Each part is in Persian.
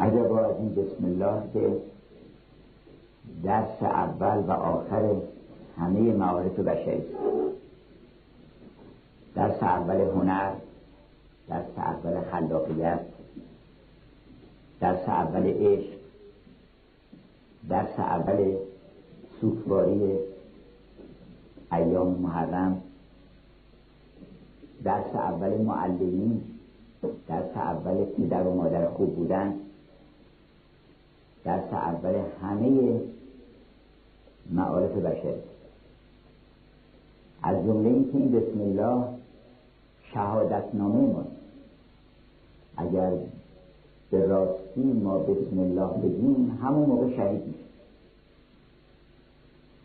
عجبا از این بسم الله که درس اول و آخر همه معارف بشری. درس اول هنر درس اول خلاقیت درس اول عشق درس اول سوکواری ایام محرم درس اول معلمین درس اول پدر و مادر خوب بودن. درس اول همه معارف بشر. از جمله اینکه این بسم الله شهادت نامه ماست اگر به راستی ما بسم الله بگیم همون موقع شهید میشه.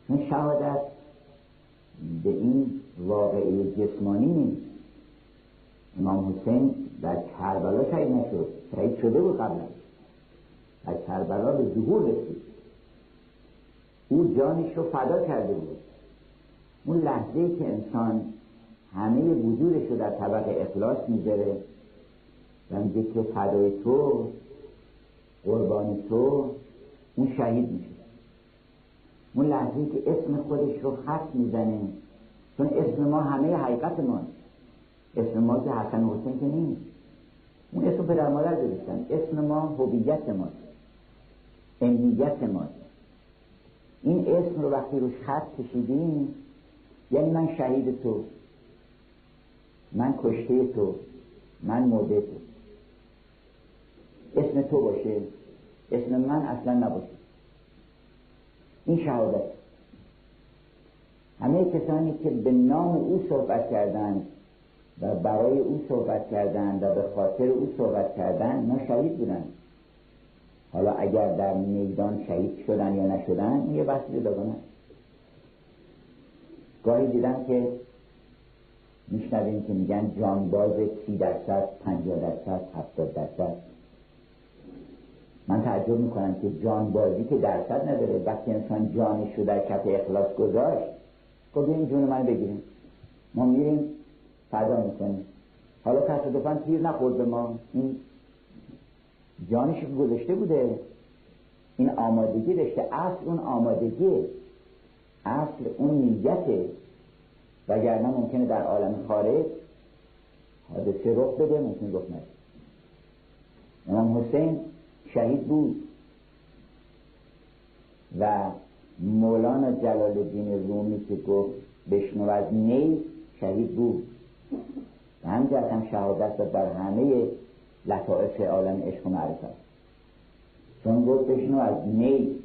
این شهادت به این واقعی جسمانی نیست. امام حسین در کربلا شهید نشد شهید شده بود قبلا. در کربلا به ظهور رسید. او جانش رو فدا کرده بود. اون لحظه که انسان همه وجودش رو در طبق اخلاص می‌ذاره و میگه که فدای تو قربان تو اون شهید میشه. اون لحظه که اسم خودش رو خط می‌زنه چون اسم ما همه حقیقت ماست اسم ما که حسن و حسین که نیست. اون اسم پدر مادر گذاشتن. اسم ما هویت ماست امنیت ماست این اسم رو وقتی روش خط کشیدیم یعنی من شهید تو من کشته تو من مرده تو. اسم تو باشه اسم من اصلا نباشه. این شهادت. همه کسانی که به نام او صحبت کردند و برای او صحبت کردند و به خاطر او صحبت کردند نه شهید بودند حالا اگر در میدان شهید شدن یا نشدن یه بحث جداگانه گاهی دیدم که میشنویم که میگن جانباز سی درصد پنجاه درصد هفتاد درصد. من تعجب می‌کنم که جانبازی که درصد نداره. وقتی انسان جانش رو در کف اخلاص گذاشت خب این جون من بگیریم. ما میریم فدا می‌کنیم. حالا تصادفا تیر نخورد به ما. این جانش گذاشته بوده. این آمادگی داشته. اصل اون آمادگی. اصل اون نیته وگرنه ممکنه در عالم خارج حادثه رخ بده ممکن رخ نده. امام حسین شهید بود. و مولانا جلال الدین رومی که گفت بشنو از نی شهید بود. و همجرد هم شهادت داد بر همه لطائف عالم عشق و معرفت. چون گفت بشنو از نی.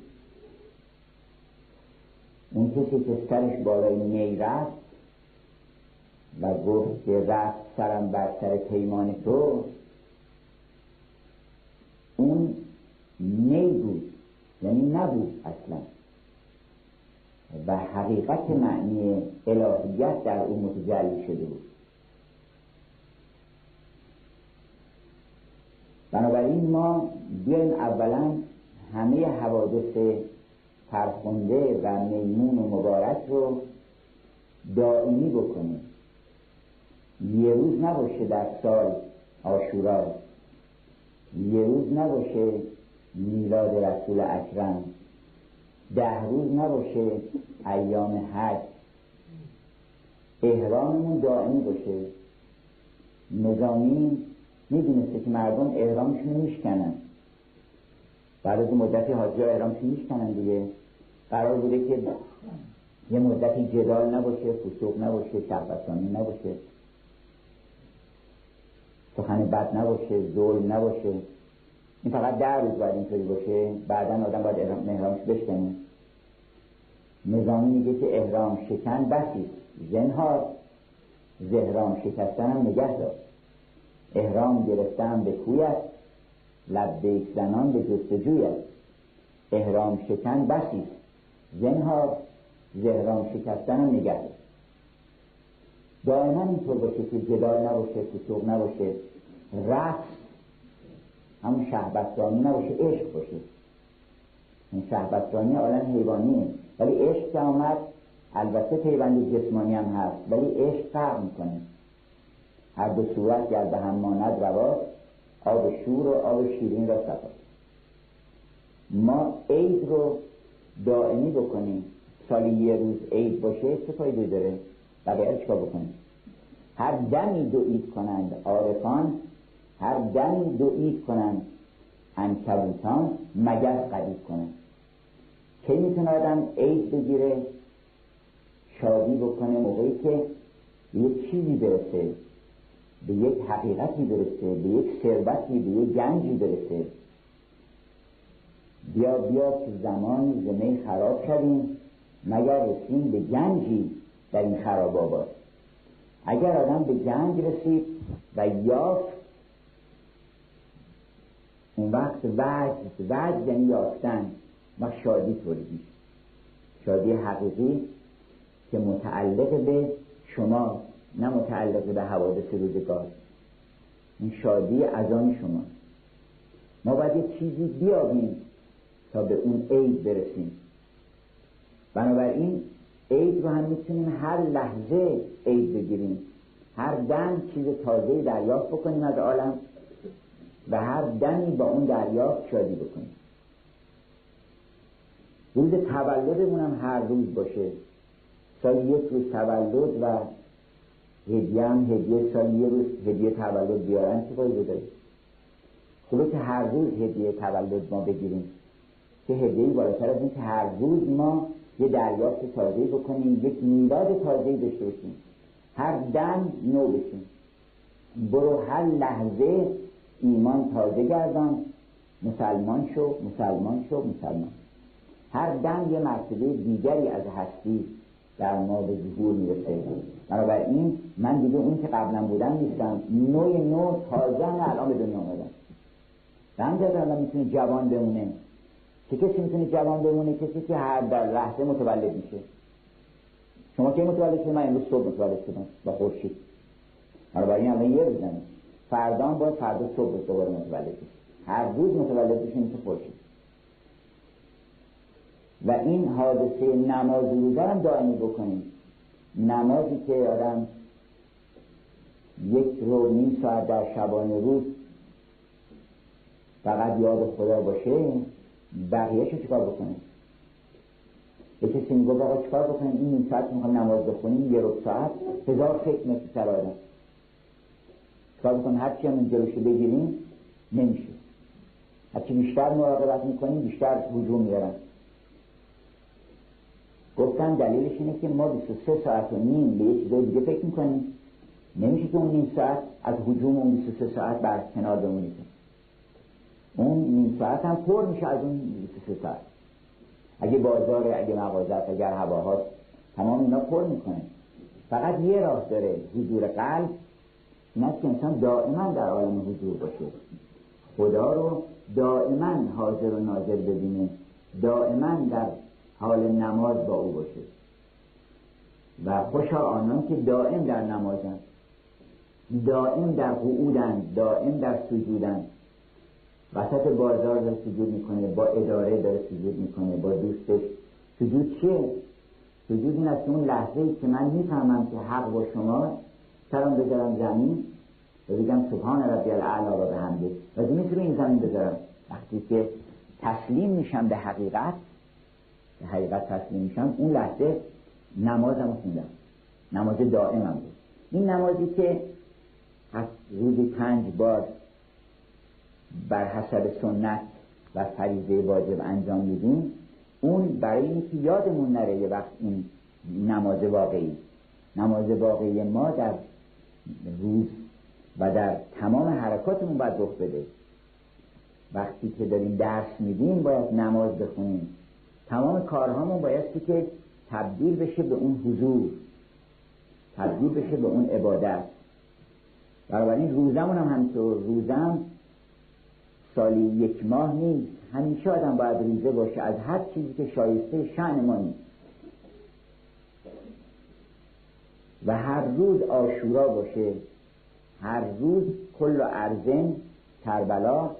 اون کسی که سرش بالای نی رفت و گفت که رفت سرم بر سر پیمان تو اون نی بود یعنی نبود اصلا. و حقیقت معنی الهیت در اون متجلی شده بود. بنابراین ما بیایم اولا همه حوادث فرخنده و میمون و مبارک رو دائمی بکنیم. یه روز نباشه در سال آشورا. یه روز نباشه میلاد رسول اکرم. ده روز نباشه ایام حج. احراممون دائمی باشه. نظامی می‌دونسته که مردم احرامشون میشکنن. بعد از مدتی حاجی ها احرامشون میشکنن دیگه. قرار بوده که یه مدتی جدال نباشه فسوق نباشه شهبستانی نباشه. سخن بد نباشه ظلم نباشه. این فقط در روز باید اینطوری باشه بعدا آدم باید احرامش بشکنه. نظامی میگه که احرام شکن بسی زنهار. زهرام شکستن هم نگه دار. احرام گرفتن به کویت لبیک زنان به جستجویت احرام شکن بسی زنهار زهرام شکستن هم نگه. دائما اینطور باشه که جدال نباشه فسوق نباشه. رقص همون شهبستانی نباشه عشق باشه. این شهبستانی عالم حیوانیه. ولی عشق که آمد البته پیوند جسمانی هم هست ولی عشق فرق می‌کنه. هر دو صورت گر به هم ماند رواست آب شور و آب شیرین را صفا. ما عید رو دائمی بکنیم. سالی یه روز عید باشه چه فایده داره؟ بقیه چیکار بکنیم؟ هر دمی دو عید کنند عارفان هر دمی دو عید کنند انکبوتان مگر قدید کنند. کی می‌تونه آدم عید بگیره؟ شادی بکنه موقعی که یک چیزی برسه. به یک حقیقتی برسه به یک ثروتی به یک گنجی برسه. بیا بیا که زمان زمه خراب شدیم مگر رسیم به گنجی در این خراب آباد. اگر آدم به گنج رسید و یافت اون وقت وجد وجد یعنی یافتن و شادی میشه شادی حقیقی که متعلق به شما نه متعلق به حوادث روزگار. این شادی از آن شما. ما باید یک چیزی بیابیم تا به اون عید برسیم. بنابراین عید رو هم می‌تونیم هر لحظه عید بگیریم. هر دم چیز تازه دریافت بکنیم از عالم و هر دمی با اون دریافت شادی بکنیم. روز تولدمون هم هر روز باشه. سال یک روز تولد و هدیه هم هدیه سال یه روز هدیه تولد بیارن چه فایده داره خوبه که هر روز هدیه تولد ما بگیریم. که هدیه بالاتر از این که هر روز ما یه دریافت تازه بکنیم یک میلاد تازه داشته باشیم. هر دم نو بشیم. برو هر لحظه ایمان تازه گردان. مسلمان شو مسلمان شو مسلمان. هر دم یه مرتبه دیگری از هستی در ما به ظهور می‌رسه. بنابراین من دیگه اون که قبلا بودم نیستم. نوع نو تازه الان به دنیا آمدم به همجرد الان می‌تونه جوان بمونه. چه کسی می‌تونه جوان بمونه کسی که هر در لحظه متولد میشه. شما که متولد شده من امروز صبح متولد شدم با خورشید. بنابراین الان یه روزنه فردا باید فردا صبح دوباره متولد بشه هر روز متولد بشه مثل خورشید. و این حادثه نماز روزه هم دائمی بکنیم. نمازی که آدم یک رو نیم ساعت در شبانه روز فقط یاد خدا باشه بقیه چه چکار بکنیم یه کسی میگو آقا چکار بکنیم؟ این نیم ساعت می‌خوام نماز بخونیم یه رو ساعت هزار فکر مثل سر آدم. چکار بکنیم؟ هرچی هم جلوشو بگیریم نمیشه. هرچی بیشتر مراقبت می‌کنیم بیشتر حجوم میارن گفتن دلیلش اینه که ما 23 ساعت و نیم به یک چیزای دیگه فکر می‌کنیم. نمیشه که اون نیم ساعت از حجوم اون 23 ساعت بر کنار بمونید اون نیم ساعت هم پر میشه از اون 23 ساعت. اگه بازار اگه مغازت اگر هواهاست تمام اینا پر می‌کنه. فقط یه راه داره حضور قلب. این که انسان دائما در عالم حضور باشه. خدا رو دائما حاضر و ناظر ببینه. دائما در حال نماز با او باشه. و خوشا آنان که دائم در نمازن دائم در قعودن دائم در سجودن وسط بازار داره سجود می‌کنه با اداره داره سجود می‌کنه با دوستش. سجود چیه؟ سجود این است اون لحظه ای که من می‌فهمم که حق با شما سرم بذارم زمین و بگم سبحان ربی الاعلا و به همده و می‌تونم این زمین بذارم. وقتی که تسلیم میشم به حقیقت حقیقت تسلیم میشم اون لحظه نمازم خوندم. نماز دائمم بود. این نمازی که روزی پنج بار بر حسب سنت و فریضه واجب انجام میدیم اون برای اینکه یادمون نره یه وقت این نماز واقعی. نماز واقعی ما در روز و در تمام حرکاتمون باید رخ بده. وقتی که داریم درس میدیم باید نماز بخونیم. تمام کارهامون بایستی که تبدیل بشه به اون حضور تبدیل بشه به اون عبادت. این روزمون هم همینطور. روزم سالی یک ماه نیست. همیشه آدم باید ریزه باشه. از هر چیزی که شایسته شعن ما نیست. و هر روز آشورا باشه. هر روز کل ارزن کربلا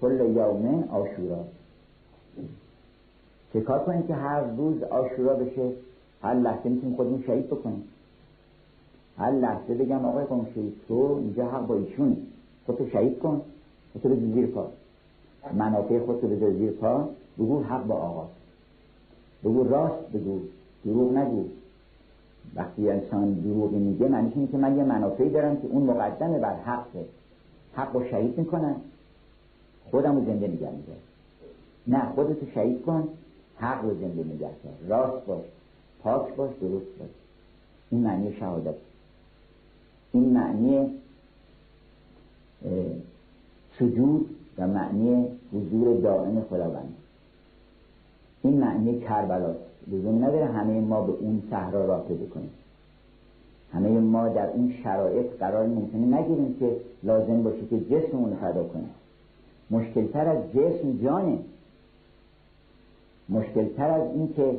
کل یومن آشورا. چه کار که هر روز آشورا بشه؟ هر لحظه می‌تونیم خودمون شهید بکنیم. هر لحظه بگم آقای قوم شهید تو اینجا حق با ایشونی. خودتو شهید کن خودتو به زیر کار منافع خود رو بذار زیر پا. بگو حق با آقا. بگو راست بگو. دروغ نگو. وقتی انسان دروغی میگه معنیش اینه که من یه منافعی دارم که اون مقدمه بر حقه. حق رو شهید می‌کنم. خودم رو زنده نگه نه خودتو شهید کن. حق رو زنده نگه کن راست باش. پاک باش درست باش. این معنی شهادت. این معنی سجود و معنی حضور دائم خداوند. این معنی کربلاست. لزوم نداره همه ما به اون صحرا راه پیدا کنیم همه ما در این شرایط قرار ممکنه نگیریم که لازم باشه که جسممون فدا کنیم مشکلتر از جسم جانه. مشکلتر از این که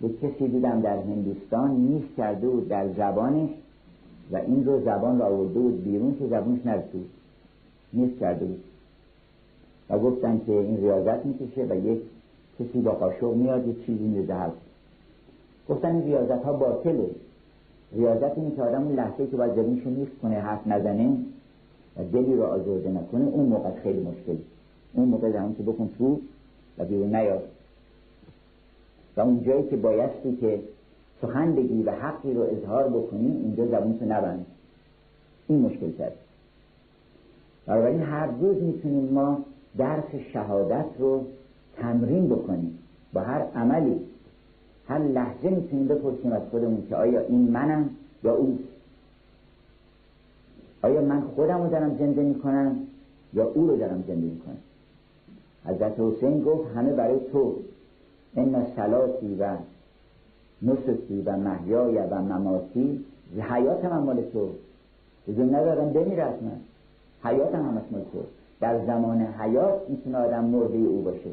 به کسی دیدم در هندوستان نیست کرده بود در زبانش و این رو زبان را آورده بود بیرون که زبانش نرسید. نیست کرده بود. و گفتن که این ریاضت می‌کشه و یک کسی با قاشق میاد یه چیزی میده گفتن این ریاضت ها باطله. ریاضت اینه که آدم اون لحظه که باید زمینشو نیست کنه حرف نزنه و دلی رو آزرده نکنه اون موقع خیلی مشکل. اون موقع زمان که بکن تو و بیرون نیاد. و اون جایی که بایستی که سخن بگی و حقی رو اظهار بکنی اینجا زبونتو نبند. این مشکل کرد بنابراین هر روز می‌تونیم ما درس شهادت رو تمرین بکنیم. با هر عملی هر لحظه می‌تونیم بپرسیم از خودمون که آیا این منم یا او؟ آیا من خودم رو دارم زنده می‌کنم یا او رو دارم زنده می‌کنم؟ حضرت حسین گفت همه برای تو. ان سلاتی و نسکی و محیای و مماتی حیات من مال تو. بزن ندارم بمیره از من حیاتم هم مال تو. در زمان حیات می‌تونه آدم مرده او باشه.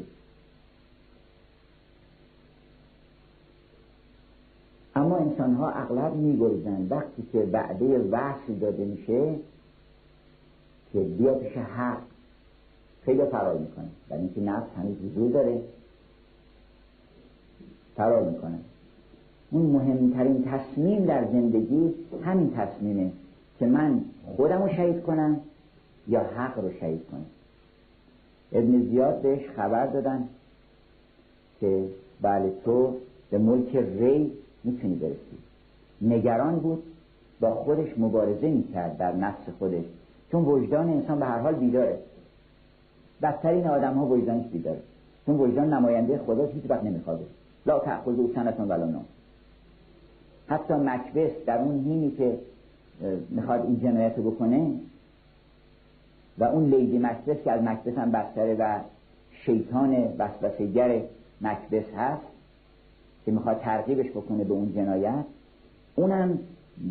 اما انسان ها اغلب میگریزن. وقتی که بعده وحشی داده میشه که بیا پیش حق خیلی فرار می‌کنه. برای اینکه نفس هنوز حضور داره. فرار می‌کنه. اون مهمترین تصمیم در زندگی همین تصمیمه که من خودم رو شهید کنم یا حق رو شهید کنم. ابن زیاد بهش خبر دادن که بله تو به ملک ری می‌تونی برسی. نگران بود با خودش مبارزه می‌کرد در نفس خودش. چون وجدان انسان به هر حال بیداره. بدترین آدم ها وجدانش بیداره. چون وجدان نماینده خدا هیچ وقت نمیخوابه. لا تأخذ او سنتون ولا نوم حتی مکبس در اون هینی که می‌خواد این جنایت رو بکنه و اون لیدی مکبس که از مکبس هم بدتره و شیطان وسوسهگر مکبس هست که می‌خواد ترغیبش بکنه به اون جنایت اونم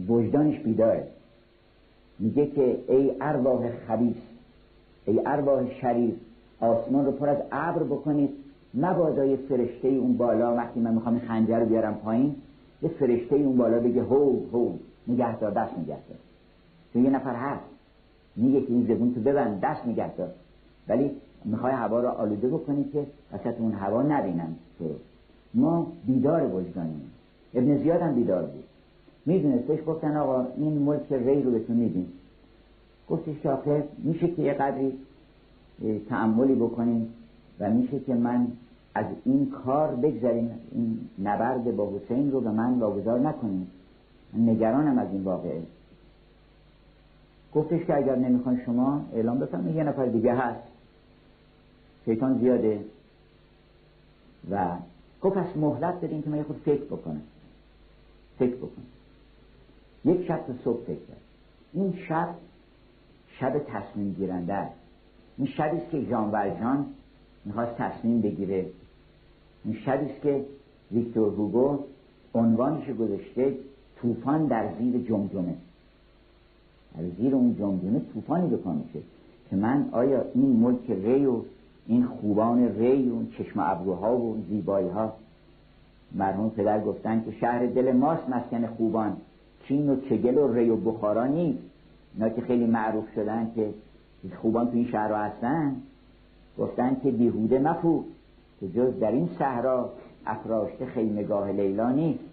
وجدانش بیداره. میگه که ای ارواح خبیث ای ارواح شریف آسمان رو پر از ابر بکنید مبادا یه فرشته اون بالا وقتی من می‌خوام خنجر رو بیارم پایین یه فرشته اون بالا بگه هو هو نگهدار دست نگهدار. چون یه نفر هست میگه که این زبون تو ببند دست نگهدار. ولی می‌خوای هوا رو آلوده بکنی که وسط اون هوا نبینن تو. ما بیدار وجدانیم. ابن زیاد هم بیدار بود. میدونستش گفتن آقا این ملک ری رو بهتون میدیم. گفتش که میشه که یه قدری تعملی بکنیم و میشه که من از این کار بگذاریم این نبرد با حسین رو به من واگذار نکنیم. نگرانم از این واقعه. گفتش که اگر نمی‌خوان شما اعلام بفرمایید یه نفر دیگه هست. شیطان زیاده. و گفت پس مهلت بدین که من خود فکر بکنم. فکر بکنم. یک شب تا صبح فکر کرد. این شب شب تصمیم گیرنده است. این شبی است که جان ورجان می‌خواست تصمیم بگیره این شبی که ویکتور هوگو عنوانش گذاشته طوفان در زیر جمجمه. در زیر اون جمجمه طوفانی بکن میشه که من آیا این ملک ری و این خوبان ری و چشم ابروها و زیبایی ها مرحوم پدر گفتن که شهر دل ماست مسکن خوبان. چین و چگل و ری و بخارا نیست. اینا که خیلی معروف شدن که خوبان تو این شهر هستن. گفتن که بیهوده مفو که جز در این صحرا افراشته خیمگاه لیلا نیست.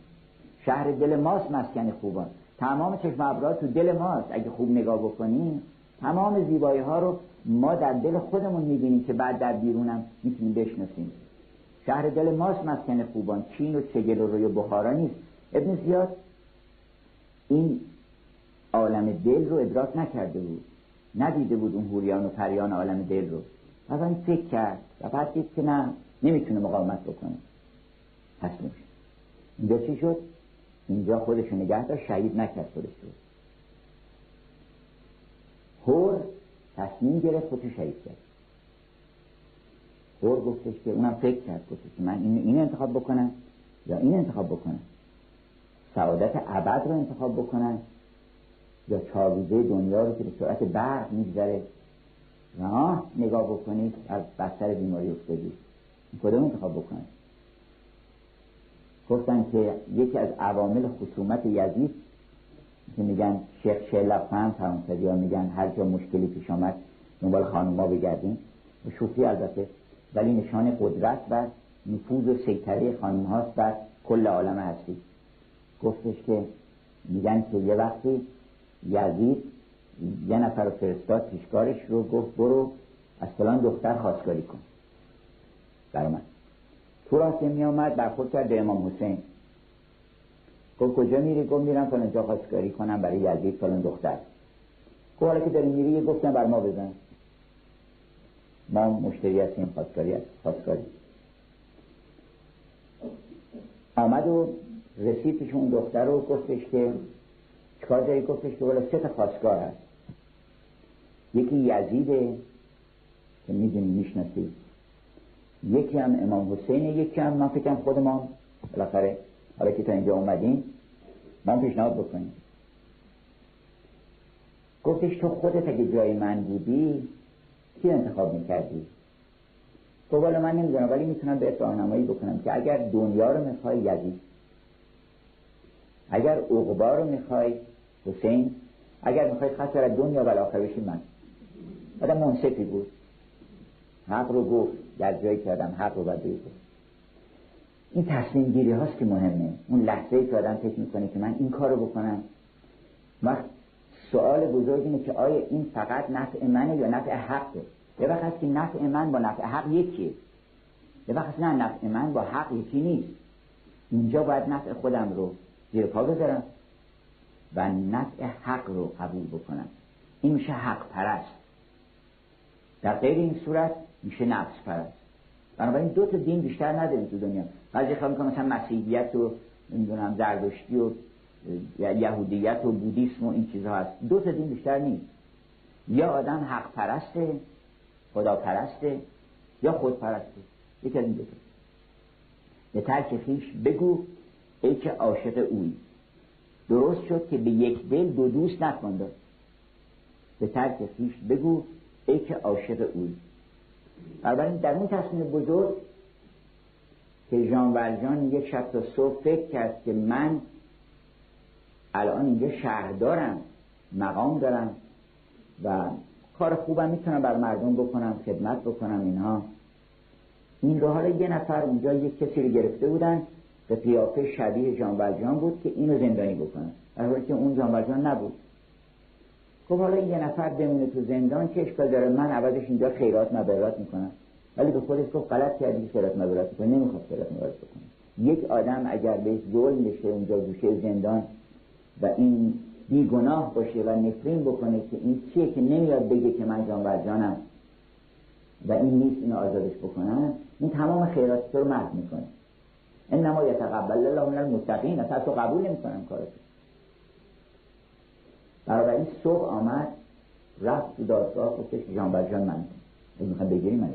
شهر دل ماست مسکن خوبان. تمام چشم ابرها تو دل ماست. اگه خوب نگاه بکنیم تمام زیبایی ها رو ما در دل خودمون می‌بینیم که بعد در بیرونم می‌تونیم بشناسیم. شهر دل ماست مسکن خوبان. چین و چگل و روی بخارا نیست. ابن زیاد این عالم دل رو ادراک نکرده بود. ندیده بود اون هوریان و پریان عالم دل رو. و فکر کرد و بعد دید که نه نمی‌تونه مقاومت بکنه. تسلیم شد اینجا چی شد؟ اینجا خودشو نگه داشت شهید نکرد خودش رو. هور تصمیم گرفت خودشو شهید کرد. هور گفتش که اونم فکر کرد گفتش که من این, این انتخاب بکنم یا این انتخاب بکنم. سعادت ابد رو انتخاب بکنم یا چاویزه دنیا رو که به سرعت برق میگذره. و نگاه بکنید از بستر بیماری افتادید کدوم انتخاب بکنید گفتن که یکی از عوامل خصومت یزید که میگن شیخ شلق فهم فرانسوی ها میگن هر جا مشکلی پیش آمد دنبال خانوما بگردیم. و شوخی البته ولی نشان قدرت و نفوذ و سیطره خانم هاست بر کل عالم هستی. گفتش که میگن که یه وقتی یزید یه نفر فرستاد پیشکارش رو گفت برو از فلان دختر خواستگاری کن. در من. تو را که می آمد برخورد کرد به امام حسین. گفت کجا میری؟ گفت میرم فلان جا خواستگاری کنم برای یزید فلان دختر. گفت حالا که داری میری گفتم بر ما بزن. ما مشتری هستیم خواستگاری هست خواستگاری. آمد و رسید پیش اون دختر رو گفتش که چکار داری؟ گفتش که سه تا خواستگار هست. یکی یزیده که می‌دونی می‌شناسید یکی هم امام حسین یکی هم من فکرم خود ما بالاخره حالا که تا اینجا اومدیم من پیشنهاد بکنیم گفتش تو خودت اگه جای من بودی کی انتخاب می‌کردی؟ تو من نمی‌دونم ولی می‌تونم به راهنمایی بکنم که اگر دنیا رو می‌خوای یزید اگر عقبا رو می‌خوای حسین اگر می‌خوای خسر دنیا و بشی من. آدم منصفی بود. حق رو گفت. در جایی که آدم حق رو باید این تصمیم گیری هاست که مهمه. اون لحظه ای که آدم فکر می‌کنه که من این کار رو بکنم. وقت سوال بزرگ اینه که آیا این فقط نفع منه یا نفع حقه؟ یه وقت هست که نفع من با نفع حق یکیه. یه وقت نه نفع من با حق یکی نیست. اینجا باید نفع خودم رو زیر پا بذارم و نفع حق رو قبول بکنم. این میشه حق پرست. در غیر این صورت میشه نفس پرست بنابراین دو تا دین بیشتر نداریم تو دنیا. بعضی خیال می‌کنم مثلا مسیحیت و نمی‌دونم زردشتی و یهودیت و بودیسم و این چیزها هست. دو تا دین بیشتر نیست. یا آدم حق پرسته خدا پرسته یا خود پرسته. یکی از این دو به ترک خیش بگو ای که عاشق اوی. درست شد که به یک دل دو دوست نکن به ترک خیش بگو ای که عاشق اوی. بنابراین در اون تصمیم بزرگ که جان ورجان یک شب تا صبح فکر کرد که من الان اینجا شهر دارم مقام دارم و کار خوبم می‌تونم بر مردم بکنم خدمت بکنم اینها. این رو حالا یه نفر اونجا یک کسی رو گرفته بودن به قیافه شبیه جان بود که اینو زندانی بکنن. در حالی که اون جان نبود. خب حالا یه نفر بمونه تو زندان که اشکال داره من عوضش اینجا خیرات مبرات می‌کنم. ولی به خودش گفت غلط کردی خیرات مبرات کنه نمی‌خواد خیرات مبرات بکنه. یک آدم اگر بهش ظلم بشه اونجا گوشه زندان و این بیگناه باشه و نفرین بکنه که این چیه که نمیاد بگه که من جان جانم و این نیست اینو آزادش بکنن این تمام خیرات رو محو می‌کنه. انما یتقبل الله من المتقین اصلا تو قبول نمی‌کنن کارتو. این صبح آمد رفت تو دادگاه گفتش جان بر جان من می‌خوام بگیری من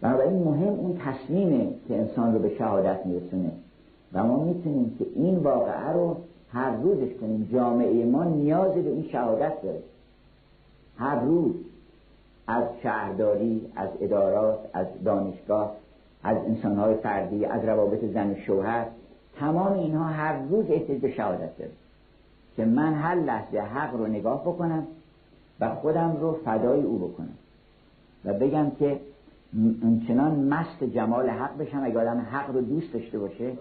بنابراین مهم اون تصمیمه که انسان رو به شهادت میرسونه. و ما می‌تونیم که این واقعه رو هر روزش کنیم. جامعه ما نیاز به این شهادت داره. هر روز از شهرداری از ادارات از دانشگاه از انسانهای فردی از روابط زن شوهر تمام اینها هر روز احتیاج به شهادت داره که من هر لحظه حق رو نگاه بکنم و خودم رو فدای او بکنم و بگم که چنان مست جمال حق بشم اگه آدم حق رو دوست داشته باشه.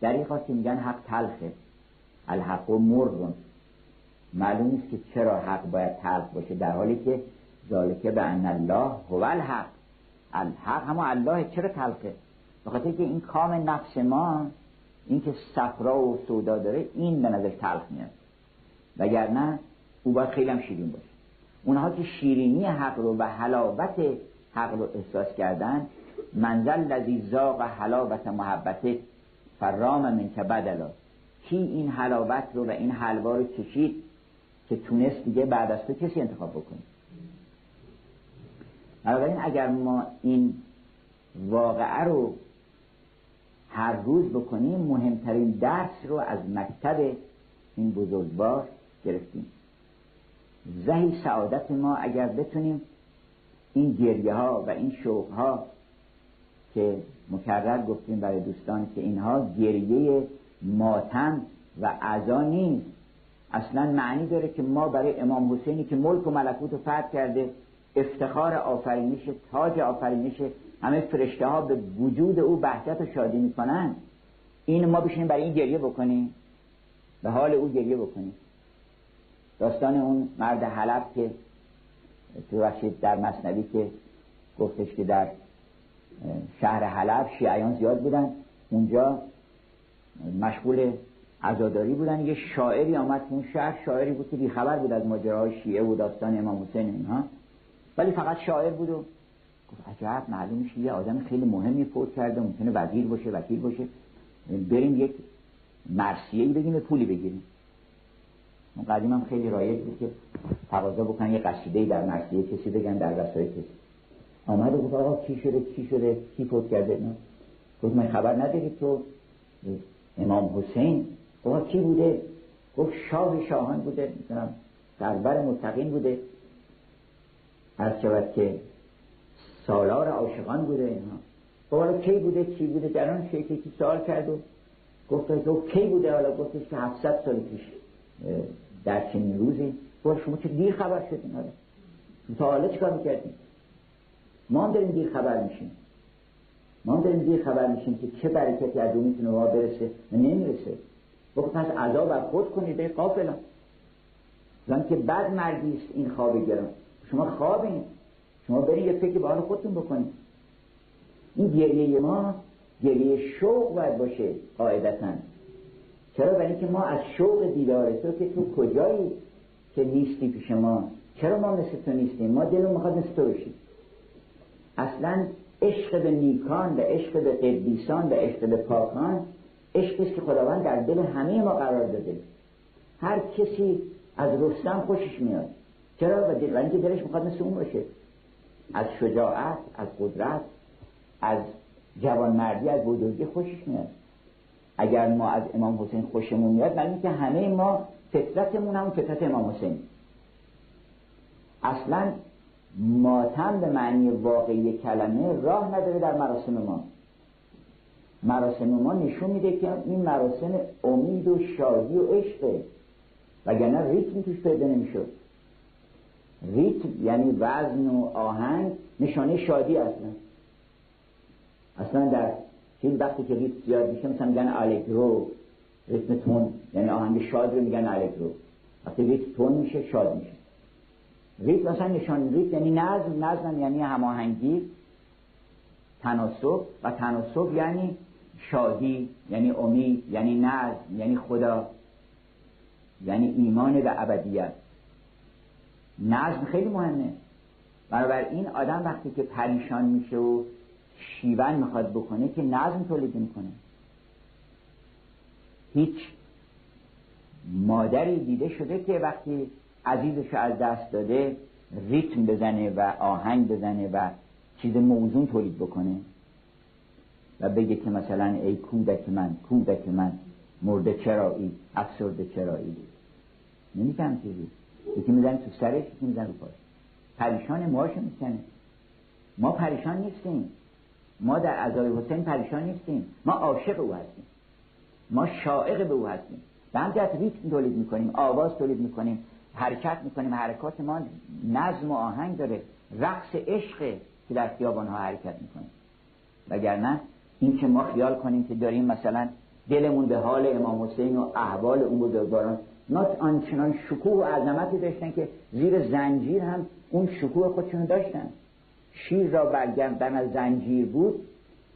در این که میگن حق تلخه. الحق و مرغ. معلوم نیست که چرا حق باید تلخ باشه در حالی که ذالکه به ان الله هو الحق. الحق همه الله چرا تلخه؟ بخاطر که این کام نفس ما این که صفرا و سودا داره این به نظر تلخ میاد. وگرنه او باید خیلی هم شیرین باشه. اونها که شیرینی حق رو و حلاوت حق رو احساس کردن منزل لذی زاق حلاوت محبت فرام من که بدلا. کی این حلاوت رو و این حلوا رو چشید که تونست دیگه بعد از تو کسی انتخاب بکنی بنابراین اگر ما این واقعه رو هر روز بکنیم مهمترین درس رو از مکتب این بزرگوار گرفتیم. زهی سعادت ما اگر بتونیم این گریه ها و این شوق ها که مکرر گفتیم برای دوستان که اینها گریه ماتم و عزا نیست. اصلا معنی داره که ما برای امام حسینی که ملک و ملکوت رو فتح کرده افتخار آفرینش تاج آفرینش همه فرشته ها به وجود او بحثت و شادی می‌کنن. این ما بشینیم برای این گریه بکنیم. به حال او گریه بکنیم. داستان اون مرد حلب که تو در مصنوی که گفتش که در شهر حلب شیعیان زیاد بودن. اونجا مشغول عزاداری بودن. یه شاعری آمد اون شهر شاعری بود که بیخبر بود از ماجراهای شیعه و داستان امام حسین اینها. ولی فقط شاعر بود و گفت عجب معلوم میشه یه آدم خیلی مهمی فوت کرده ممکنه وزیر باشه وکیل باشه. بریم یک مرسیه ای بگیم پولی بگیریم. اون قدیم هم خیلی رایج بود که تقاضا بکنن یه قصیده در مرسیه کسی بگن در رسای کسی. آمد و گفت آقا کی شده؟ کی شده؟ کی فوت کرده؟ نه گفت من خبر نداری تو؟ امام حسین. گفت کی بوده؟ گفت شاه شاهان بوده. می‌تونم سرور متقین بوده. هر شود که سالار عاشقان بوده اینها. حالا کی بوده کی بوده؟ در آن شیخی که سوال کرد و گفت تو کی بوده؟ حالا گفتش که 700 سال پیش در چنین روزی. گفت شما چه دیر خبر شدین؟ حالا تا چیکار می‌کردیم ما هم داریم دیر خبر میشیم. ما هم داریم دیر خبر میشیم که چه برکتی از اون می‌تونه ما برسه و نمی‌رسه. گفت پس عذاب بر خود کنید به قافلا زن که بد مرگی این خواب گرم شما خوابین. شما برید یه فکر به حال خودتون بکنید. این گریه ما گریه شوق باید باشه قاعدتا. چرا؟ برای اینکه ما از شوق دیدار تو که تو کجایی که نیستی پیش ما؟ چرا ما مثل تو نیستیم؟ ما دلمون می‌خواد مثل تو بشیم. اصلا عشق به نیکان و عشق به قدیسان و عشق به پاکان عشقی که خداوند در دل همه ما قرار داده. هر کسی از رستم خوشش میاد. چرا؟ و دل اینکه دلش می‌خواد مثل اون باشه. از شجاعت از قدرت از جوانمردی از بزرگی خوشش میاد. اگر ما از امام حسین خوشمون میاد معنی که همه ما فطرتمون هم فطرت امام حسین. اصلا ماتم به معنی واقعی کلمه راه نداره در مراسم ما. مراسم ما نشون میده که این مراسم امید و شادی و عشقه. وگرنه ریتم توش پیدا نمی‌شد. ریتم یعنی وزن و آهنگ نشانه شادی اصلا. اصلا در چیز وقتی که ریتم زیاد میشه مثلا میگن الگرو ریتم تون یعنی آهنگ شاد رو میگن الگرو وقتی ریتم تون میشه شاد میشه. ریتم مثلا نشان ریتم یعنی نظم نظم یعنی هماهنگی تناسب و تناسب یعنی شادی یعنی امید یعنی نظم یعنی خدا یعنی ایمان به ابدیت. نظم خیلی مهمه. این آدم وقتی که پریشان میشه و شیون می‌خواد بکنه که نظم تولید می‌کنه. هیچ مادری دیده شده که وقتی عزیزش از دست داده ریتم بزنه و آهنگ بزنه و چیز موزون تولید بکنه و بگه که مثلا ای کودک من کودک من مرده چرایی افسرده چرایی. نمی‌کنم چیزی. یکی می‌زنه تو سرش یکی می‌زنه رو پاش. پریشان موهاشو می‌کنه ما پریشان نیستیم. ما در عزای حسین پریشان نیستیم. ما عاشق او هستیم. ما شائق به او هستیم. به همجهت ریتم تولید می‌کنیم آواز تولید می‌کنیم حرکت می‌کنیم. حرکات ما نظم و آهنگ داره. رقص عشق که در خیابان ها حرکت می‌کنیم. وگرنه این که ما خیال کنیم که داریم مثلا دلمون به حال امام حسین و احوال اون بزرگواران ما آنچنان شکوه و عظمتی داشتن که زیر زنجیر هم اون شکوه خودشون داشتن. شیر را برگردن از زنجیر بود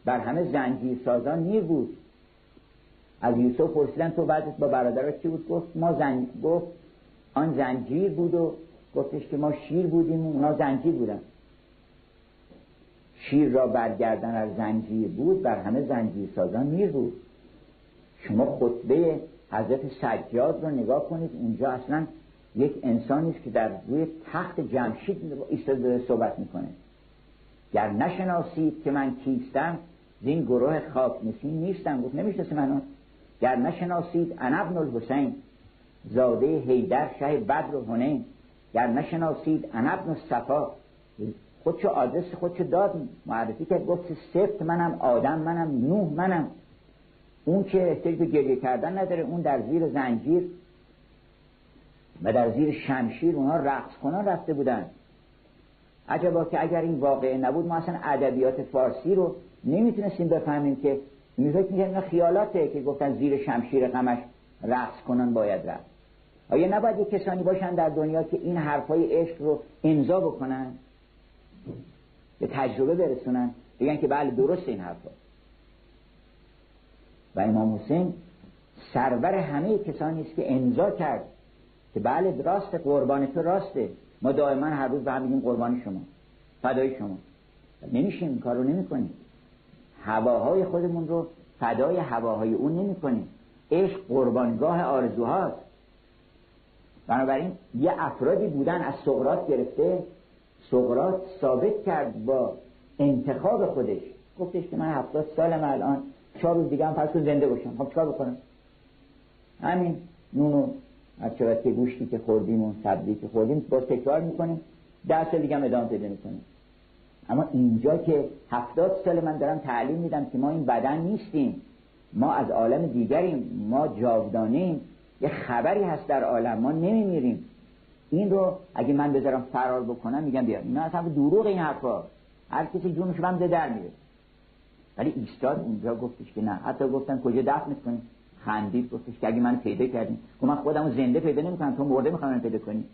بر همه زنجیر سازان نیر بود. از یوسف پرسیدن تو بعد با برادرها چی بود؟ گفت ما زن... گفت آن زنجیر بود و گفتش که ما شیر بودیم اونا زنجیر بودن. شیر را برگردن از زنجیر بود بر همه زنجیر سازان میر بود. شما خطبه حضرت سجاد رو نگاه کنید اونجا اصلا یک انسانی است که در روی تخت جمشید ایستاده صحبت می‌کنه. گر نشناسید که من کیستم این گروه خاک نسین نیستم. گفت نمی‌شناسی منو گر نشناسید انا ابن الحسین زاده حیدر شه بدر و هنین گر نشناسید انا ابن صفا خودشو آدرس خودشو داد. معرفی کرد گفت سفت منم آدم منم نوح منم. اون که احتیاج به گریه کردن نداره اون در زیر زنجیر و در زیر شمشیر اونها رقص کنان رفته بودن. عجبا که اگر این واقعه نبود ما اصلا ادبیات فارسی رو نمی‌تونستیم بفهمیم که این فکر خیالاته که گفتن زیر شمشیر غمش رقص کنن باید رفت. آیا نباید یک کسانی باشن در دنیا که این حرفای عشق رو امضا بکنن؟ به تجربه برسونن بگن که بله درست این حرفا. و امام حسین سرور همه کسانی است که امضا کرد که بله راست قربان تو راسته. ما دائما هر روز به هم میگیم قربان شما فدای شما. نمیشیم این کار رو نمی‌کنیم. هواهای خودمون رو فدای هواهای اون نمی‌کنیم. عشق قربانگاه آرزوهاست. بنابراین یه افرادی بودن از سقرات گرفته سقرات ثابت کرد با انتخاب خودش. گفتش که من هفتاد سالم الان چهار روز دیگه هم فرض زنده باشم. خب چیکار بکنم؟ همین نونو از که گوشتی که خوردیم و سبزی که خوردیم باز تکرار می‌کنیم. ده سال دیگه هم ادامه پیدا می‌کنیم. اما اینجا که هفتاد سال من دارم تعلیم میدم که ما این بدن نیستیم. ما از عالم دیگریم. ما جاودانیم یه خبری هست در عالم. ما نمیمیریم. این رو اگه من بذارم فرار بکنم میگم بیا. اینا اصلا دروغ این حرفا. هر کسی جونش بمزه در میره ولی ایستاد اونجا گفتش که نه. حتی گفتن کجا دفنت کنیم خندید گفتش که اگه من پیدا کردیم گفت من خودمو زنده پیدا نمی‌کنم. تو مرده می‌خوام پیدا کنی.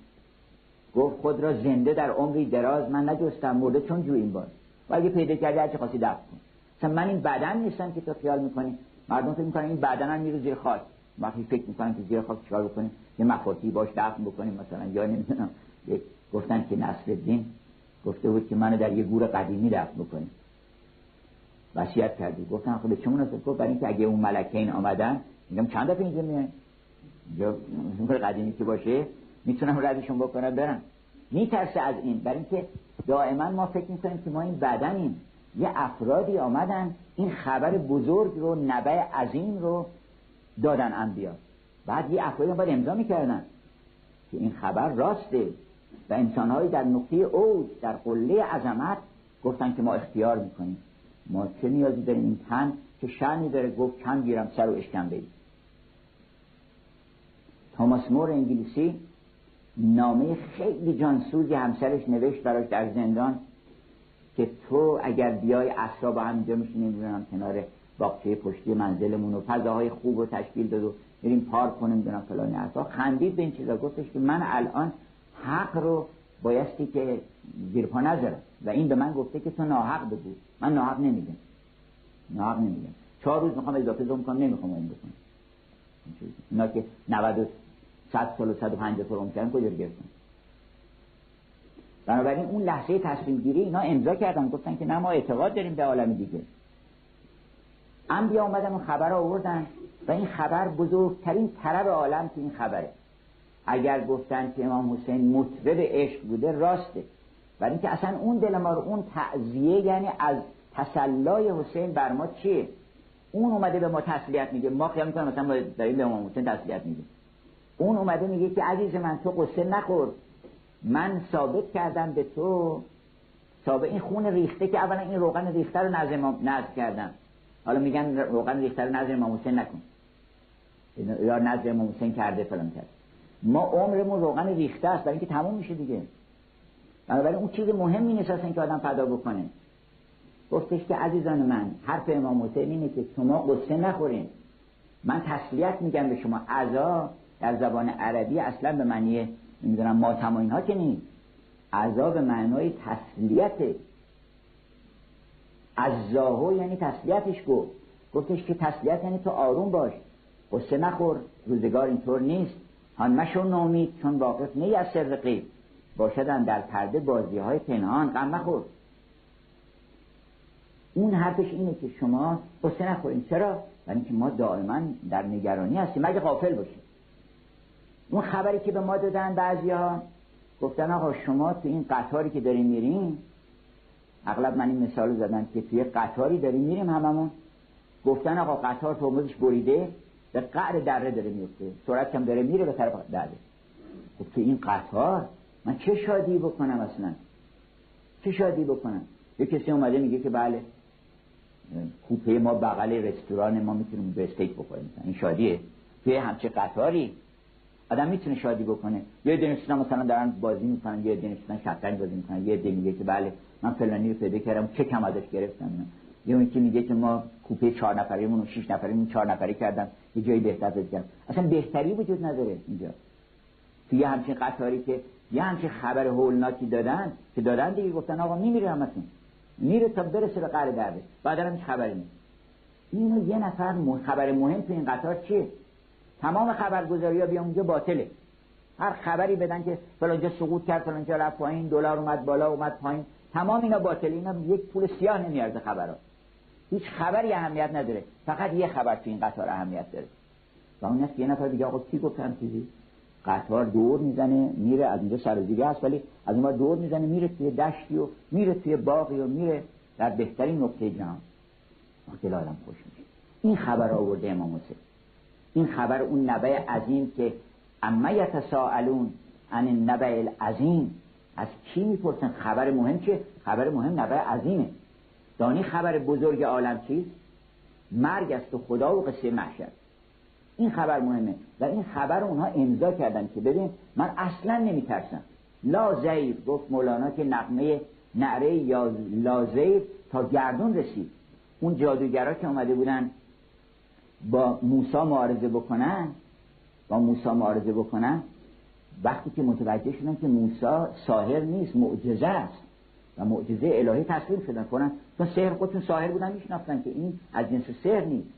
گفت خود را زنده در عمری دراز من نجستم. مرده چون جو این باز و اگه پیدا کردی هرچی خواستی دفن کن. مثلا من این بدن نیستم که تو خیال می‌کنی. مردم فکر می‌کنن این بدنم میره زیر خاک. وقتی فکر می‌کنن که زیر خاک چیکار بکنیم یه مفاتی باش دفن بکنیم مثلا. یا نمی‌دونم. گفتن که نصر الدین گفته بود که منو در یه گور قدیمی دفن بکنیم وصیت کردی. گفتن خب چه مناسب؟ گفت برای اینکه اگه اون ملکین آمدن میگم چند دفعه اینجا میان یا قدیمی که باشه می‌تونم ردشون بکنم برم. میترسه از این. برای اینکه دائما ما فکر می‌کنیم که ما این بدنیم. یه افرادی آمدن این خبر بزرگ رو نبع عظیم رو دادن انبیا. بعد یه افرادی باید امضا می‌کردن که این خبر راسته. و انسانهایی در نقطه اوج در قله عظمت گفتن که ما اختیار می‌کنیم. ما چه نیازی داریم این تن که شنی داره گفت کم گیرم سر و اشکم بید توماس مور انگلیسی نامه خیلی جانسوزی همسرش نوشت براش در زندان که تو اگر بیای اصلا با هم اینجا میشینیم کنار باغچه پشتی منزلمون و فضاهای خوب و تشکیل داد و بریم پارک کنیم دونم فلان حرفا خندید به این چیزا. گفتش که من الان حق رو بایستی که زیرپا نذارم و این به من گفته که تو ناحق بگو. من ناحق نمیگم. ناحق نمیگم. چهار روز می‌خوام اضافه زوم کنم نمی‌خوام اون بکنم. اینا که 90 100 سال و 150 سال عمر کردن کجا گرفتن؟ بنابراین اون لحظه تصمیم گیری اینا امضا کردن. گفتن که نه ما اعتقاد داریم به عالم دیگه. انبیا اومدن و خبر آوردن. و این خبر بزرگترین طرب عالم که این خبره. اگر گفتن که امام حسین مطرب عشق بوده راسته. ولی اینکه اصلا اون دل ما رو اون تعذیه یعنی از تسلای حسین بر ما چیه؟ اون اومده به ما تسلیت میگه ما خیال می‌کنم مثلا داریم به امام حسین تسلیت میگه اون اومده میگه که عزیز من تو قصه نخور. من ثابت کردم به تو. ثابت این خون ریخته که اولا این روغن ریخته رو نزد امام کردم. حالا میگن روغن ریخته رو نزد امام حسین نکن. یا نزد امام حسین کرده فلان کرد ما عمرمون روغن ریخته است برای اینکه تموم میشه دیگه. بنابراین اون چیز مهمی نیست که آدم فدا بکنه. گفتش که عزیزان من حرف امام حسین اینه که شما قصه نخورین. من تسلیت میگم به شما. عزا در زبان عربی اصلا به معنی نمی‌دونم ماتم و اینها که نیست. عذا به معنای تسلیته عزاهو یعنی تسلیتش گفت. گفتش که تسلیت یعنی تو آروم باش. قصه نخور. روزگار اینطور نیست. هان مشو نامید چون واقف نی از سر قیب. باشدن در پرده بازی های پنهان غم اون حرفش اینه که شما قصه نخورین. چرا؟ برای اینکه ما دائما در نگرانی هستیم. مگه غافل باشیم. اون خبری که به ما دادن بعضی ها گفتن آقا شما تو این قطاری که داریم میریم اغلب من این مثال زدن که توی قطاری داریم میریم هممون. گفتن آقا قطار تومزش بریده. به قعر دره داره میفته. سرعت کم داره میره به طرف دره. خب تو این قطار من چه شادی بکنم اصلا؟ چه شادی بکنم؟ یه کسی اومده میگه که بله کوپه ما بغل رستوران ما می‌تونیم به استیک بخوریم. این شادیه. توی همچه قطاری. آدم می‌تونه شادی بکنه. یه دنیستان مثلا دارن بازی می‌کنن یه دنیستان شطرنج بازی می‌کنن. یه میگه که بله من فلانی رو پیدا کردم چه کم ازش گرفتم. یه اون که میگه که ما کوپه چهار نفریمون و شش نفریمون چهار نفری کردم یه جایی بهتر کردم اصلا بهتری وجود نداره اینجا. توی همچین قطاری که یه همچین خبر هولناکی دادن که دادن دیگه گفتن آقا میمیره همتون. میره تا برسه به قره درده بعد هیچ خبری نیست. اینو یه نفر خبر مهم تو این قطار چیه؟ تمام خبرگزاری ها بیا اونجا باطله. هر خبری بدن که فلانجا سقوط کرد فلانجا رفت پایین دلار اومد بالا اومد پایین. تمام اینا باطله. اینا یک پول سیاه نمیارزه خبرها. هیچ خبری اهمیت نداره. فقط یه خبر تو این قطار اهمیت داره. و اون است یه نفر دیگه آقا کی گفتم چیزی؟ قطار دور می‌زنه میره از اینجا سر دیگه هست ولی از اون دور می‌زنه میره توی دشتی و میره توی باقی و میره در بهترین نقطه جهان. دل آدم خوش میشه. این خبر آورده امام حسین. این خبر اون نبع عظیم که اما یتساءلون عن النبع العظیم. از کی می‌پرسن؟ خبر مهم چه خبر مهم نبع عظیمه. دانی خبر بزرگ عالم چیست مرگ است و خدا و قصه محشر. این خبر مهمه. و این خبر اونها امضا کردن که ببین من اصلا نمیترسم. لا زیر گفت مولانا که نقمه نعره یا لا زیر تا گردون رسید. اون جادوگرا که اومده بودن با موسا معارضه بکنن با موسا معارضه بکنن وقتی که متوجه شدن که موسا ساهر نیست معجزه است و معجزه الهی تسلیم شدن کنن تا سحر خودشون ساهر بودن میشناختن که این از جنس سحر نیست.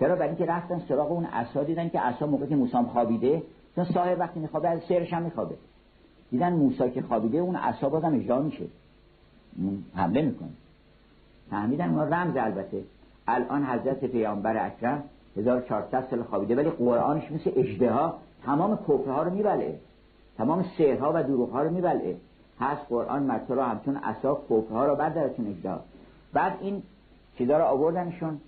چرا؟ برای اینکه رفتن سراغ اون عصا دیدن که عصا موقعی که موسی خوابیده چون ساهر وقتی میخوابه از سحرش هم میخوابه. دیدن موسی که خوابیده اون عصا بازم اجرا میشه. حمله می‌کنه. فهمیدن اون رمز البته. الان حضرت پیامبر اکرم 1400 سال خوابیده ولی قرآنش مثل اجدها تمام کفرها رو میبلعه. تمام سحرها و دروغها رو میبلعه. هست قرآن مرتبه رو همچون عصا کفرها رو بردارتون اجدها بعد این چیزا رو آوردنشون.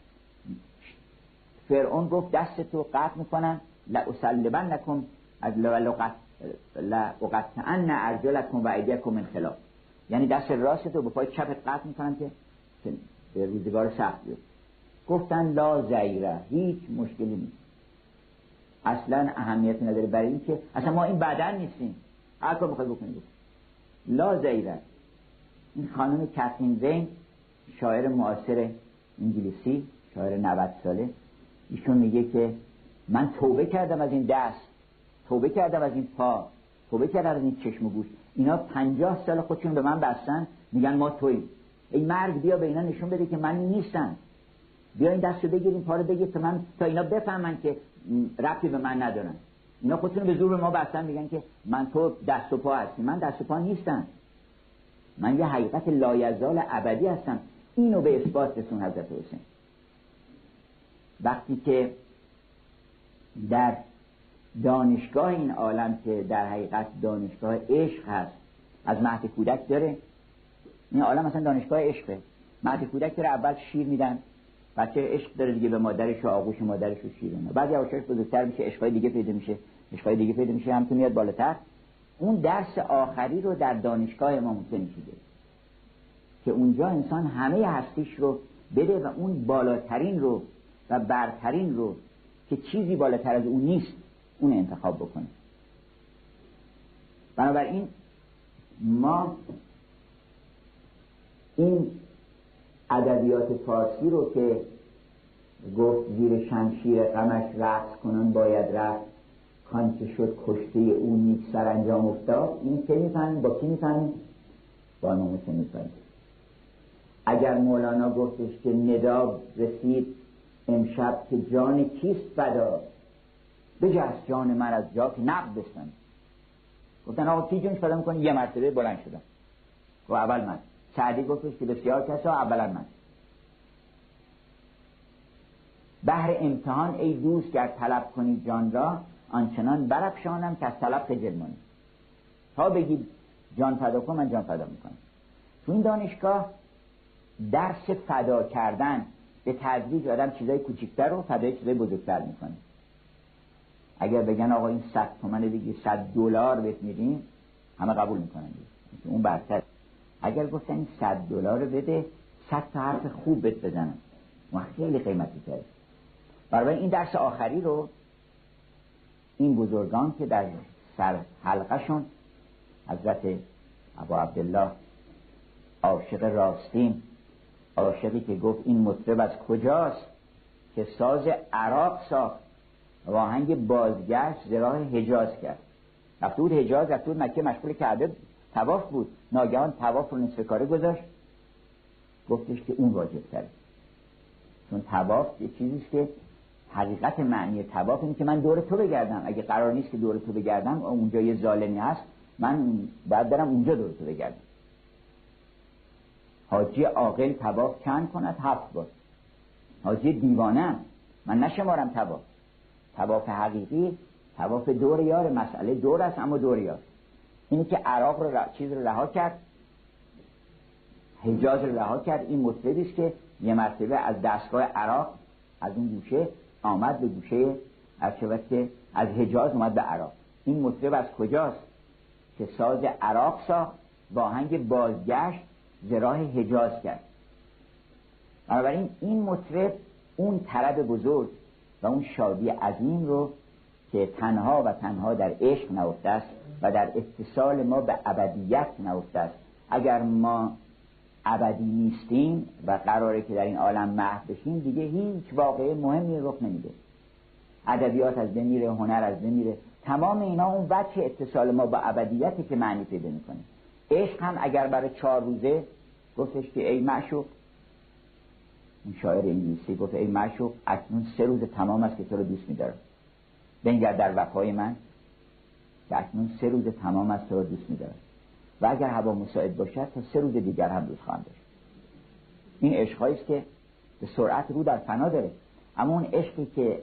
فرعون گفت دست تو قطع می‌کنن لأسلبن نکن لأقطعن ارجلکم و ایدیکم من خلاف. یعنی دست راست تو به پای چپت قطع می‌کنن که به روزگار سخت بیاد گفتن لا زیره. هیچ مشکلی نیست. اصلا اهمیت نداره برای اینکه اصلا ما این بدن نیستیم. هر کار بخوای بکنید لا زیره این خانم کاترین زین شاعر معاصر انگلیسی شاعر 90 ساله ایشون میگه که من توبه کردم از این دست توبه کردم از این پا توبه کردم از این چشم و گوش. اینا پنجاه سال خودشون به من بستن میگن ما توییم. ای مرگ بیا به اینا نشون بده که من نیستم. بیا این دستو بگیریم پاره بگیر تا من تا اینا بفهمن که ربطی به من ندارن. اینا خودشون به زور ما بستن میگن که من تو دست و پا هستی. من دست و پا نیستم. من یه حقیقت لایزال ابدی هستم. اینو به اثبات رسون حضرت حسین. وقتی که در دانشگاه این عالم که در حقیقت دانشگاه عشق هست از مهد کودک داره این عالم مثلا دانشگاه عشقه. مهد کودک داره اول شیر میدن بچه عشق داره دیگه به مادرش و آغوش مادرش و شیر میدن بعد یواشاش بزرگتر میشه عشقای دیگه پیدا میشه. عشقای دیگه پیدا میشه هم میاد بالاتر. اون درس آخری رو در دانشگاه امام حسین شده که اونجا انسان همه هستیش رو بده و اون بالاترین رو و برترین رو که چیزی بالاتر از اون نیست اون انتخاب بکنه. بنابراین ما این ادبیات فارسی رو که گفت زیر شمشیر غمش رقص کنن باید رفت که شد کشته او نیک سر انجام افتاد این که می‌فهمیم؟ با کی می‌فهمیم؟ با ناموس می‌فهمیم؟ اگر مولانا گفتش که ندا رسید امشب که جان کیست فدا بجست جان من از جا که نقد بستن گفتن آقا کی جونش فدا می‌کنه یه مرتبه بلند شدم. و اول من. سعدی گفتش که بسیار کسا اولا من. بهر امتحان ای دوست گر طلب کنی جان را آنچنان برفشانم که از طلب خجل مانی. تا بگی جان فدا کن من جان فدا می‌کنم. تو این دانشگاه درس فدا کردن به تدریج آدم چیزای کوچیکتر رو فدای چیزای بزرگتر می‌کنه. اگر بگن آقا این صد تومن دیگه صد دلار بهت میدیم همه قبول می‌کنن. اون برتر. اگر گفتن این صد دلار رو بده صد تا حرف خوب بهت بزنن. ما خیلی قیمتی کرد برای این درس آخری رو این بزرگان که در سر حلقهشون حضرت ابو عبدالله عاشق راستین عاشقی که گفت این مطرب از کجاست؟ که ساز عراق ساخت و آهنگ بازگشت زراح حجاز کرد. رفته بود حجاز رفته بود مکه مشغول کرده تواف بود. ناگهان تواف رو نصف کاره گذاشت. گفتش که اون واجب کرد چون تواف یه چیزیست که حقیقت معنی تواف اینه که من دور تو بگردم. اگه قرار نیست که دور تو بگردم اونجا یه ظالمی هست من باید برم اونجا دور تو بگردم. حاجی عاقل تواف چند کند؟ هفت بار. حاجی دیوانه من نشمارم تواف تواف حقیقی تواف دور یار. مسئله دور است اما دور یار. اینی که عراق رو چیز رو رها کرد حجاز رو رها کرد این مطلبی است که یه مرتبه از دستگاه عراق از اون گوشه آمد به گوشه از که از حجاز اومد به عراق. این مطلب از کجاست؟ که ساز عراق ساخت با آهنگ بازگشت زراح حجاز کرد. بنابراین این مطرب اون طرب بزرگ و اون شادی عظیم رو که تنها و تنها در عشق نهفته است و در اتصال ما به ابدیت نهفته است. اگر ما ابدی نیستیم و قراره که در این عالم محو بشیم دیگه هیچ واقعه مهمی رخ نمیده. ادبیات از بمیره هنر از بمیره تمام اینا اون وجه اتصال ما با ابدیتی که معنی پیدا می‌کنه. عشق هم اگر برای چهار روزه گفتش که ای معشوق این شاعر انگلیسی گفت ای معشوق اکنون سه روز تمام است که تو رو دوست میدارم. بنگر در وفای من که اکنون سه روز تمام است تو رو دوست میدارم. و اگر هوا مساعد باشد تا سه روز دیگر هم دوست خواهم داشت. این عشقهایی است که به سرعت رو در فنا داره. اما اون عشقی که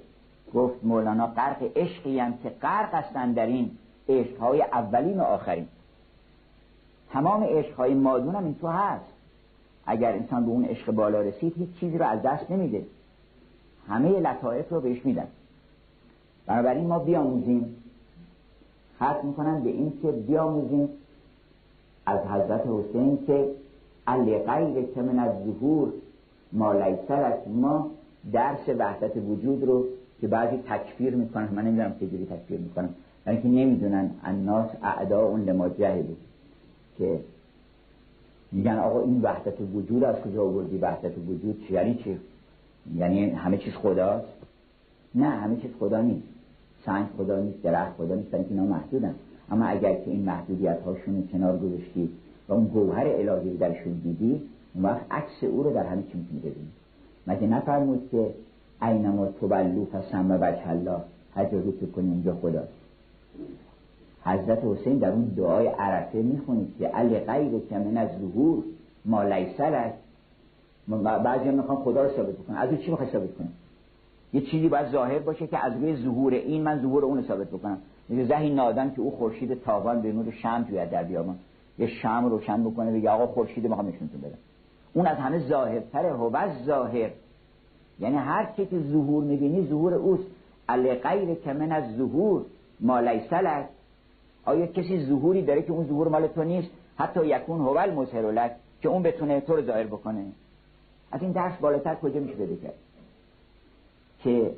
گفت مولانا غرق عشقی هم که غرق هستند در این عشقهای اولین و آخرین. تمام عشقهای مادون هم این تو هست. اگر انسان به اون عشق بالا رسید هیچ چیزی رو از دست نمیده. همه لطائف رو بهش میدن. بنابراین ما بیاموزیم. خط می‌کنن به این که بیاموزیم از حضرت حسین که علی غیر که من از ظهور ما لیسر ما درس وحدت وجود رو که بعضی تکفیر می‌کنن. من نمی‌دونم چجوری تکفیر می‌کنم برای اینکه نمی‌دونن. الناس اعدا اون لما جهلو که میگن آقا این وحدت وجود از کجا آوردی؟ وحدت وجود چی؟ یعنی چی؟ یعنی همه چیز خداست؟ نه همه چیز خدا نیست. سنگ خدا نیست درخت خدا نیست. برای اینا محدودن. اما اگر که این محدودیت هاشون کنار گذاشتی و اون گوهر الهی درشون دیدی اون وقت عکس او رو در همه چی می‌تونی ببینی مگه نفرمود که اینما تبلو فسم وجه الله؟ هر جا رو کنی اونجا خداست حضرت حسین در اون دعای عرفه می‌خونید که علی غیر که من از ظهور ما است بعضی می‌خوان خدا رو ثابت کنن از چی می‌خوای ثابت کنن یه چیزی باید ظاهر باشه که از روی ظهور این من ظهور اون ثابت بکنم. میگه زهی نادان که او خورشید تابان به نور شم جوید در بیابان. یه شم روشن بکنه بگه آقا خورشید می‌خوام نشونتون بدم. اون از همه ظاهرتره هو ظاهر. یعنی هر چی که ظهور می‌بینی ظهور اوست. علی غیر که من از ظهور ما لیسل آیا کسی ظهوری داره که اون ظهور مال تو نیست؟ حتی یکون هو المظهر لک که اون بتونه تو رو ظاهر بکنه. از این درس بالاتر کجا میشه بده که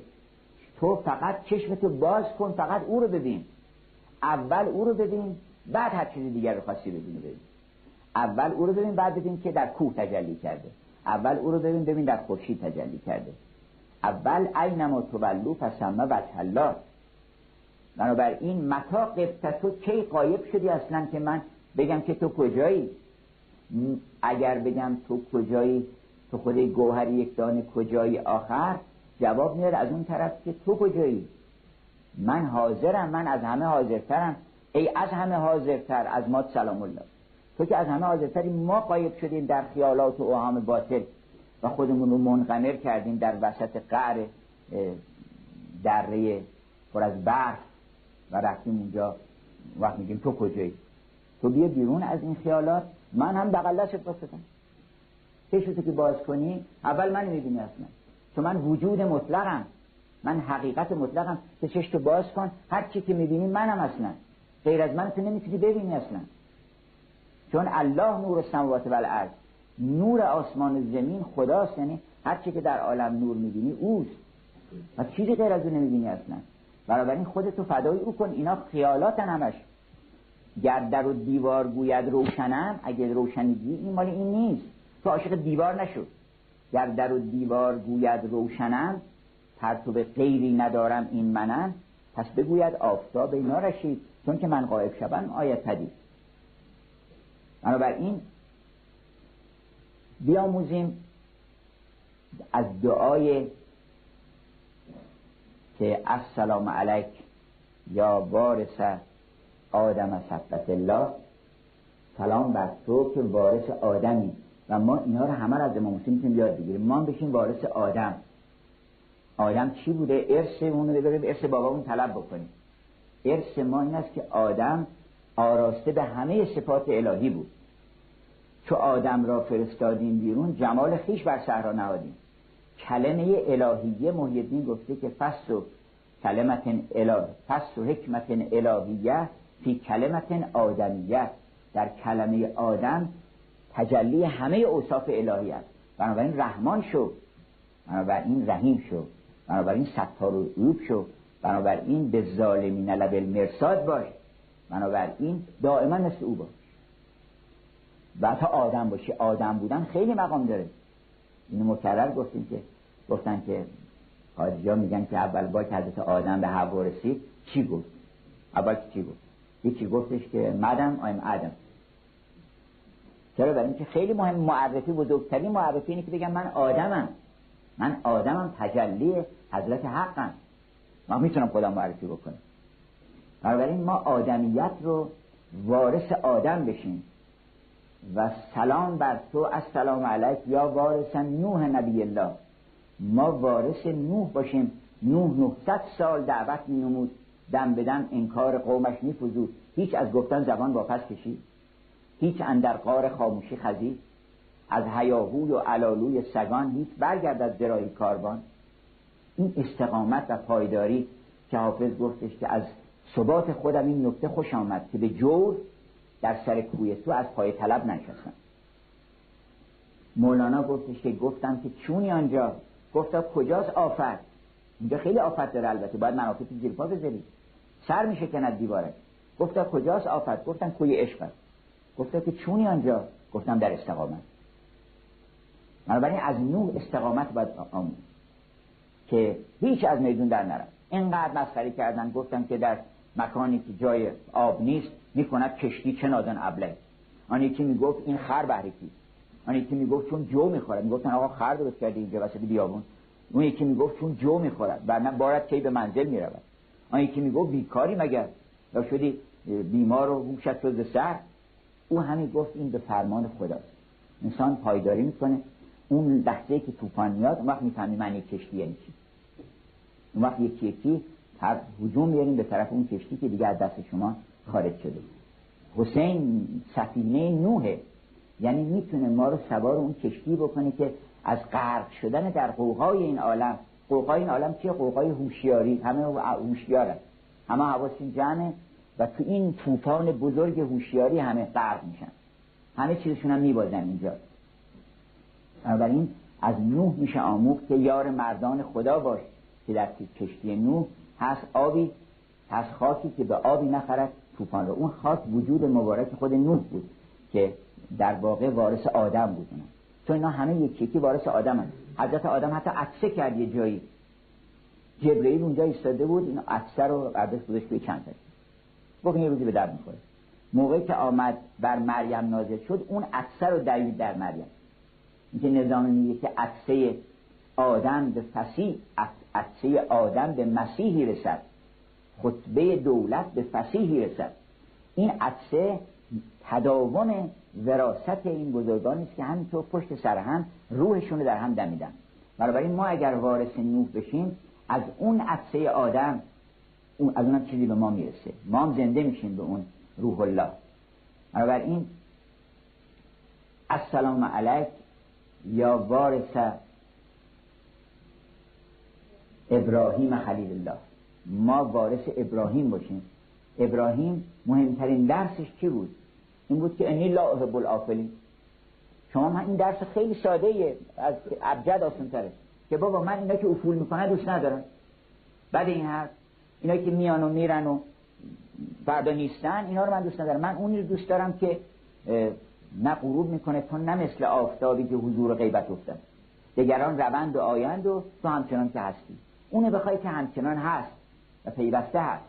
تو فقط چشمتو باز کن فقط او رو ببین. اول او رو ببین بعد هر چیزی دیگر رو خواستی ببینی ببین. اول او رو ببین بعد ببین که در کوه تجلی کرده. اول او رو ببین ببین در خورشید تجلی کرده. اول اینما تولو فسمه وجه الله بنابراین متا قبط تو کی قایب شدی اصلا که من بگم که تو کجایی؟ اگر بگم تو کجایی تو خود گوهر یک دانه کجایی آخر؟ جواب میاد از اون طرف که تو کجایی؟ من حاضرم من از همه حاضرترم. ای از همه حاضرتر از ما سلام الله. تو که از همه حاضرتری ما قایب شدیم در خیالات و اوهام باطل و خودمون رو منقمر کردیم در وسط قعر دره پر از برف و رفتیم اونجا. وقت میگیم تو کجایی؟ تو بیا بیرون از این خیالات. من هم بغل دستت واسطم. چشتو که باز کنی؟ اول من می‌بینی اصلا. چون من وجود مطلقم. من حقیقت مطلقم. که چشتو باز کن. هر چی که می‌بینی منم اصلا. غیر از من تو نمی‌تونی ببینی اصلا. چون الله نور السماوات و الارض نور آسمان و زمین خداست. یعنی هر چی که در عالم نور می‌بینی اوست. و چیزی غیر از اون نمی‌بینی اصلا. بنابراین خودتو فدای او کن. اینا خیالات همش. گر در و دیوار گوید روشنم اگه روشنیدی این مال این نیست. تو عاشق دیوار نشو. گر در و دیوار گوید روشنم پرتو غیری ندارم این منم پس بگوید آفتاب اینا رشید چون که من قائب شبم آیت پدید. بنابراین بیاموزیم از دعای که السلام علیک یا وارث آدم صفت الله. سلام بر تو که وارث آدمی. و ما اینا رو همه از امام حسین می‌تونیم یاد بگیریم. ما بشیم وارث آدم. آدم چی بوده؟ ارث اون رو بریم ارث بابامون طلب بکنیم. ارث ما این است که آدم آراسته به همه صفات الهی بود. چو آدم را فرستادیم بیرون جمال خیش بر صحرا نهادیم. کلمه الهیه محیدین گفته که فس و کلمت اله فس و حکمت الهیه فی کلمت آدمیه. در کلمه آدم تجلی همه اوصاف الهی است. بنابراین رحمان شو. بنابراین رحیم شو. بنابراین ستار و عیوب شو. بنابراین به ظالمین لب المرصاد باش. بنابراین دائما مثل او باش. و تا آدم باشی آدم بودن خیلی مقام داره. اینو مکرر گفتیم که گفتن که حاجی میگن که اول با که حضرت آدم به حوا رسید چی گفت؟ اول چی گفت؟ یکی گفتش که مدم آیم آدم. چرا؟ برای اینکه خیلی مهم معرفی بزرگترین معرفی اینه که بگم من آدمم. من آدمم تجلی حضرت حقم. ما می‌تونم خودم معرفی بکنم. بنابراین ما آدمیت رو وارث آدم بشیم و سلام بر تو السلام علیک یا وارث نوح نبی الله. ما وارث نوح باشیم. نوح 900 سال دعوت می نمود دم بدم انکار قومش می فزود هیچ از گفتن زبان واپس کشید. هیچ اندر قار خاموشی خزید. از هیاهوی و علالوی سگان هیچ برگرد از درایی کاروان. این استقامت و پایداری که حافظ گفتش که از ثبات خودم این نکته خوش آمد که به جور در سر کوی تو از پای طلب نشستم. مولانا گفتش که گفتم که چونی آنجا؟ گفتا کجاست آفت؟ اینجا خیلی آفت داره البته باید منافت زیر پا بذاری سر میشه کند دیواره گفتا کجاست آفت؟ گفتم کوی عشق است گفتا که چونی آنجا؟ گفتم در استقامت. بنابراین از نوح استقامت باید آمون که هیچ از میدون در نرم اینقدر مسخره کردن گفتم که در مکانی که جای آب نیست می‌کند کشتی چه نادان ابله آن یکی می‌گفت این خر بهره کی آن یکی می‌گفت چون جو می‌خورد. می‌گفتن آقا خر درست کرده اینجا وسط بیابون. اون یکی می‌گفت چون جو می‌خورد. بعد بارد کی به منزل می‌رود؟ آن یکی می‌گفت بیکاری مگر؟ یا شدی بیمار و هوشت رو سر؟ او همین گفت این به فرمان خداست. انسان پایداری می‌کنه. اون لحظه که طوفان میاد اون وقت می‌فهمی معنی کشتی یعنی چی. اون وقت یکی یکی هر هجوم بیاریم به طرف اون کشتی که دیگه از دست شما خارج شده. حسین سفینه نوحه یعنی می‌تونه ما رو سوار اون کشتی بکنه که از غرق شدن در قوقای این عالم قوقای این عالم چیه؟ قوقای هوشیاری. همه هوشیاره همه حواسشون جمعه. و تو این طوفان بزرگ هوشیاری همه غرق میشن. همه چیزشون هم میبازن اینجا. بنابراین از نوح میشه آموخت که یار مردان خدا باش که در کشتی نوح هست آبی هست خاکی که به آبی نخرد. طوفان رو. اون خاک وجود مبارک خود نوح بود که در واقع وارث آدم بود. چون اینا همه یکی یکی وارث آدم هست. حضرت آدم حتی عطسه کرد یه جایی. جبرئیل اونجا ایستاده بود این عطسه رو برداشت بودش به چند گفت یه روزی به درد می‌خوره. موقعی که آمد بر مریم نازل شد اون عطسه رو دوید در مریم. اینکه نظام میگه که عطسه آدم به فسیح عطسه آدم به مسیحی رسد. خطبه دولت به فسیحی رسد. این عطسه تداوم وراست این بزرگانی است که همینطور پشت سر هم روحشون رو در هم دمیدن. بنابراین ما اگر وارث نوح بشیم از اون عطسه آدم اون از اون چیزی به ما می‌رسه. ما هم زنده میشیم به اون روح الله. بنابراین السلام علیک یا وارث ابراهیم خلیل الله. ما وارث ابراهیم باشیم. ابراهیم مهمترین درسش چی بود؟ این بود که انی لا احب الافلین شما من این درس خیلی ساده ایه از ابجد آسان تره. که بابا من اینا که افول می‌کنن دوست ندارم. بعد این حرف اینا که میان و میرن و فردا نیستن اینا رو من دوست ندارم. من اونی رو دوست دارم که نه غروب می‌کنه تو نه مثل آفتابی که حضور غیبت افتن دگران روند و آیند و تو همچنان که هستی. اونو بخوای که همچنان هست و پیوسته هست.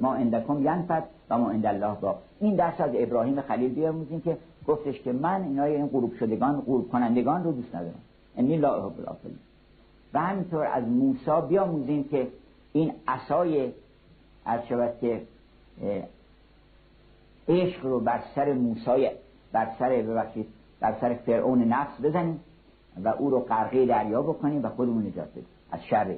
ما اندکم ینفد و ما اند الله با. این درس از ابراهیم خلیل بیاموزیم که گفتش که من اینای این غروب شدگان غروب کنندگان رو دوست ندارم. انی لا و همینطور از موسی بیاموزیم که این عصای شود که عشق رو بر سر موسی بر سر ببخشید بر سر فرعون نفس بزنیم و او رو غرقه دریا بکنیم و خودمون نجات بدیم. از شر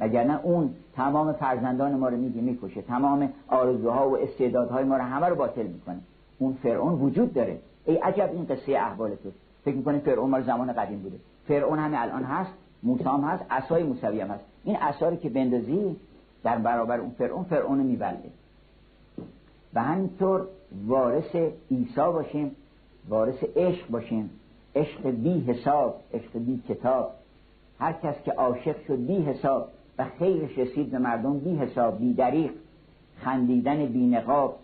وگرنه اون تمام فرزندان ما رو میگه می‌کشه. تمام آرزوها و استعدادهای ما رو همه رو باطل می‌کنه. اون فرعون وجود داره. ای عجب این قصه احوال تو. فکر می‌کنه فرعون مال زمان قدیم بوده. فرعون همه الان هست موسی هم هست عصای موسوی هم هست. این عصا که بندازی در برابر اون فرعون فرعون میبله و همینطور وارث عیسی باشیم وارث عشق باشیم. عشق بی حساب عشق بی کتاب. هر کس که عاشق شد بی حساب و خیرش رسید به مردم بی حساب بی دریق خندیدن بی نقاب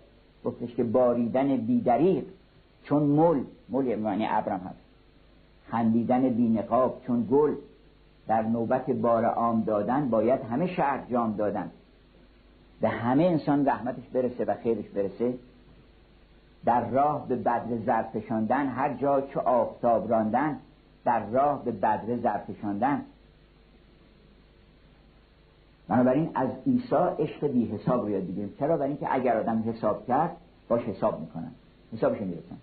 گفتش که باریدن بی دریق چون مل مل معنی ابرم هست. خندیدن بی نقاب چون گل. در نوبت بار عام دادن باید همه شهر جام دادن. به همه انسان رحمتش برسه و خیرش برسه. در راه به بدر زرفشاندن هر جا چو آفتاب راندن در راه به بدر زرفشاندن بنابراین از عیسی عشق بی حساب رو یاد بگیریم. چرا؟ برای اینکه اگر آدم حساب کرد باش حساب می‌کنن. حسابش می‌رسن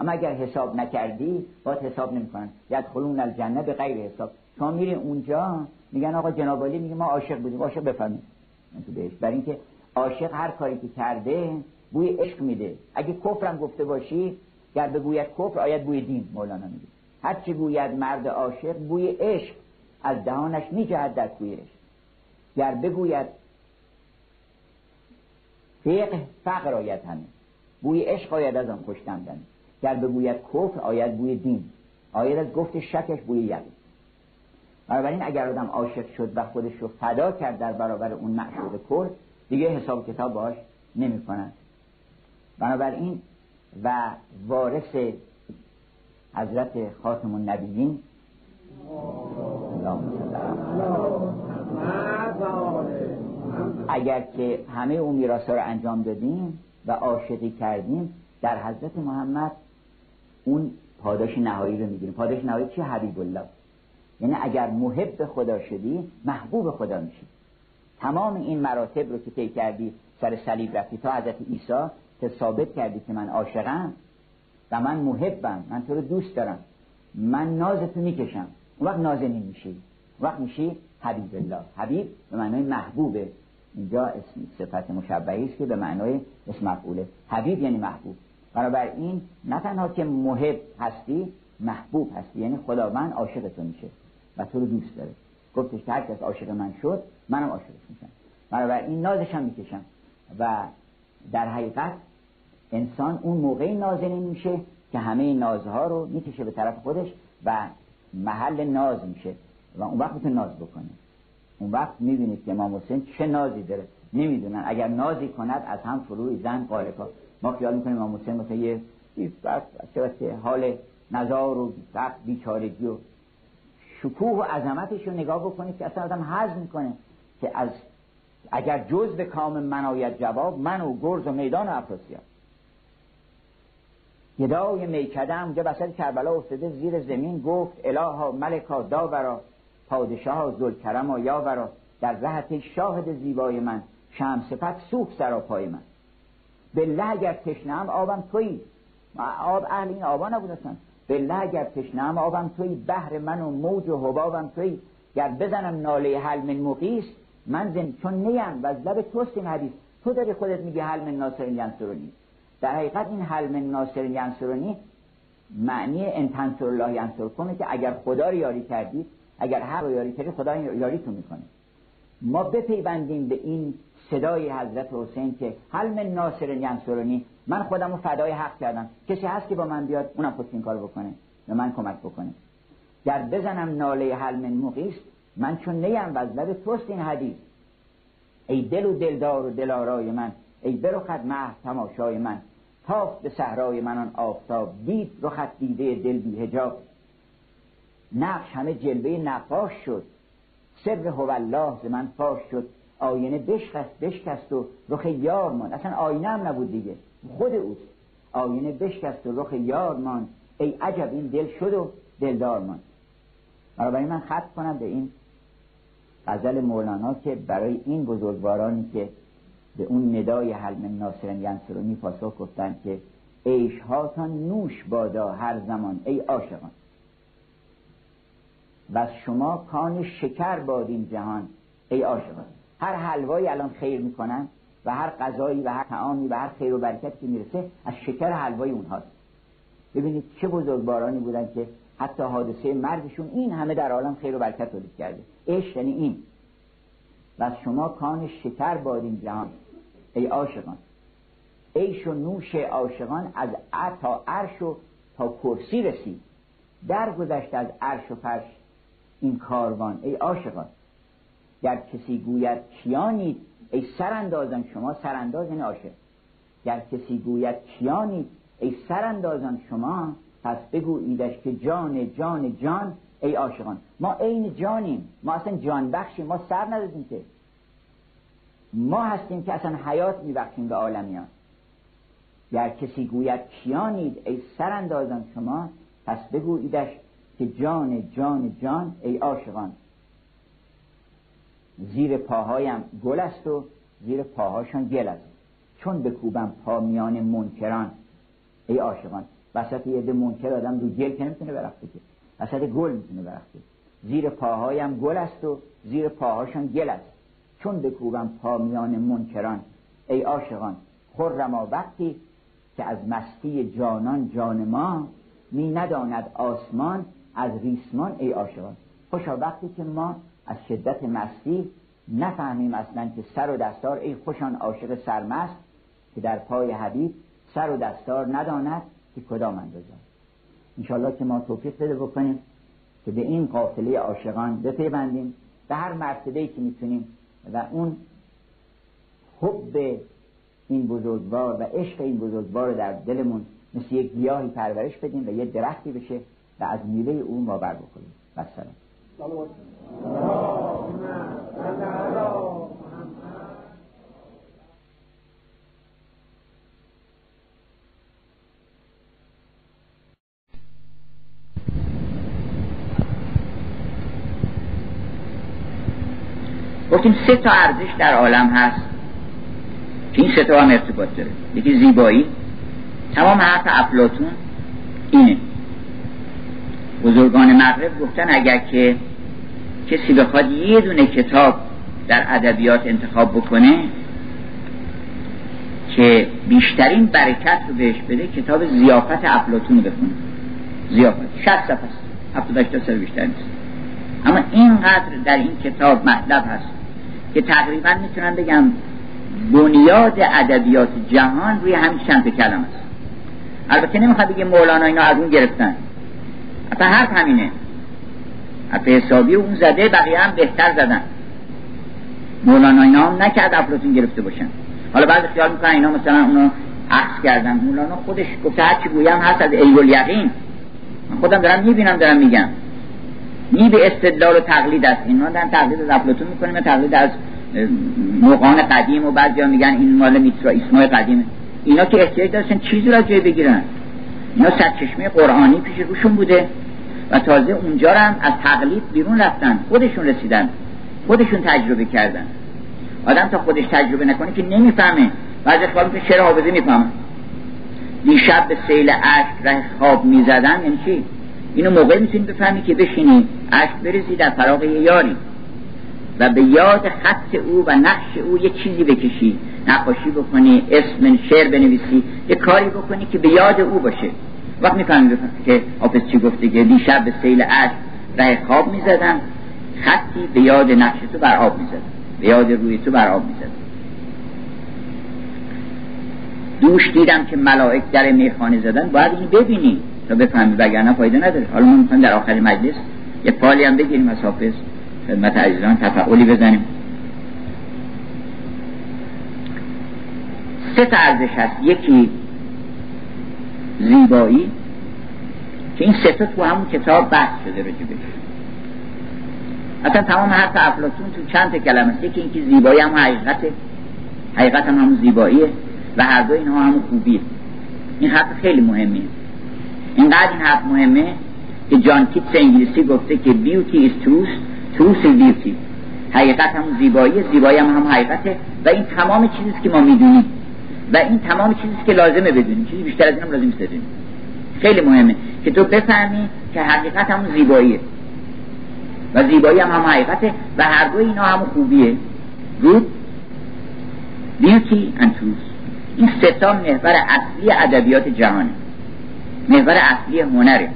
اما اگر حساب نکردی باید حساب نمی‌کنن. خلون الجنه به غیر حساب. شما میری اونجا میگن آقا جناب میگه ما عاشق بودیم. عاشق بفهمید تو بهش. برای اینکه عاشق هر کاری که کرده بوی عشق میده. اگه کفرم گفته باشی گر بگوید کفر آید بوی دین مولانا میگه. هر چی گوید مرد عاشق بوی عشق از دهانش میجهد در عشق. گر بگوید فقه فقر آید همین بوی عشق آید از آن خوشتمدن گر بگوید کفر آید بوی دین. آید از گفت شکش بوی یقین. بنابراین اگر آدم عاشق شد و خودش رو فدا کرد در برابر اون معشوق کل دیگه حساب کتاب باش نمی کنن بنابراین و وارث حضرت خاتم النبیین اگر که همه اون میراث رو انجام دادیم و عاشقی کردیم در حضرت محمد اون پاداش نهایی رو می‌گیریم. پاداش نهایی چی حبیب الله. یعنی اگر محب خدا شدی محبوب خدا میشی. تمام این مراتب رو که طی کردی سر صلیب رفتی تا حضرت عیسی که ثابت کردی که من عاشقم و من محبم من تو رو دوست دارم. من نازتو می‌کشم. اون وقت نازنین میشی وقت میشی حبیب الله. حبیب به معنای محبوبه. اینجا اسم صفت مشبهی است که به معنای اسم مفعوله. حبیب یعنی محبوب. بنابراین نه تنها که محب هستی محبوب هستی. یعنی خداوند عاشق تو میشه. و تو رو دوست داره. گفتش که هر کس عاشق من شد منم عاشقش میشم. بنابراین نازش هم می‌کشم. و در حقیقت انسان اون موقعی نازنین میشه که همه نازها رو می‌کشه به طرف خودش و محل ناز میشه. و اون وقت می‌تونه ناز بکنه. اون وقت می‌بینید که امام حسین چه نازی داره. نمی‌دونن. اگر نازی کند از هم فروی زن قالکا ما خیال می‌کنیم امام حسین مثلا یه حال نزار و بیچارگی و شکوه و عظمتش رو نگاه بکنید که اصلا آدم حزم می‌کنه که از اگر جز به کام من آید جواب من و گرز و میدان و افراسیاب. گدای میکده اونجا بسد کربلا افتاده زیر زمین گفت الها ملکا داورا پادشاه زلکرم و یاورا در رهت شاهد زیبای من شم صفت سوخ سرا پای من. بالله اگر تشنم آبم تویی. آب اهل این آبا نبودستن بالله اگر تشنم آبم تویی بحر من و موج و حبابم تویی گر بزنم ناله حل من مقیس من زن چون نیم و از لب توست این حدیث. تو داری خودت میگی حل من ناصر ینصرونی در حقیقت این حل من ناصر ینصرونی معنی انتنصر الله ینصر. کنه که اگر خدا رو یاری کردی اگر حق رو یاری کردی خدا یاریتون می‌کنه. ما بپیوندیم به این صدای حضرت حسین که حل من ناصر ینصرونی من خودم رو فدای حق کردم. کسی هست که با من بیاد اونم خود این کار بکنه. به من کمک بکنه. گر بزنم ناله حل من مقیست من چون نیم و از لب توست این حدیث. ای دل و دلدار و دلارای من ای برخت مه تماشای من. تافت به صحرای من آن آفتاب دید رخت دیده دل بی هجاب نقش همه جلوه نقاش شد. سر هو الله ز من فاش شد. آینه بشکست بشکست و رخ یار مان اصلا آینه هم نبود دیگه. خود اوست. آینه بشکست و رخ یار مان ای عجب این دل شد و دلدار مان برای من خط کنم به این غزل مولانا که برای این بزرگوارانی که به اون ندای حلم ناصرن ینصرونی پاسخ گفتن که عیش هاتان نوش بادا هر زمان ای عاشقان. و شما کان شکر بادین جهان ای عاشقان. هر حلوایی الان خیر می‌کنن و هر غذایی و هر تعامی و هر خیر و برکت که می‌رسه از شکر حلوای اونهاست. ببینید چه بزرگوارانی بودن که حتی حادثه مرگشون این همه در عالم خیر و برکت تولید کرده. عشق یعنی این. و شما کان شکر بادین جهان. ای عاشقان. عیش و نوش عاشقان از تا عرش و تا کرسی رسید. در گذشت از عرش و فرش این کاروان. ای عاشقان. گر کسی گوید کیانید ای سراندازان شما سرانداز این عاشق گر کسی گوید کیانید ای سراندازان شما پس بگوییدش که جان جان جان ای عاشقان. ما عین جانیم. ما اصلا جان بخشیم. ما سر ندادیم که. ما هستیم که اصلا حیات میبخشیم به عالمیان. گر کسی گوید کیانید ای سراندازان شما پس بگوییدش که جان جان جان ای عاشقان. زیر پاهایم گل است و زیر پاهاشان گل است. چون بکوبم پا میان منکران. ای عاشقان وسط یه منکر آدم رو گل که نمی‌تونه برخته که. وسط گل می‌تونه برخته زیر پاهایم گل است و زیر پاهاشان گل است. چون بکوبم پا میان منکران. ای عاشقان خرما وقتی که از مستی جانان جان ما می نداند آسمان از ریسمان. ای عاشقان خوشا وقتی که ما از شدت مستی نفهمیم اصلا که سر و دستار ای خوشان عاشق سرمست که در پای حبیب سر و دستار نداند که کدام اندازه. انشالله که ما توفیق بده بکنیم که به این قافله عاشقان بپیوندیم به هر مرتبه که می‌تونیم و اون حب این بزرگوار و عشق این بزرگوار رو در دلمون مثل یک گیاهی پرورش بدیم و یه درختی بشه و از میوه او ما بر بکنیم و گفتیم سه تا ارزش در عالم هست. که این سه تا هم ارتباط داره. یکی زیبایی. تمام حرف افلاتون اینه. بزرگان مغرب گفتن اگر که کسی بخواد یه دونه کتاب در ادبیات انتخاب بکنه که بیشترین برکت رو بهش بده کتاب زیافت افلاتون رو بخونه. زیافت شست صفحه است. هفتاد سر بیشتر نیست. اما اینقدر در این کتاب مطلب هست که تقریبا می‌تونم بگم بنیاد ادبیات جهان روی همین چند کلم است. البته نمی‌خواد بگه مولانا اینا از اون گرفتن. اصلا حرف همینه. حرف حسابی اون زده بقیه هم بهتر زدن. مولانا اینا هم نکرد افلاتون گرفته باشن. حالا بعد خیال می‌کنن اینا مثلا اونو عکس کردن. مولانا خودش گفته هرچی گویم هست از ایول یقین من خودم دارم می‌بینم دارم میگم. نی به استدلال و تقلید است. این دارن تقلید از افلاطون می‌کنیم تقلید از موقعان قدیم و بعضی میگن این مال میترا اسمای قدیمه اینا که احتیاج داشتن چیزی را جای بگیرن. اینا سرچشمه قرآنی پیش روشون بوده. و تازه اونجا هم از تقلید بیرون رفتن. خودشون رسیدن. خودشون تجربه کردن. آدم تا خودش تجربه نکنه که نمی‌فهمه. بعضی خواهد که شعر حافظه می‌فهمه؟ دیشب به سیل عشق ره خواب می‌زدن یعنی چی؟ اینو موقع می‌تونی بفهمی که بشینی عشق بریزی در فراغ یاری. و به یاد خط او و نقش او یه چیزی بکشی. نقاشی بکنی اسم شعر بنویسی یه کاری بکنی که به یاد او باشه. وقت می‌فهمی که حافظ چی گفته که دیشب به سیل عشق ره خواب می‌زدن خطی به یاد نقش تو بر آب می‌زدن به یاد روی تو بر آب می‌زدن دوش دیدم که ملائک در میخانه زدن. باید این ببینی تا بفهمی وگرنه فایده نداره. حالا ما می‌خوایم در آخر مجلس یه پالی هم بگیریم از حافظ. خدمت عزیزان تفعولی بزنیم. سه تا ارزش هست. یکی زیبایی که این سه تو همون کتاب بحث شده راجبش اصلا تمام حرف افلاتون تو چند کلمه است. یکی اینکه زیبایی هم حقیقته. حقیقت هم همون زیباییه و هر دو اینها همون خوبیه. این حرف خیلی مهمیه. اینقدر این حرف مهمه که جان کیتس انگلیسی گفته که بیوتی is truth تروس بیوتی حقیقت هم زیبایی زیبایی هم هم حقیقته و این تمام چیزی که ما می‌دونیم. و این تمام چیزی که لازمه بدونیم چیزی بیشتر از این هم لازم نیست بدونیم خیلی مهمه که تو بفهمی که حقیقت هم زیباییه. و زیبایی هم هم حقیقته و هر دو اینا هم خوبیه. good beauty and truth این ستا محور اصلی ادبیات جهانه. محور اصلی هنره.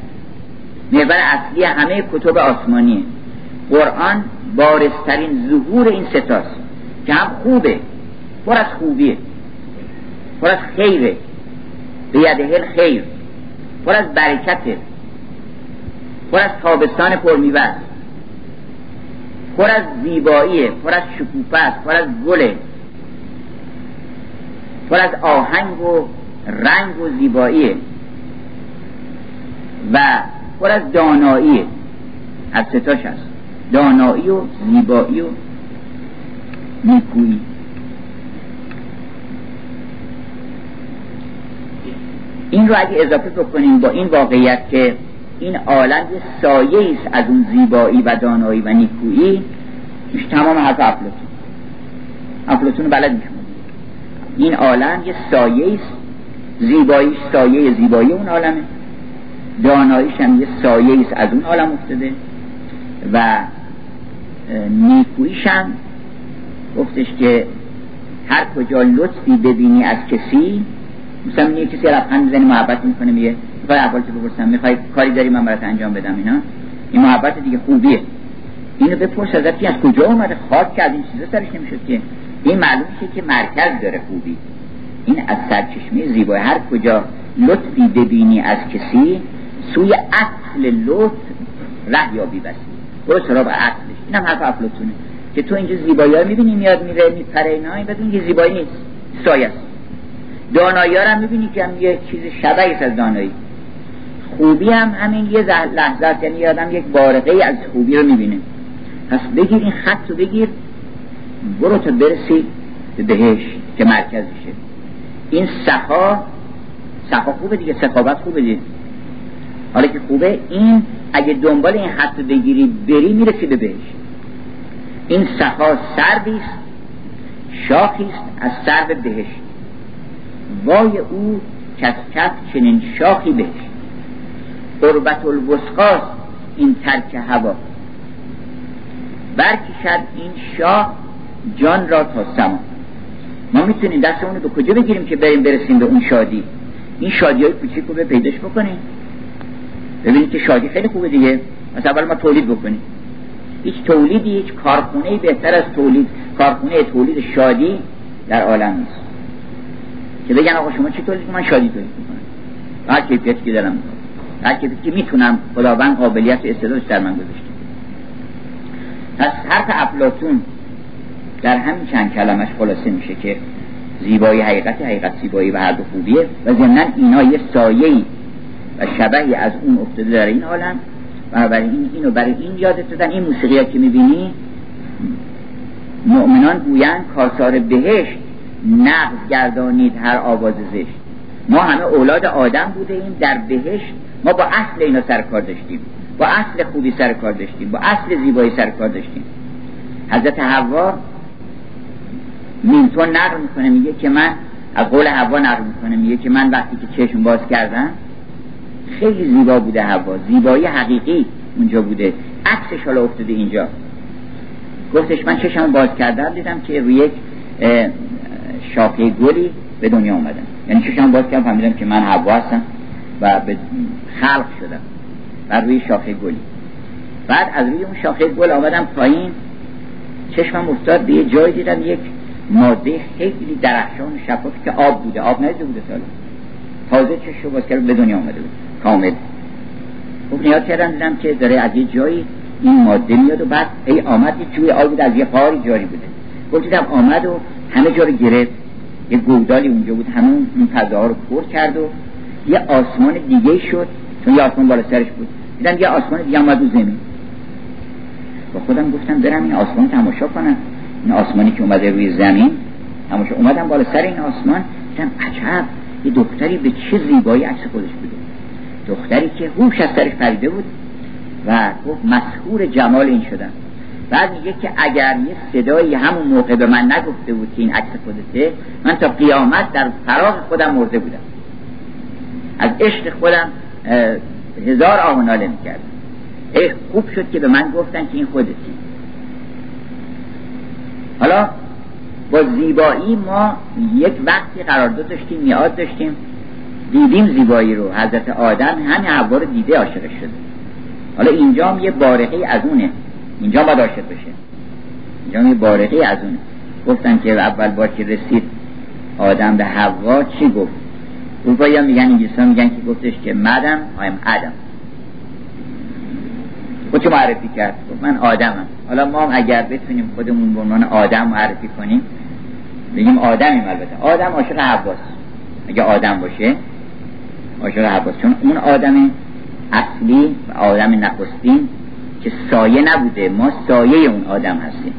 محور اصلی همه کتب آسمانیه. قرآن بارسترین ظهور این ستاست که هم خوبه. پر از خوبیه. پر از خیره به یده خیر پر از برکته پر از تابستان پرمیوه پر از زیباییه پر از شکوفه پر از گله پر از آهنگ و رنگ و زیباییه و پر از داناییه از ستاش هست دانایی و زیبایی و نیکویی. این رو اگه اضافه بکنیم با این واقعیت که این عالم یه سایه است از اون زیبایی و دانایی و نیکویی تمام حرف افلاتون افلاتون بلد میشه این عالم یه سایه است. زیبایی سایه زیبایی اون عالمه. داناییش هم یه سایه است از اون عالم افتاده. و نیکویشم گفتش که هر کجا لطفی ببینی از کسی مثلا یه کسی لبخند می‌زنی محبت می‌کنه میگه می‌خوای اول تو بپرسم می‌خوای کاری داری من برات انجام بدم اینا؟ این محبت دیگه خوبیه. اینو بپرس ازت که از کجا اومده خاک کرد این چیزا سرش نمی‌شد که. این معلوم که مرکز داره خوبی. این از سرچشمه زیبایی. هر کجا لطفی ببینی از کسی سوی اصل لطف ره یابی بسی. برو سراغ عقلش اینم حرف افلاطونه که تو اینجا زیبایی ها می‌بینی میاد میره میپره اینا. این بدون که زیبایی نیست. سایه است. دانایی ها هم می‌بینی که هم یه چیز شبهی از دانایی. خوبی هم همین یه لحظه است یعنی آدم یک بارقه از خوبی رو می‌بینه. پس بگیر این خط رو بگیر برو تا برسی به بهش که مرکزشه. این سخا سخا خوبه دیگه سخابت خوبه دیگه. حالا که خوبه این اگه دنبال این خط بگیری بری می‌رسی به بهش. این سخا سردی است شاخی است از سر بهش. وای او کس کس چنین شاخی بهش قربت الوسقاس این ترک هوا. برکشد این شاه جان را تا سما. ما می‌تونیم دستمون رو به کجا بگیریم که بریم برسیم به اون شادی؟ این شادی های کوچیک رو به پیداش بکنیم. ببینید که شادی خیلی خوبه دیگه. مثلا اول ما تولید بکنیم. هیچ تولیدی هیچ کارخونه بهتر از تولید. کارخونه تولید شادی در عالم نیست. که بگن آقا شما چی تولید من شادی تولید می‌کنم. هر کیفیتی که دارم. هر کیفیتی که می‌تونم خداوند قابلیت و استعدادش در من گذاشته. پس حرف افلاتون در همین چند کلمش خلاصه میشه که زیبایی حقیقت حقیقت زیبایی و هر دو خوبیه. و ضمنا اینا یه سایه‌ای و شبهی از اون افتاده در این عالم. بنابراین اینو برای این یادت دادن این موسیقی که می‌بینی مؤمنان گویند کاسار بهشت نقض گردانید هر آواز زشت. ما همه اولاد آدم بوده ایم در بهشت ما با اصل اینا سر کار داشتیم. با اصل خوبی سر کار داشتیم با اصل زیبایی سر کار داشتیم. حضرت حوا مینتون نقل می‌کنه میگه که من از قول حوا نقل می‌کنه میگه که من وقتی که چشم باز کردم خیلی زیبا بوده هوا زیبایی حقیقی اونجا بوده. عکسش حالا افتاده اینجا. گفتش من چشم باز کردم دیدم که روی یک شاخه گلی به دنیا اومدم یعنی چشم باز کردم فهمیدم که من هوا هستم و به خلق شدم و روی شاخه گلی. بعد از روی اون شاخه گل آمدم پایین. چشمم افتاد به یه جای دیدم یک ماده خیلی درخشان شفاف که آب بوده. آب ندیده بوده سالا تازه چشم باز کرد به دنیا آمده بود. کامل. خوب نیاد کردم دیدم که داره از یه جایی این ماده میاد و بعد ای آمد یه جوی آب از یه قاری جاری بوده. گفت دیدم آمد و همه جا رو گرفت. یه گودالی اونجا بود همون اون فضاها رو پر کرد و یه آسمان دیگه شد چون یه آسمان بالا سرش بود. دیدم یه آسمان دیگه آمد زمین. با خودم گفتم برم این آسمان تماشا کنم. این آسمانی که اومده روی زمین تماشا اومدم بالا سر این آسمان دیدم عجب یه دختری به چه زیبایی عکس خودش بوده. دختری که هوش از سرش پریده بود و گفت مسهور جمال این شدن بعد میگه که اگر یه صدایی همون موقع به من نگفته بود که این عکس خودته من تا قیامت در فراغ خودم مرده بودم. از عشق خودم هزار آه ناله می‌کردم. ای خوب شد که به من گفتن که این خودتی. حالا با زیبایی ما یک وقتی قرارداد داشتیم میاد داشتیم. دیدیم زیبایی رو. حضرت آدم همین حوا دیده عاشق شده. حالا اینجا هم یه بارقه از اونه. اینجا باید عاشق بشه اینجا یه بارقه از اونه گفتن که اول بار که رسید؟ آدم به حوا چی گفت؟ اروپایی ها میگن انگلیسی میگن که گفتش که مدم آیم خود چه معرفی کرد. من آدمم. حالا ما هم اگر بتونیم خودمون به عنوان آدم معرفی کنیم بگیم آدمیم البته. آدم عاشق حواست. اگه آدم باشه عاشق حواست. چون اون آدم اصلی و آدم نخستین که سایه نبوده ما سایه اون آدم هستیم.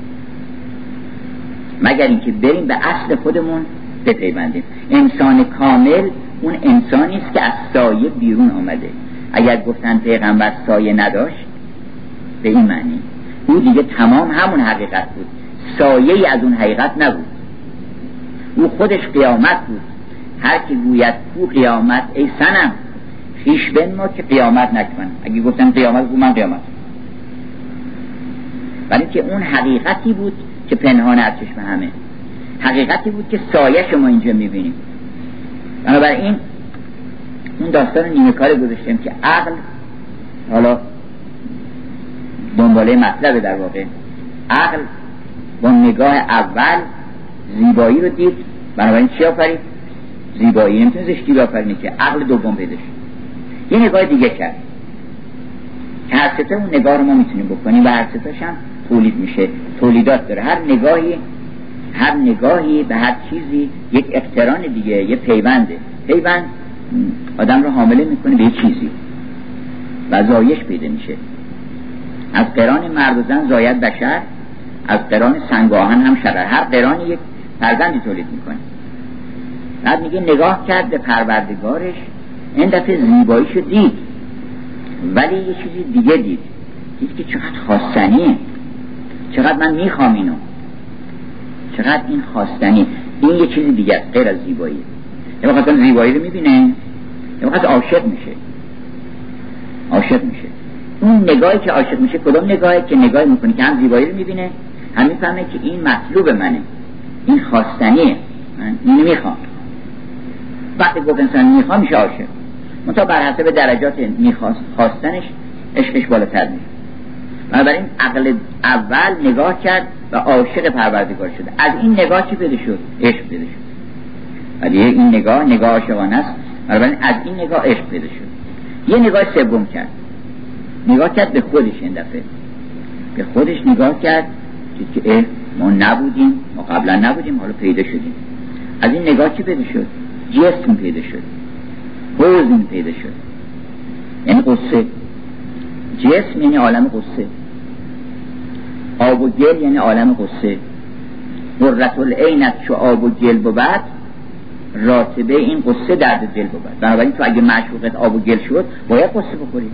مگر اینکه بریم به اصل خودمون بپیوندیم. انسان کامل اون انسانی است که از سایه بیرون آمده. اگر گفتن پیغمبر سایه نداشت به این معنی. او دیگه تمام همون حقیقت بود. سایه از اون حقیقت نبود. او خودش قیامت بود. هر کی گوید کو قیامت ای سنم خیش بن ما که قیامت نکن اگه گفتن قیامت بود من قیامت ولی که اون حقیقتی بود که پنهان از چشم همه. حقیقتی بود که سایه شما اینجا می‌بینیم. بنابراین اون داستان نیمه کار گذاشتیم که عقل حالا دنباله مطلب در واقع عقل با نگاه اول زیبایی رو دید. بنابراین چی آفرید؟ زیبایی. نمی‌تونه زشتی بآفرینه که عقل دوم شد یه نگاه دیگه کرد. که هر اون نگاه رو ما می‌تونیم بکنیم و هر هم تولید میشه. تولیدات داره. هر نگاهی هر نگاهی به هر چیزی یک اقتران دیگه یه پیونده پیوند آدم رو حامله می‌کنه به یه چیزی. و زایش پیدا میشه. از قران مرد و زن زاید بشر از قران سنگاهن هم شرر. هر قرانی یک فرزندی تولید می‌کنه. بعد میگه نگاه کرد به پروردگارش این دفعه زیباییشو دید. ولی یه چیزی دیگه دید. دید که چقدر خواستنیه چقدر من می‌خوام اینو. چقدر این خواستنی. این یه چیزی دیگه غیر از زیبایی. یه وقت زیبایی رو می‌بینه. یه وقت عاشق میشه. عاشق میشه. اون نگاهی که عاشق میشه کدوم نگاهی که نگاهی می‌کنه که هم زیبایی رو می‌بینه هم می‌فهمه که این مطلوب منه. این خواستنیه. من اینو می‌خوام. وقتی گفت انسان می‌خوام میشه عاشق. منتها بر حسب درجات خواستنش عشقش بالاتر میشه. بنابراین عقل اول نگاه کرد و عاشق پروردگار شده. از این نگاه چی پیدا شد؟ عشق پیدا شد. ولی این نگاه نگاه عاشقانه است. بنابراین از این نگاه عشق پیدا شد. یه نگاه سوم کرد. نگاه کرد به خودش این دفعه. به خودش نگاه کرد که ما نبودیم. ما قبلا نبودیم. حالا پیدا شدیم. از این نگاه چی پیدا شد؟ جسم پیدا شد. حوزن پیدا شد. یعنی قصه جسم یعنی عالم قصه آب و گل یعنی عالم قصه قررت العینت چو آب و گل بود راتبه این قصه درد دل بود. بنابراین تو اگه معشوقت آب و گل شد باید قصه بخوری.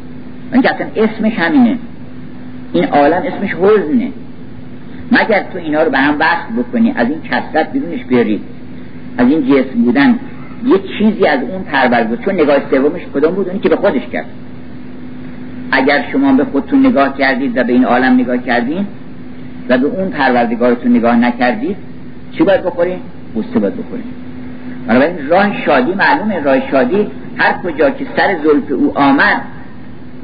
اینکه اصلا اسمش همینه. این عالم اسمش حزنه. مگر تو اینا رو به هم وصل بکنی از این کسرت بیرونش بیاری از این جسم بودن. یه چیزی از اون پرورد چون نگاه سومش کدوم بود؟ اونی که به خودش کرد. اگر شما به خودتون نگاه کردید و به این عالم نگاه کردین و به اون پروردگارتون نگاه نکردید چی باید بخورین؟ بوسته باید بخورین بنابراین راه شادی معلومه. راه شادی هر کجا که سر زلف او آمد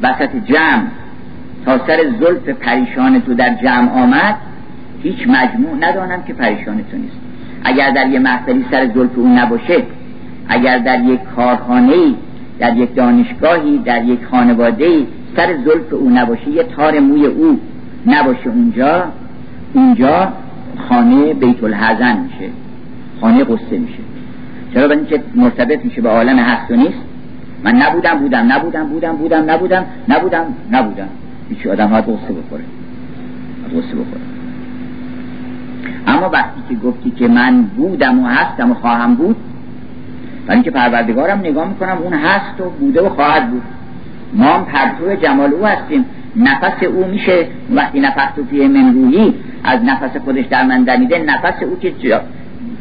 وسط جمع تا سر زلف پریشان تو در جمع آمد هیچ مجموع ندانم که پریشان تو نیست. اگر در یه محفلی سر زلف او نباشه اگر در یک خانه در یک دانشگاهی در یک خانواده سر زلف او نباشه یه تار موی او نباشه اونجا اونجا خانه بیت الحزن میشه. خانه قصه میشه. چرا؟ به اینکه مرتبط میشه به عالم هست و نیست. من نبودم بودم نبودم بودم بودم نبودم نبودم نبودم. هیچ آدم ها قصه بخوره. قصه بخوره. اما وقتی که گفتی که من بودم و هستم و خواهم بود برای اینکه پروردگارم نگاه می‌کنم اون هست و بوده و خواهد بود. ما هم پرتو جمال او هستیم. نفس او میشه. وقتی نفس تو پیه من از نفس خودش در من دمیده نفس او که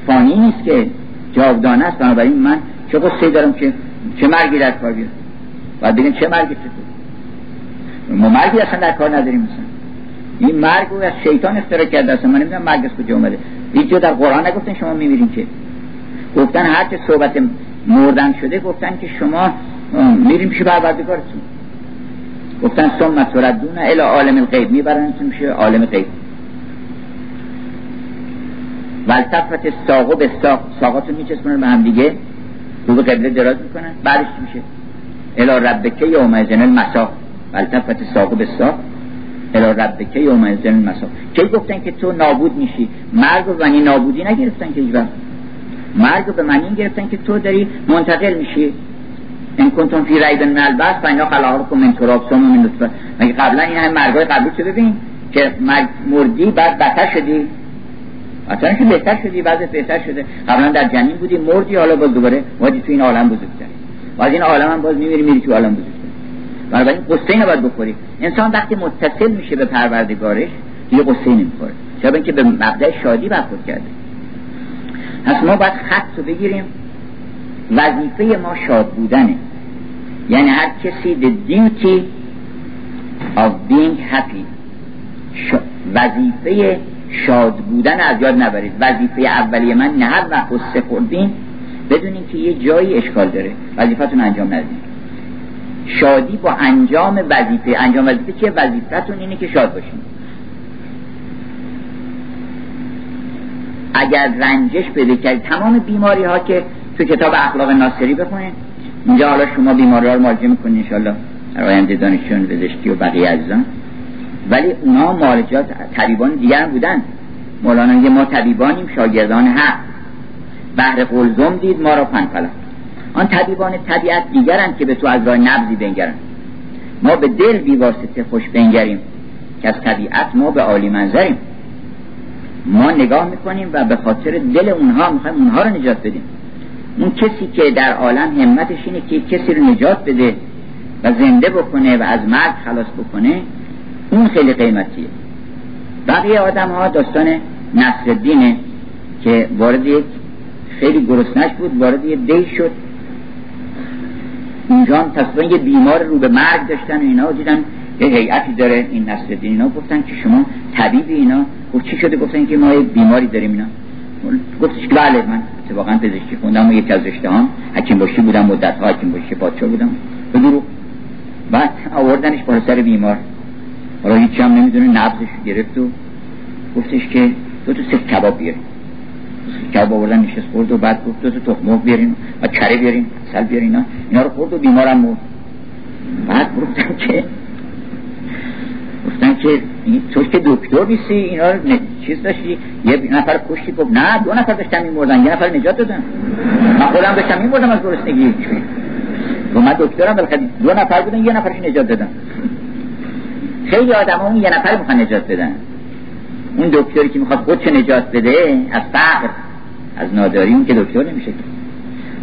فانی نیست که جاودانه است. بنابراین من چه قصه دارم که چه مرگی در کار بیاد و بگیم چه مرگی چطور. ما مرگی اصلا در کار نداریم مثلا این مرگ از شیطان اختراع کرده اصلا من نمی‌دونم مرگ از کجا اومده. هیچ در قرآن نگفتن شما میمیرین که. گفتن هر چه صحبت مردن شده گفتن که شما میریم پیش پروردگارتون. گفتن ثم تردون الى عالم الغیب. میبرنتون میشه عالم غیب. ولتفت ساقو به ساق ساقاتون میچسبونن به هم دیگه. رو به قبله دراز می‌کنن بعدش میشه؟ الى ربکه یوم ازن المسا ولتفت ساقو به ساق. الى ربکه یوم ازن المسا کی گفتن که تو نابود میشی؟ مرگ و معنی نابودی نگرفتن که ایجا مرگ به معنی گرفتن که تو داری منتقل میشی. این کنتون فی ریب من البس و اینا خلاقکم من تراب. سوم من نطفه مگه قبلا این همه مرگای قبلی چه ببین؟ که مرگ مردی بعد بتر شدی. اصلا که بهتر شدی بعد بهتر شده. قبلا در جنین بودی مردی حالا باز دوباره وادی تو این عالم بزرگتر و از این عالم هم باز میمیری میری تو عالم بزرگتر بنابراین قصه نباید بخوری. انسان وقتی متصل میشه به پروردگارش دیگه قصه نمی‌خوره. چرا؟ اینکه به مبدع شادی برخورد کرده. پس ما باید خط رو بگیریم. وظیفه ما شاد بودنه. یعنی هر کسی the duty of being happy. وظیفه شاد بودن از یاد نبرید. وظیفه اولیه من نه هر وقت قصه خوردین. بدونین که یه جایی اشکال داره. وظیفتون انجام ندید شادی با انجام وظیفه. انجام وظیفه چیه؟ وظیفتون اینه که شاد باشین. اگر رنجش پیدا کردید تمام بیماری ها که تو کتاب اخلاق ناصری بخونید اینجا حالا شما بیماری ها رو مراجعه می‌کنید انشالله در آینده دانشجویان پزشکی و بقیه عزیزان. ولی اونا مالجات طبیبان دیگر بودن. مولانا یه ما طبیبانیم شاگردان حق. بحر قلزم دید ما را پنپلا آن طبیبان طبیعت دیگرند که به تو از راه نبزی بنگرن ما به دل بیواسطه خوش بنگریم که از طبیعت ما به عالی منظریم. ما نگاه می‌کنیم و به خاطر دل اونها می‌خوایم اونها رو نجات بدیم. اون کسی که در عالم همتش اینه که کسی رو نجات بده و زنده بکنه و از مرگ خلاص بکنه اون خیلی قیمتیه. بقیه آدم ها داستان نصر دینه که وارد یک خیلی گرسنش بود وارد یه دی شد. اونجا هم یه بیمار رو به مرگ داشتن و اینا دیدن یه هیئتی داره این نصر دین اینا گفتن که شما طبیب اینا. گفت چی شده؟ گفتن که ما یه بیماری داریم اینا. گفتش که بله من واقعا پزشکی خوندم و یک از رشته هم حکیم باشی بودم مدت ها حکیم باشی پادشاه بودم. به بعد آوردنش بالا سر بیمار. حالا هیچی هم نمی‌دونه نبزش گرفت و گفتش که دو تا سه کباب بیاریم. کباب آوردن نشست خورد و بعد گفت دو تا تخم بیاریم و کره بیاریم اصل بیاریم اینا. اینا رو خورد و بیمارم مرد بعد گفتن که گفتن که تو که دکتر نیستی؟ اینا رو چیز داشتی؟ یه نفر کشتی گفت نه دو نفر داشتن میمردن یه نفر نجات دادن. من خودم داشتم میمردم از گرسنگی. و من دکترم بالاخره دو نفر بودن یه نفرش نجات دادن. خیلی آدم اون یه نفر می‌خوان نجات بدن. اون دکتری که می‌خواد خودشو نجات بده از فقر از ناداری اون که دکتر نمیشه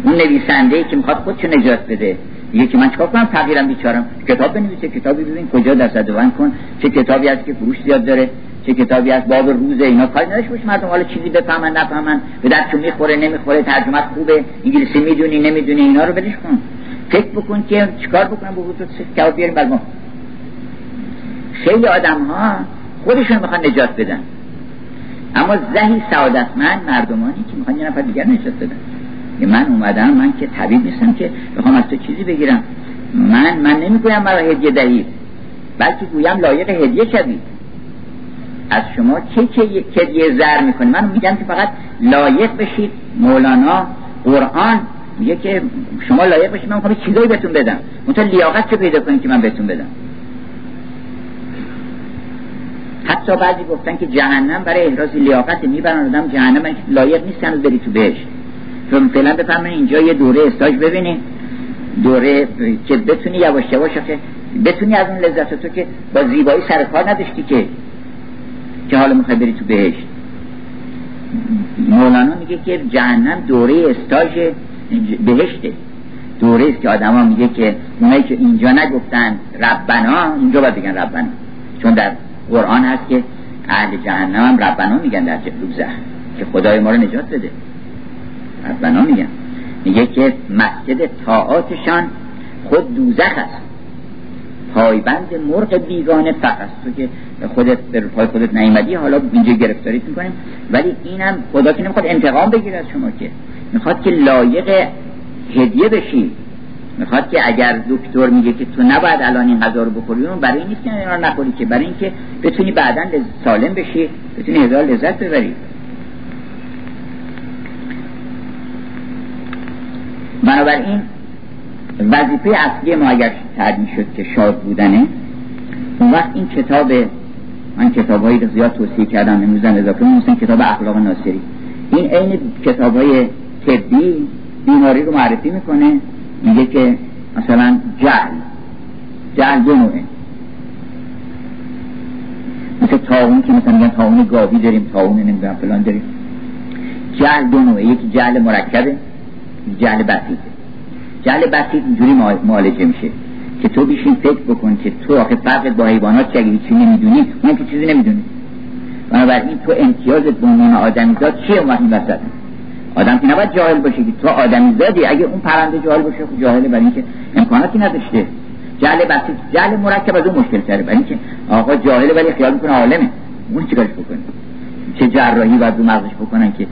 اون نویسنده که می‌خواد خودشو نجات بده. میگه که من چیکار کنم؟ تغییرم بیچارم. کتاب بنویسه کتابی ببین کجا دست بند کن. چه کتابی هست که فروش زیاد داره چه کتابی از باب روزه اینا کاری نداشت باشه. مردم حالا چیزی بفهمن نفهمن. به درشون می‌خوره نمی‌خوره ترجمه خوبه. انگلیسی می‌دونی نمی‌دونی اینا رو بدش کن. فکر بکن که چیکار بکنم؟ با وجود کتاب بیاریم؟ بر ما. خیلی آدم ها خودشون می‌خوان نجات بدن. اما زهی سعادتمند مردمانی که می‌خوان یه نفر دیگر نجات بدن. من اومدم من که طبیب نیستم که بخوام از تو چیزی بگیرم. من من نمی‌گویم مرا هدیه دهید بلکه گویم لایق هدیه شوید از شما چه چه هدیه زر می‌کنه من میگم که فقط لایق بشید. مولانا قرآن میگه که شما لایق بشید من می‌خوام چیزایی بهتون بدم. منتها لیاقت چه پیدا کنید که من بهتون بدم؟ حتی بعضی گفتن که جهنم برای احراز لیاقت می‌برن. آدم جهنم لایق نیستن بری تو بهش چون فعلا بفهمین اینجا یه دوره استاج ببینید دوره که بتونی یواش یواش که بتونی از اون لذت تو که با زیبایی سر کار نداشتی که که حالا می‌خوای بری تو بهشت. مولانا میگه که جهنم دوره استاژ بهشته. دوره است که آدما میگه که اونایی که اینجا نگفتن ربنا اینجا باید بگن ربنا. چون در قرآن هست که اهل جهنم هم ربنا میگن در دوزه که خدای ما رو نجات بده. ربنا میگن. میگه که مسجد طاعاتشان خود دوزخ است. پایبند مرغ بیگانه فقط. تو که خودت به پای خودت نیومدی حالا اینجا گرفتاریت می‌کنیم. ولی اینم خدا که نمی‌خواد انتقام بگیره از شما که. می‌خواد که لایق هدیه بشی. می‌خواد که اگر دکتر میگه که تو نباید الان این غذا رو بخوری اون برای نیست که اینا نخوری که برای اینکه بتونی بعدا سالم بشی بتونی هزار لذت ببری. بنابراین وظیفه اصلی ما اگر تعدیل شد که شاد بودنه اون وقت این کتاب من کتاب هایی زیاد توصیه کردم امروزن اضافه مثل کتاب اخلاق ناصری. این عین کتاب های طبی بیماری رو معرفی می‌کنه. میگه که مثلا جهل جهل دو نوعه. مثل تاون که مثلا میگن تاون گاوی داریم تاون نمی‌دونم فلان داریم. جهل دو نوعه یکی جهل مرکبه جهل بسیطه جهل بسیط اینجوری معالجه میشه که تو بیشین فکر بکن که تو آخه فرقت با حیوانات چه چی نمی‌دونی اون که چیزی نمی‌دونی. بنابراین تو امتیازت به عنوان آدمیزاد چیه اون وسط؟ آدم که نباید جاهل باشه که تو آدمیزادی اگه اون پرنده جاهل باشه خب جاهله برای اینکه امکاناتی نداشته. جهل بسیط جهل مرکب از اون مشکل تره برای اینکه آقا جاهله ولی خیال می‌کنه عالمه. اون چیکارش بکنه؟ چه جراحی باید رو مغزش بکنن که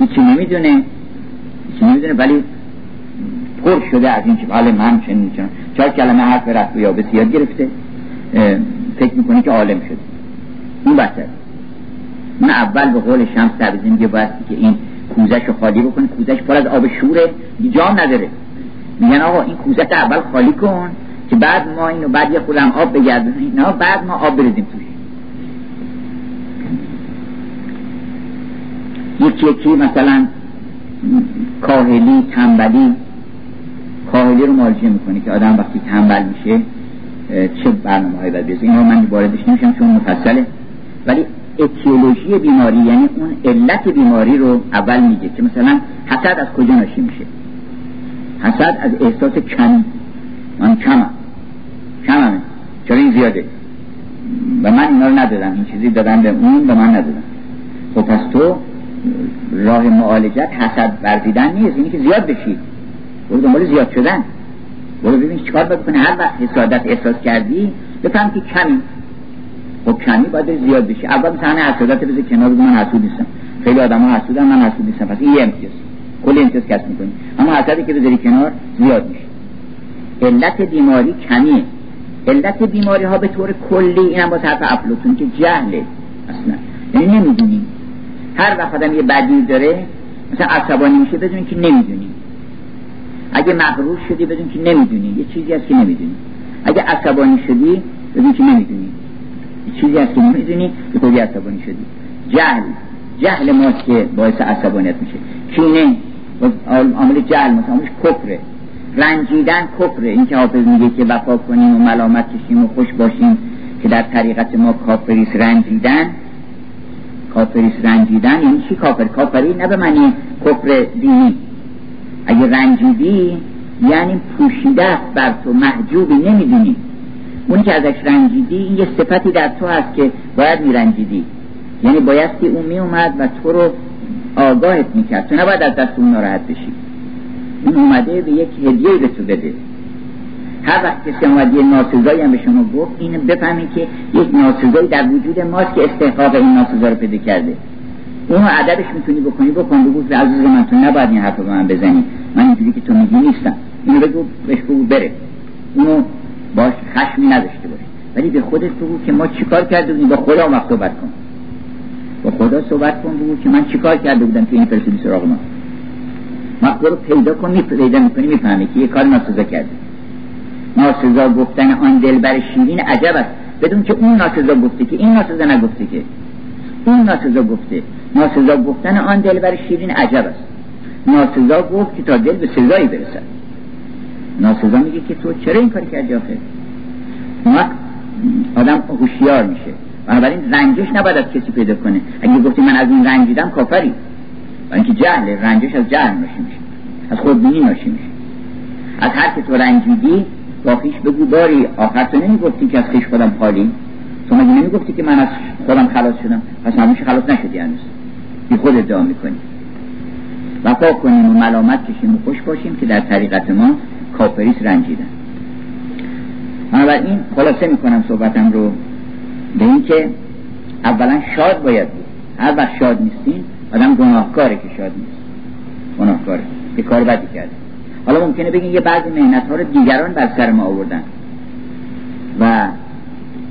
هیچی نمی‌دونه. هیچی نمی‌دونه. ولی پر شده از این که بله من چه می‌تونم چهار کلمه حرف رفت یا بسیار گرفته. فکر می‌کنه که عالم شده. این بسر من اول به قول شمس تبریزی میگه باید که این کوزش رو خالی بکنه کوزش پر از آب شوره جام نداره. میگن آقا این کوزش اول خالی کن که بعد ما اینو بعد یه خودم آب بگردونیم. نه بعد ما آب بریزیم توش. یکی یکی مثلا کاهلی تنبلی کاهلی رو معالجه می‌کنه که آدم وقتی تنبل میشه چه برنامه های باید اینو من واردش نمیشم چون مفصله. ولی اتیولوژی بیماری یعنی اون علت بیماری رو اول میگه که مثلا حسد از کجا ناشی میشه؟ حسد از احساس کمی من کمم. کممه. چرا این زیاده؟ و من اینا رو ندادم. این چیزی دادم به اون به من ندادم. خب پس تو راه معالجت حسد ورزیدن نیست. اینی که زیاد بشید برو دنبال زیاد شدن. برو ببین چیکار بکنه هر وقت حسادت احساس کردی بفهم که کمی. خب کمی باید زیاد بشه. اول مثلا حسادت بذار کنار بگو من حسود نیستم. خیلی آدم ها حسودن من حسود نیستم. پس این یه امتیاز. کل امتیاز کسب می‌کنی. اما حسدی که بذاری کنار زیاد میشه. علت بیماری کمیه. علت بیماری ها به طور کلی اینم با طرف افلوتون که جهله. اصلا. یعنی نمی‌دونی. هر وقت آدم یه بدی داره مثلا عصبانی میشه بدونی که نمی‌دونی. اگه مغرور شدی بدون که نمی‌دونی. یه چیزی هست که نمی‌دونی. اگه عصبانی شدی بدون که نمی‌دونی. چیزی هست که نمی‌دونی که خودی عصبانی شدی جهل جهل ماست که باعث عصبانیت میشه. کینه عامل جهل مثلا عاملش کفره. رنجیدن کفره. این که حافظ میگه که وفا کنیم و ملامت کشیم و خوش باشیم که در طریقت ما کافریس رنجیدن. کافریس رنجیدن. یعنی چی کافر؟ کافری نه به معنی کفر دینی. اگه رنجیدی یعنی پوشیده بر تو محجوبی نمی‌دونی. اونی که ازش رنجیدی این یه صفتی در تو هست که باید میرنجیدی. یعنی بایستی اون می اومد و تو رو آگاهت می‌کرد. تو نباید از دست اون ناراحت بشی. اون اومده به یک هدیه به تو بده. هر وقت کسی آمد یه ناسزایی هم به شما گفت این بفهمید که یک ناسزایی در وجود ماست که استحقاق این ناسزا رو پیدا کرده. اونو عددش می‌تونی بکنی بکن بگو عزیز من تو نباید این حرف به من بزنی. من اینجوری که تو میگی نیستم. اینو بگو بهش بگو بره. اونو باش خشمی نداشته باش. ولی به خودت بگو که ما چیکار کرده بودیم؟ با خدا وقت صحبت کن. با خدا صحبت کن بگو که من چیکار کرده بودم که این فرسودی سراغ ما؟ مقدار رو پیدا کن پیدا می‌کنی می‌فهمی که یه کار ناسزا کرده. ناسزا گفتن آن دلبر شیرین عجب است. بدون که اون ناسزا گفته که این ناسزا نگفته که. اون ناسزا گفته. ناسزا گفتن آن دلبر شیرین عجب است. ناسزا گفت که تا دل به سزایی برسد. ناسزا میگه که تو چرا این کاری کردی آخه؟ آدم هوشیار میشه. بنابراین رنجش نباید از کسی پیدا کنه. اگه گفتی من از این رنجیدم کافری. و اینکه جهل رنجش از جهل ناشی میشه. از خودبینی ناشی میشه. از هر که تو رنجیدی با خیش بگو باری آخر تو نمی‌گفتی که از خیش خودم خالی. تو مگه نمی‌گفتی که من از خودم خلاص شدم؟ پس همیشه خلاص نشدی هنوز. بی خود ادعا می‌کنی. وفا کنیم و ملامت کشیم و خوش باشیم که در طریقت ما کافریس رنجیدن. این خلاصه می‌کنم صحبتم رو به اینکه اولا شاد باید بود. هر وقت شاد نیستین آدم گناهکاره که شاد نیست. گناهکاره. که کار بدی کرده. حالا ممکنه بگین یه بعضی مهنت ها رو دیگران بر سر ما آوردن. و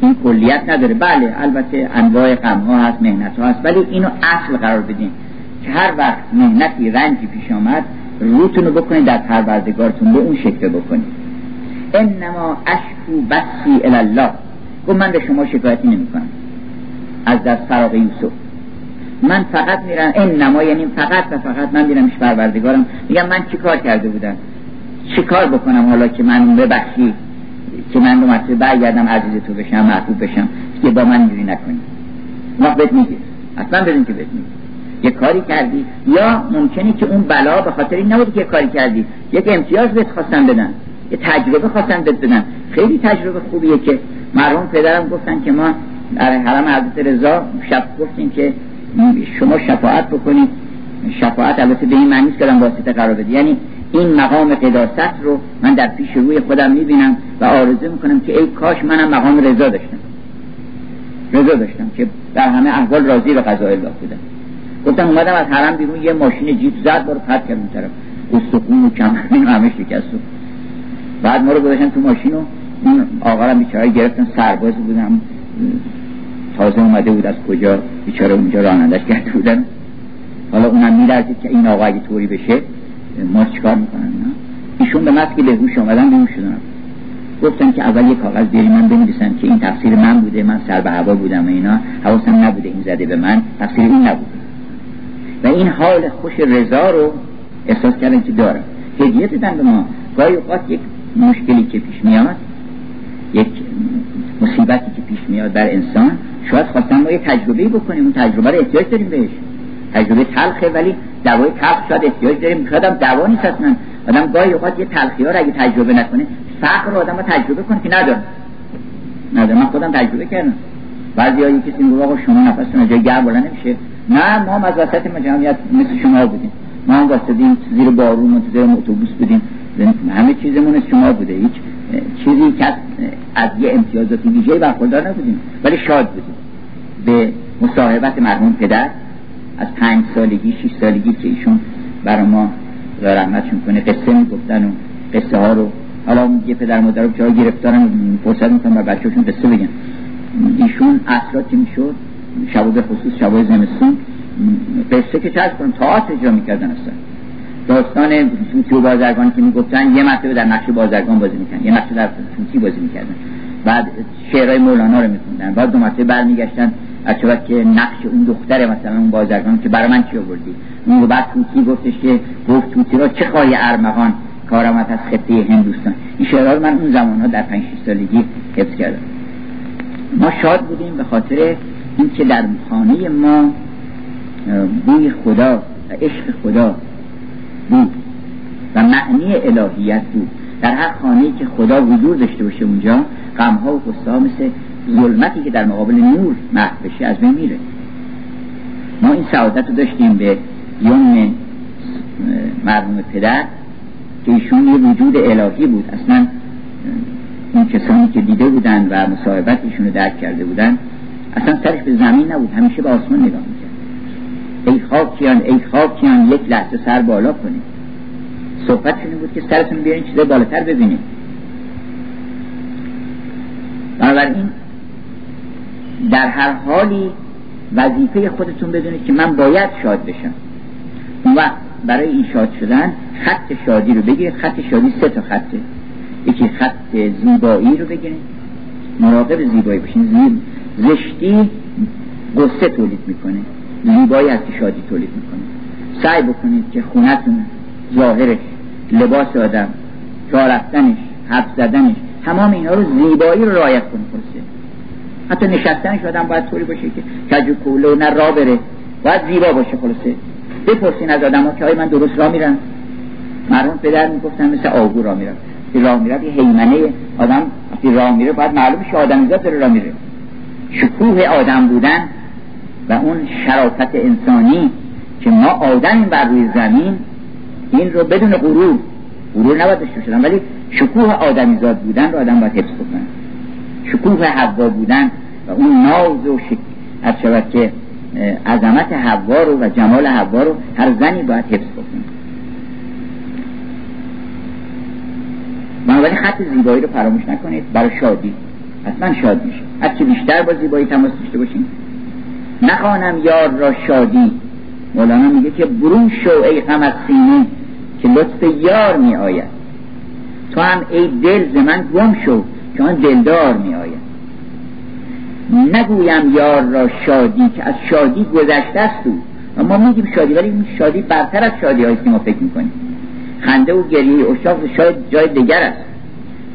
این کلیت نداره. بله البته انواع غم ها هست مهنت ها هست ولی اینو اصل قرار بدین که هر وقت مهنتی رنجی پیش آمد روتون رو بکنید در پروردگارتون به اون شکل بکنید انما اشکو بسی الله گفت من به شما شکایتی نمی کنم از دست فراغ یوسف. من فقط میرم انما یعنی فقط و فقط من میرم پروردگارم. میگم من چی کار کرده بودم؟ چی کار بکنم حالا که من ببخشی؟ که من دو مرتبه برگردم عزیز تو بشم محبوب بشم؟ که با من اینجوری نکنی. وقت بهت میگه اصلا بدون که بهت میگه یه کاری کردی یا ممکنه که اون بلا به خاطر این نبودی که کاری کردی. یک امتیاز بهت خواستن بدن یه تجربه خواستن بهت بدن. خیلی تجربه خوبیه که مرحوم پدرم گفتن که ما در حرم حضرت رضا شب گفتیم که شما شفاعت بکنید. شفاعت البته به این معنی که واسطه قرار بده یعنی این مقام قداست رو من در پیش روی خودم می‌بینم و آرزو می‌کنم که ای کاش منم مقام رضا داشتم. رضا داشتم که در همه احوال راضی به قضای الله بودم. گفتم اومدم از حرم بیرون یه ماشین جیپ زد برو پرد اون طرف. استخون و کمرین همه شکست بعد ما رو گذاشتن تو ماشین و اون آقا را بیچاره گرفتن سرباز بودم تازه اومده بود از کجا؟ بیچاره اونجا رانندش کرده بودن. حالا اونم میلرزید که این آقا اگه طوری بشه ما چیکار می‌کنن؟ نه؟ ایشون به مسک به هوش آمدن بیهوش شدن. گفتن که اول یه کاغذ بیاری من بنویسن که این تقصیر من بوده من سر به هوا بودم و اینا. حواسم نبوده این زده به من تقصیر این نبوده. و این حال خوش رضا رو احساس کردن که دارم. هدیه دادن به ما. گاهی اوقات یک مشکلی که پیش میاد یک مصیبتی که پیش میاد بر انسان شاید خواستن ما یه تجربه بکنیم. اون تجربه رو احتیاج داریم بهش. تجربه تلخه ولی دوای تلخ شاید احتیاج داریم. شاید هم دوا نیست اصلا. آدم گاهی اوقات یه تلخی ها رو اگه تجربه نکنه فقر رو آدم تجربه کنه که ندارم ندارم من خودم تجربه کردم. بعضی هایی کسی میگه آقا شما نفستون جای گرم بلند نمیشه. نه ما هم از وسط جمعیت مثل شما بودیم. ما هم واسطیم زیر بارون منتظر اتوبوس بودیم. همه چیزمون از شما بوده. هیچ چیزی که از یه امتیازاتی ویژه‌ای برخوردار نبودیم. ولی شاد بودیم. به مصاحبت مرحوم پدر از پنج سالگی شش سالگی که ایشون برای ما رحمتشون کنه قصه می‌گفتن و قصه ها رو. حالا یه پدر مادر رو جای گرفتارن فرصت می‌کنم بر بچه‌شون قصه بگن. ایشون اصلا که می‌شد. شب خصوص شبای زمستون قصه که چشم کنم تاعت اجرا می‌کردن اصلا. داستان توتی و بازرگان که می‌گفتن یه مرتبه در نقش بازرگان بازی می‌کردن یه مرتبه در توتی بازی می‌کردن. بعد شعرهای مولانا رو میخوندن. بعد دو مرتبه برمیگشتن. از که نقش اون دختره مثلا اون بازرگان که برای من چی آوردی؟ اون بعد توتی گفتش که گفت توتی را چه خواهی ارمغان؟ کارامت از خطه هندوستان. این شعرها رو من اون زمان ها در پنج سالگی حفظ کردم. ما شاد بودیم به خاطر اینکه در خانه ما بوی خدا و عشق خدا بود و معنی الهیت بود. در هر خانه که خدا حضور داشته باشه اونجا غمها و قصه مثل ظلمتی که در مقابل نور محو بشه از بین میره. ما این سعادت رو داشتیم به یوم مرحوم پدر که ایشون یه وجود الهی بود. اصلا این کسانی که دیده بودن و مصاحبت ایشون رو درک کرده بودن اصلا سرش به زمین نبود همیشه به آسمان نگاه می‌کرد. ای خاکیان ای خاکیان یک لحظه سر بالا کنید. صحبت شده بود که سرتون بیارین چیزای بالاتر ببینید. بنابراین در هر حالی وظیفه خودتون بدونید که من باید شاد بشم. وقت برای این شاد شدن خط شادی رو بگیرید. خط شادی سه تا خطه. یکی خط زیبایی رو بگیرید. مراقب زیبایی باشین. زشتی قصه تولید می‌کنه. زیبایی از شادی تولید می‌کنه. سعی بکنید که خونتون ظاهرش لباس آدم راه رفتنش حرف زدنش تمام اینا رو زیبایی رو رعایت کنید خلاصه. حتی نشستنش آدم باید طوری باشه که کجو کوله نه را بره. باید زیبا باشه. خلاصه. بپرسین از آدم که های من درست راه میرم مرحوم پدر می‌گفتن مثل آگو راه میرم که راه میره یه حیمنه. آدم وقتی راه میره باید معلوم شه آدمیزاد داره راه میره. شکوه آدم بودن و اون شرافت انسانی که ما آدمیم بر روی زمین این رو بدون غرور غرور نباید داشته شدن ولی شکوه آدمیزاد بودن رو آدم باید حفظ کنه شکوه حوا بودن و اون ناز و شک... از شود که عظمت حوا رو و جمال حوا رو هر زنی باید حفظ کنه بنابراین خط زیبایی رو فراموش نکنید. برای شادی. حتما شاد میشه هرچی بیشتر با زیبایی تماس داشته باشیم؟ نخوانم یار را شادی. مولانا میگه که برون شو ای غم از سینه که لطف یار می آید تو هم ای دل ز من گم شو چون دلدار می آید نگویم یار را شادی که از شادی گذشته است و ما میگیم شادی ولی این شادی برتر از شادی هایی که ما فکر می‌کنیم. خنده و گریه اشاق شاید جای دیگر است.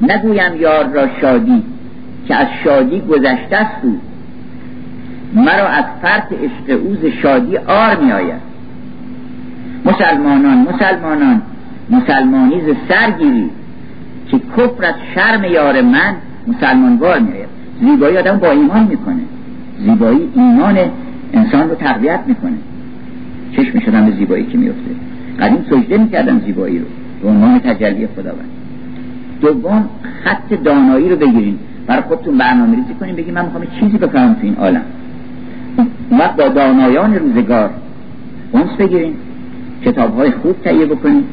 نگویم یار را شادی که از شادی گذشته است مرا از فرط عشق اوز شادی آر می آید مسلمانان مسلمانان مسلمانی ز سرگیری که کفر از شرم یار من مسلمانوار می آید زیبایی آدم با ایمان می‌کنه. زیبایی ایمان انسان رو تقویت می‌کنه. چشم شدن به زیبایی که میفته قدیم سجده می‌کردن زیبایی رو. به عنوان تجلی خداوند. دوم خط دانایی رو بگیرین برای خودتون برنامه ریزی کنین بگین من می‌خوام چیزی بفهمم تو این عالم. وقت با دانایان روزگار اونس بگیرین کتاب های خوب تهیه بکنین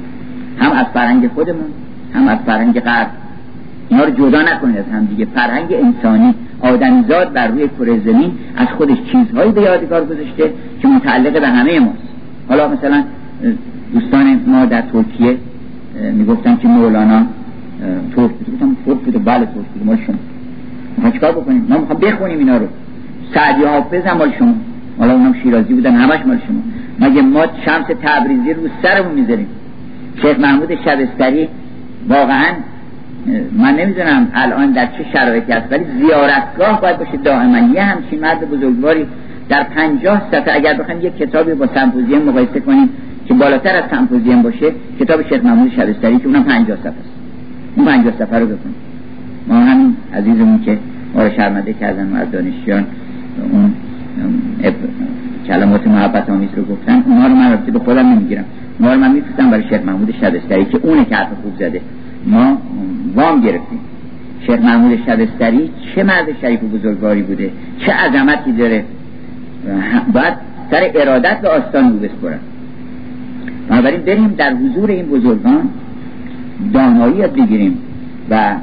هم از فرهنگ خودمون هم از فرهنگ غرب. اینا رو جدا نکنید از هم دیگه. فرهنگ انسانی آدمیزاد بر روی کره زمین از خودش چیزهایی به یادگار گذاشته که متعلق به همه ماست. حالا مثلا دوستان ما در ترکیه می‌گفتن که مولانا ترک بود گفتم ترک بوده. بله ترک شما می‌خوام چیکار بکنیم؟ ما می‌خوام بخونیم اینا رو. سعدی حافظ هم مال شما. حالا اونم شیرازی بودن همش مال شما. مگه ما شمس تبریزی رو سرمون می‌ذاریم. شیخ محمود شبستری واقعا من نمی‌دونم الان در چه شرایطی هست ولی زیارتگاه باید باشه. دائما یه همچین مرد بزرگواری در پنجاه صفحه اگر بخوایم یک کتابی با سمپوزیم مقایسه کنیم که بالاتر از سمپوزیم باشه کتاب شیخ محمود شبستری که اونم پنجاه صفحه است. اون پنجاه صفحه رو بکنیم ما همین عزیزمون که ما رو شرمنده کردن و از دانشجویان اون کلمات محبت آمیز رو گفتن اونها رو من به خودم نمی‌گیرم. اونها رو من میفرستم برای شیخ محمود شبستری که اونه که حرف خوب زده. ما وام گرفتیم. شیخ محمود شبستری چه مرد شریف و بزرگواری بوده؟ چه عظمتی داره؟ باید سر ارادت به آستان او بسپرن. بنابراین بریم در حضور این بزرگان دانایی بگیریم و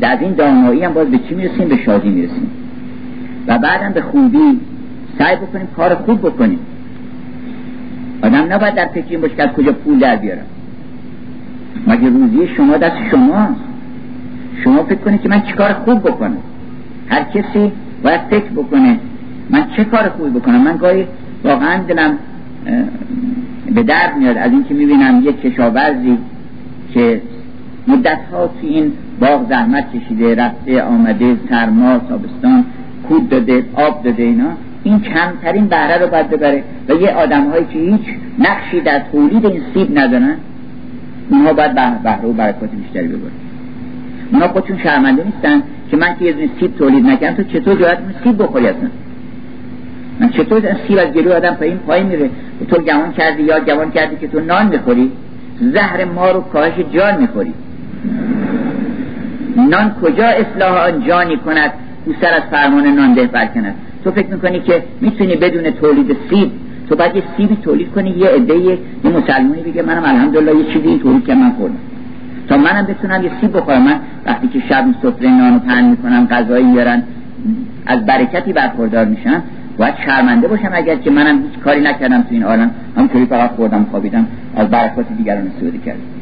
در این دانایی هم باز به چی می‌رسیم؟ به شادی می‌رسیم. و بعدم به خوبی سعی بکنیم کار خوب بکنیم. آدم نباید در فکر این باشه که از کجا پول در بیارم. مگه روزی شما دست شما شما فکر کنید که من چه کار خوب بکنم. هر کسی باید فکر بکنه من چه کار خوبی بکنم؟ من گاهی واقعا دلم به درد میاد از اینکه می‌بینم یک کشاورزی که مدت ها توی این باغ زحمت کشیده رفته آمده سرما تابستان کود داده آب داده اینا. این کمترین بهره رو باید ببره و یه آدم هایی که هیچ نقشی در تولید این سیب ندارن اونها باید بهره و برکات بیشتری ببرن. اونا خودشون شرمنده نیستن که من که یه سیب تولید نکنم تو چطور جرأت سیب بخوری اصلا؟ من چطور سیب از گلو آدم پایین پای میره؟ تو گمان کردی یا گمان کردی که تو نان می‌خوری زهر ما رو کاهش جان می‌خوری. نان کجا اصلاح آن جانی کند؟ او سر از فرمان نانده برکند تو فکر می‌کنی که می‌تونی بدون تولید سیب تو باید یه سیبی تولید کنی یه عده یه مسلمانی بگه منم الحمدلله یه چیزی تولید که من خوردم. تا منم بتونم یه سیب بخورم. من وقتی که شب سفره نانو پهن می‌کنم غذایی میارن از برکتی برخوردار میشم. باید شرمنده باشم اگر که منم هیچ کاری نکردم تو این عالم. همونطوری فقط خوردم خوابیدم از برکات دیگران استفاده کردم.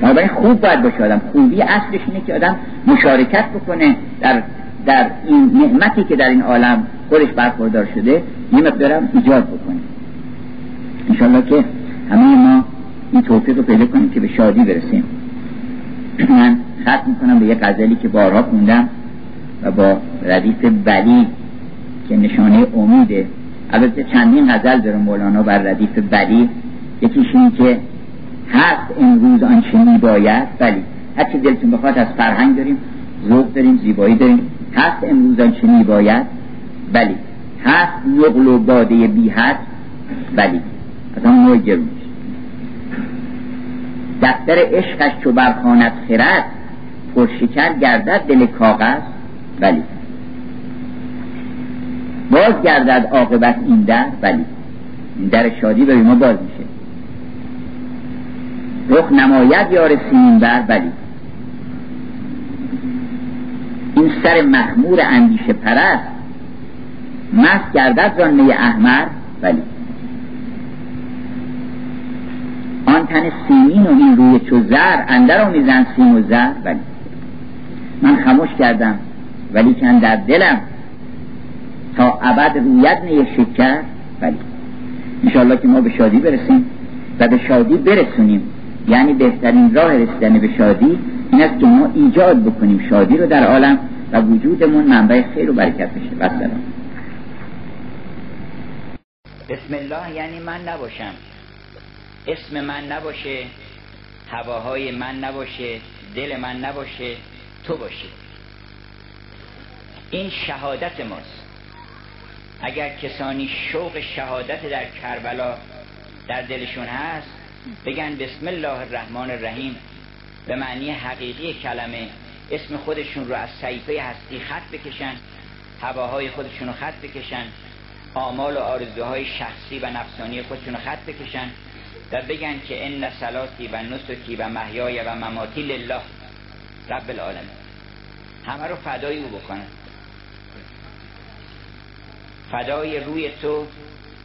بنابراین خوب باید باشه آدم. خوبی اصلش اینه که آدم مشارکت بکنه در در این نعمتی که در این عالم خودش برخوردار شده یه مقدارم ایجاد بکنه. انشالله که همه ما این توفیق رو پیدا کنیم که به شادی برسیم. من ختم می‌کنم به یه غزلی که بارها خوندم و با ردیف بلی که نشانه امیده. البته چندین غزل داره مولانا بر ردیف بلی یکیش این که هست امروز آنچه میباید بلی هرچی دلتون بخواد از فرهنگ داریم ذوق داریم زیبایی داریم. هست امروز آنچه میباید؟ بلی هست نقل و باده بی حد؟ بلی از همون نوع گرونش دفتر عشقش چو برخانت خرد پرشکر گردد دل کاغذ؟ بلی باز گردد عاقبت این در؟ بلی این در شادی به ما باز میشه. رخ نماید یار سیمین بر بلی. این سر مخمور اندیشه پرست مست گردد رانه احمر بلی. آن تن سیمین و این روی چو زر اندر میزن سیم و زر بلی. من خموش کردم ولی کن در دلم تا ابد رویت نیه شکر بلی. انشاءالله که ما به شادی برسیم و به شادی برسونیم. یعنی بهترین راه رسیدن به شادی این است که ما ایجاد بکنیم شادی رو در عالم و وجودمون منبع خیر و برکت بشه. و سلام بسم الله یعنی من نباشم. اسم من نباشه هواهای من نباشه دل من نباشه تو باشی. این شهادت ماست. اگر کسانی شوق شهادت در کربلا در دلشون هست بگن بسم الله الرحمن الرحیم. به معنی حقیقی کلمه. اسم خودشون رو از صحیفه هستی خط بکشن هواهای خودشون رو خط بکشن آمال و آرزوهای شخصی و نفسانی خودشون رو خط بکشن و بگن که ان صلاتی و نسکی و محیای و مماتی لله رب العالمین. همه رو فدای او بکنن. فدای روی تو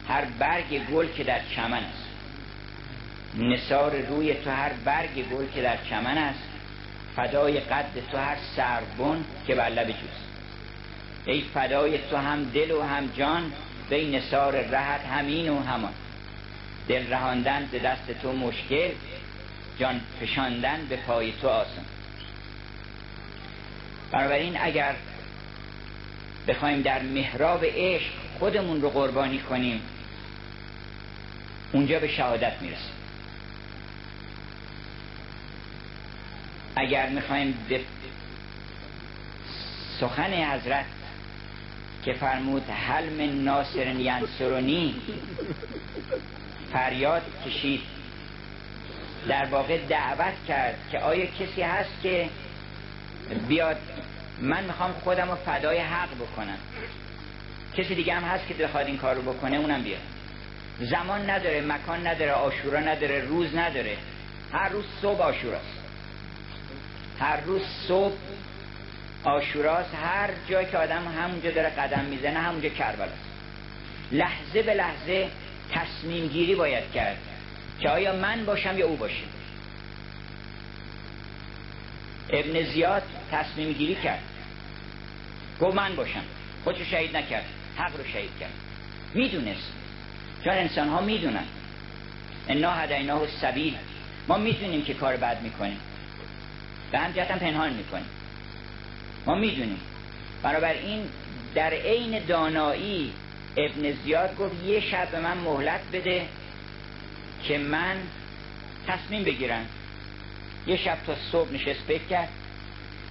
هر برگ گل که در چمن است. نصار روی تو هر برگ گل که در چمن است. فدای قد تو هر سربون که بر لب جوست. ای فدای تو هم دل و هم جان به نصار رهت همین و همان. دل رهاندن به دست تو مشکل جان فشاندن به پای تو آسان. بنابراین اگر بخوایم در محراب عشق خودمون رو قربانی کنیم اونجا به شهادت می‌رسیم. اگر می‌خوایم سخن حضرت که فرمود حلم ناصر ینصرونی فریاد کشید. در واقع دعوت کرد که آیا کسی هست که بیاد من می‌خوام خودم رو فدای حق بکنم. کسی دیگه هم هست که بخواد این کار رو بکنه اونم بیاد. زمان نداره مکان نداره آشورا نداره روز نداره. هر روز صبح آشوراست. هر روز صبح آشوراست هر جایی که آدم همونجا داره قدم می‌زنه همونجا کربلاست لحظه به لحظه تصمیم گیری باید کرد که آیا من باشم یا او باشه ابن زیاد تصمیم گیری کرد. گفت من باشم. خودشو شهید نکرد. حق رو شهید کرد. می‌دونست. چون انسان ها می‌دونن. انا هدیناه سبیل ما می‌دونیم که کار بد می‌کنیم. به هم هم پنهان می‌کنیم. ما می‌دونیم. این در عین دانایی ابن زیاد گفت یه شب به من مهلت بده که من تصمیم بگیرم. یه شب تا صبح نشست فکر کرد.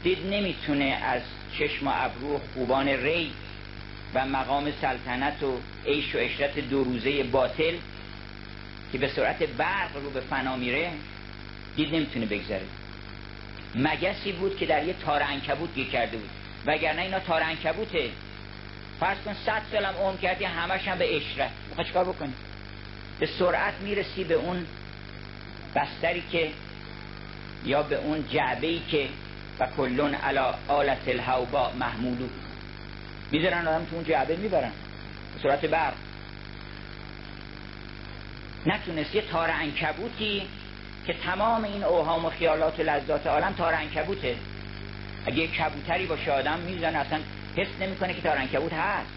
دید نمی‌تونه از چشم و ابرو خوبان ری و مقام سلطنت و عیش و اشرت دو روزه باطل که به سرعت برق رو به فنا میره دید نمی‌تونه بگذره. مگسی بود که در یه تار انکبوت گیر کرده بود. وگرنه اینا تار انکبوته. فرض کن صد سالم عمر کردی همش هم به اشرت می‌خوای چکار بکنی؟ به سرعت می‌رسی به اون بستری که یا به اون جعبه ای که و کلون علا آلت الهوبا محمولو می‌ذارن آدم تو اون جعبه می‌برن. به صورت برق. نتونست یه تار انکبوتی که تمام این اوهام و خیالات و لذات عالم تار انکبوته اگه یک کبوتری باشه آدم می‌زنه اصلا حس نمی‌کنه که تار انکبوت هست.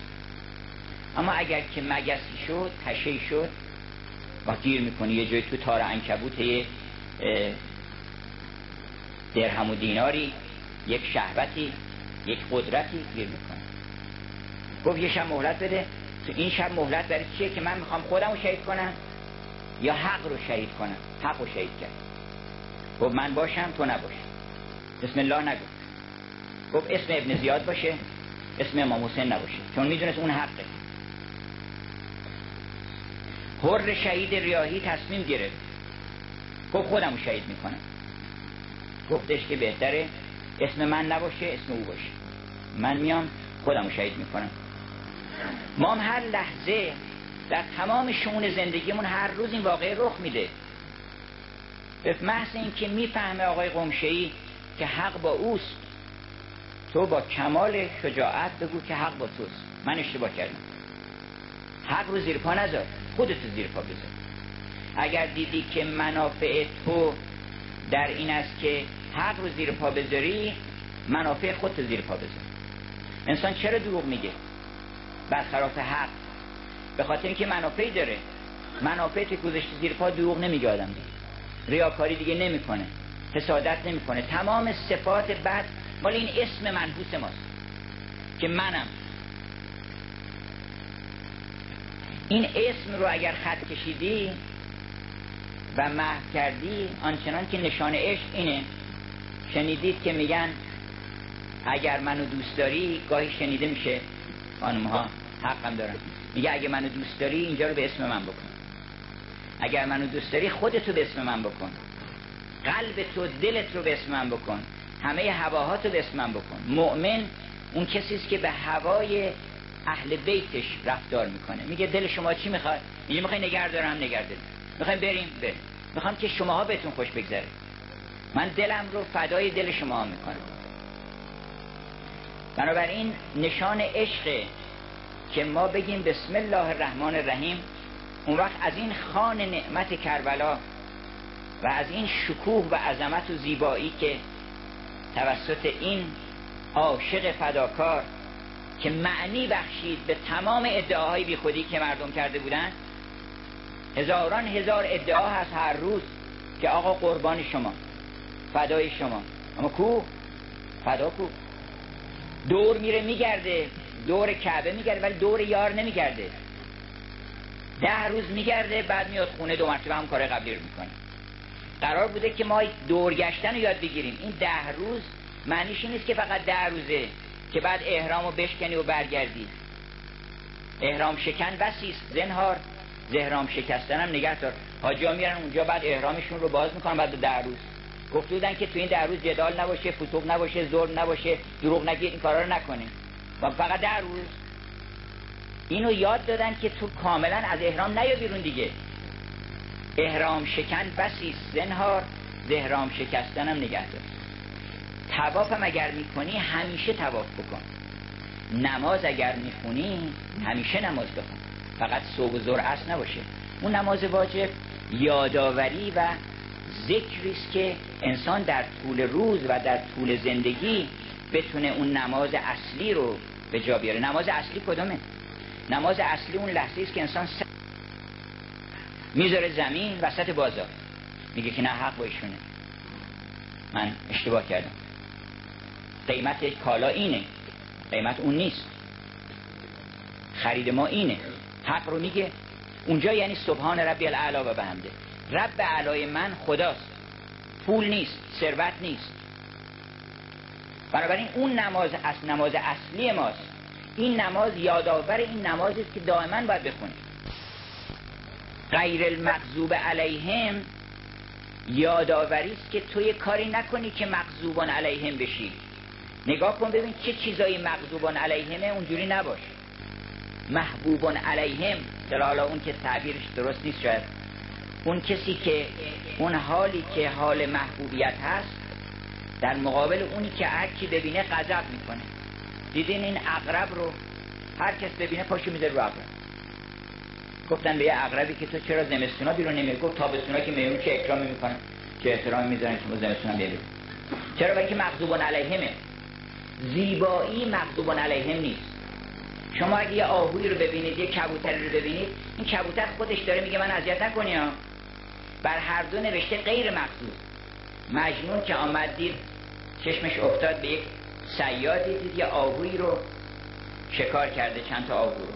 اما اگر که مگسی شد پشه شد و گیر می‌کنه یه جای تو تار انکبوت درهم و دیناری یک شهوتی یک قدرتی گیر می‌کنه گفت یه شب مهلت بده. تو این شب مهلت برای چیه که من می‌خوام خودم رو شهید کنم؟ یا حق رو شهید کنم. حق رو شهید کرد. گفت من باشم تو نباش بسم الله نگو گفت اسم ابن زیاد باشه اسم امام حسین نباشه. چون می‌دونست اون حقه. حر شهید ریاهی تصمیم گرفت. گفت خودم شهید می‌کنم. گفتش که بهتره اسم من نباشه اسم او باشه. من میام خودم شهید می‌کنم. ما هر لحظه در تمام شون زندگیمون هر روز این واقعه رخ میده. به محض اینکه می‌فهمه آقای قمشهی که حق با اوست تو با کمال شجاعت بگو که حق با توست. من اشتباه کردم. حق رو زیر پا نذار. خودت زیر پا بذار. اگر دیدی که منافع تو در این است که حق رو زیر پا بذاری منافع خودت زیر پا بذار. انسان چرا دروغ میگه؟ برخلاف حق به خاطر اینکه منافعی داره. منافع که گذاشته زیر پا دروغ نمیگه آدم دیگه. ریاکاری دیگه نمی‌کنه. حسادت نمی‌کنه. تمام صفات بد مال این اسم منحوس ماست. که منم. این اسم رو اگر خط کشیدی و محو کردی آنچنان که نشان عشق اینه. شنیدید که میگن اگر منو دوست داری گاهی شنیده میشه. خانم ها حقم دارن میگه اگه منو دوست داری اینجا رو به اسم من بکن. اگر منو دوست داری خودتو به اسم من بکن. قلب تو دلت رو به اسم من بکن. همه هواهاتو به اسم من بکن. مؤمن اون کسی است که به هوای اهل بیتش رفتار می‌کنه. میگه دل شما چی می‌خواد؟ میگه می‌خوای نگه دارم نگه دارم. می‌خوایم بریم بریم. می‌خوام که شماها بهتون خوش بگذره. من دلم رو فدای دل شما می‌کنم. بنابراین نشان عشق که ما بگیم بسم الله الرحمن الرحیم اون وقت از این خان نعمت کربلا و از این شکوه و عظمت و زیبایی که توسط این عاشق فداکار که معنی بخشید به تمام ادعاهای بی خودی که مردم کرده بودن هزاران هزار ادعا هست هر روز که آقا قربان شما فدای شما. اما کو؟ فدا کو. دور میره میگرده. دور کعبه میگرده ولی دور یار نمیگرده. ده روز میگرده بعد میاد خونه دو مرتبه هم کار قبلی رو می‌کنه. قرار بوده که ما دور گشتن رو یاد بگیریم. این ده روز معنیش نیست که فقط ده روزه که بعد احرام بشکنی و برگردی. احرام شکن بسیست زنهار. زهرام شکستن هم نگه دار. حاجی میرن اونجا بعد احرامشون رو باز می‌کنن بعد ده روز. گفت بودن که تو این ده روز جدال نباشه فتوق نباشه ظلم نباشه دروغ نگید این کارا رو نکنه. و فقط ده روز. اینو یاد دادن که تو کاملا از احرام نیا بیرون دیگه. احرام شکن بسی زنهار. زهرام شکستن هم نگه دار. تواف هم اگر می‌کنی همیشه تواف بکن. نماز اگر می‌خونی همیشه نماز بخون. فقط صبح و زور اصل نباشه. اون نماز واجب یادآوری و ذکری است که انسان در طول روز و در طول زندگی بتونه اون نماز اصلی رو به جا بیاره. نماز اصلی کدومه؟ نماز اصلی اون لحظه است که انسان س... می‌ذاره زمین وسط بازار. میگه که نه حق با من اشتباه کردم. قیمت کالا اینه. قیمت اون نیست. خرید ما اینه. حق رو میگه. اونجا یعنی سبحان ربی الاعلا و بهمده. رب علای من خداست. پول نیست ثروت نیست. بنابراین اون نماز از نماز اصلی ماست. این نماز یادآور این نمازی است که دائما باید بخونیم. غیر المغضوب علیهم یادآوری است که توی کاری نکنی که مغضوبان علیهم بشی. نگاه کن ببین چه چیزایی مغضوبان علیهمه اونجوری نباش. محبوبان علیهم حالا اون که تعبیرش درست نیست شاید. اون کسی که اون حالی که حال محبوبیت هست در مقابل اونی که هرکی ببینه غضب می‌کنه. دیدین این اقرب رو؟ هر کس ببینه پاشو می‌ذاره رو اقرب. گفتن به یه اقربی که تو چرا زمستونا بیرون نمیری؟ گفت تابستونا که میرون چه اکرامی می‌کنن چه احترامی می‌ذارن که زمستونا بیرون چرا برای که مغضوبان علیهمه؟ زیبایی مغضوبان علیهم نیست. شما اگه یه آهوی رو ببینید یه کبوتری رو ببینید این کبوتر خودش داره میگه من اذیت نکنی بر هر دو نوشته غیر مقصود مجنون که آمد دید چشمش افتاد به یک سیادی دید یه آهوی رو شکار کرده چند تا آهو رو.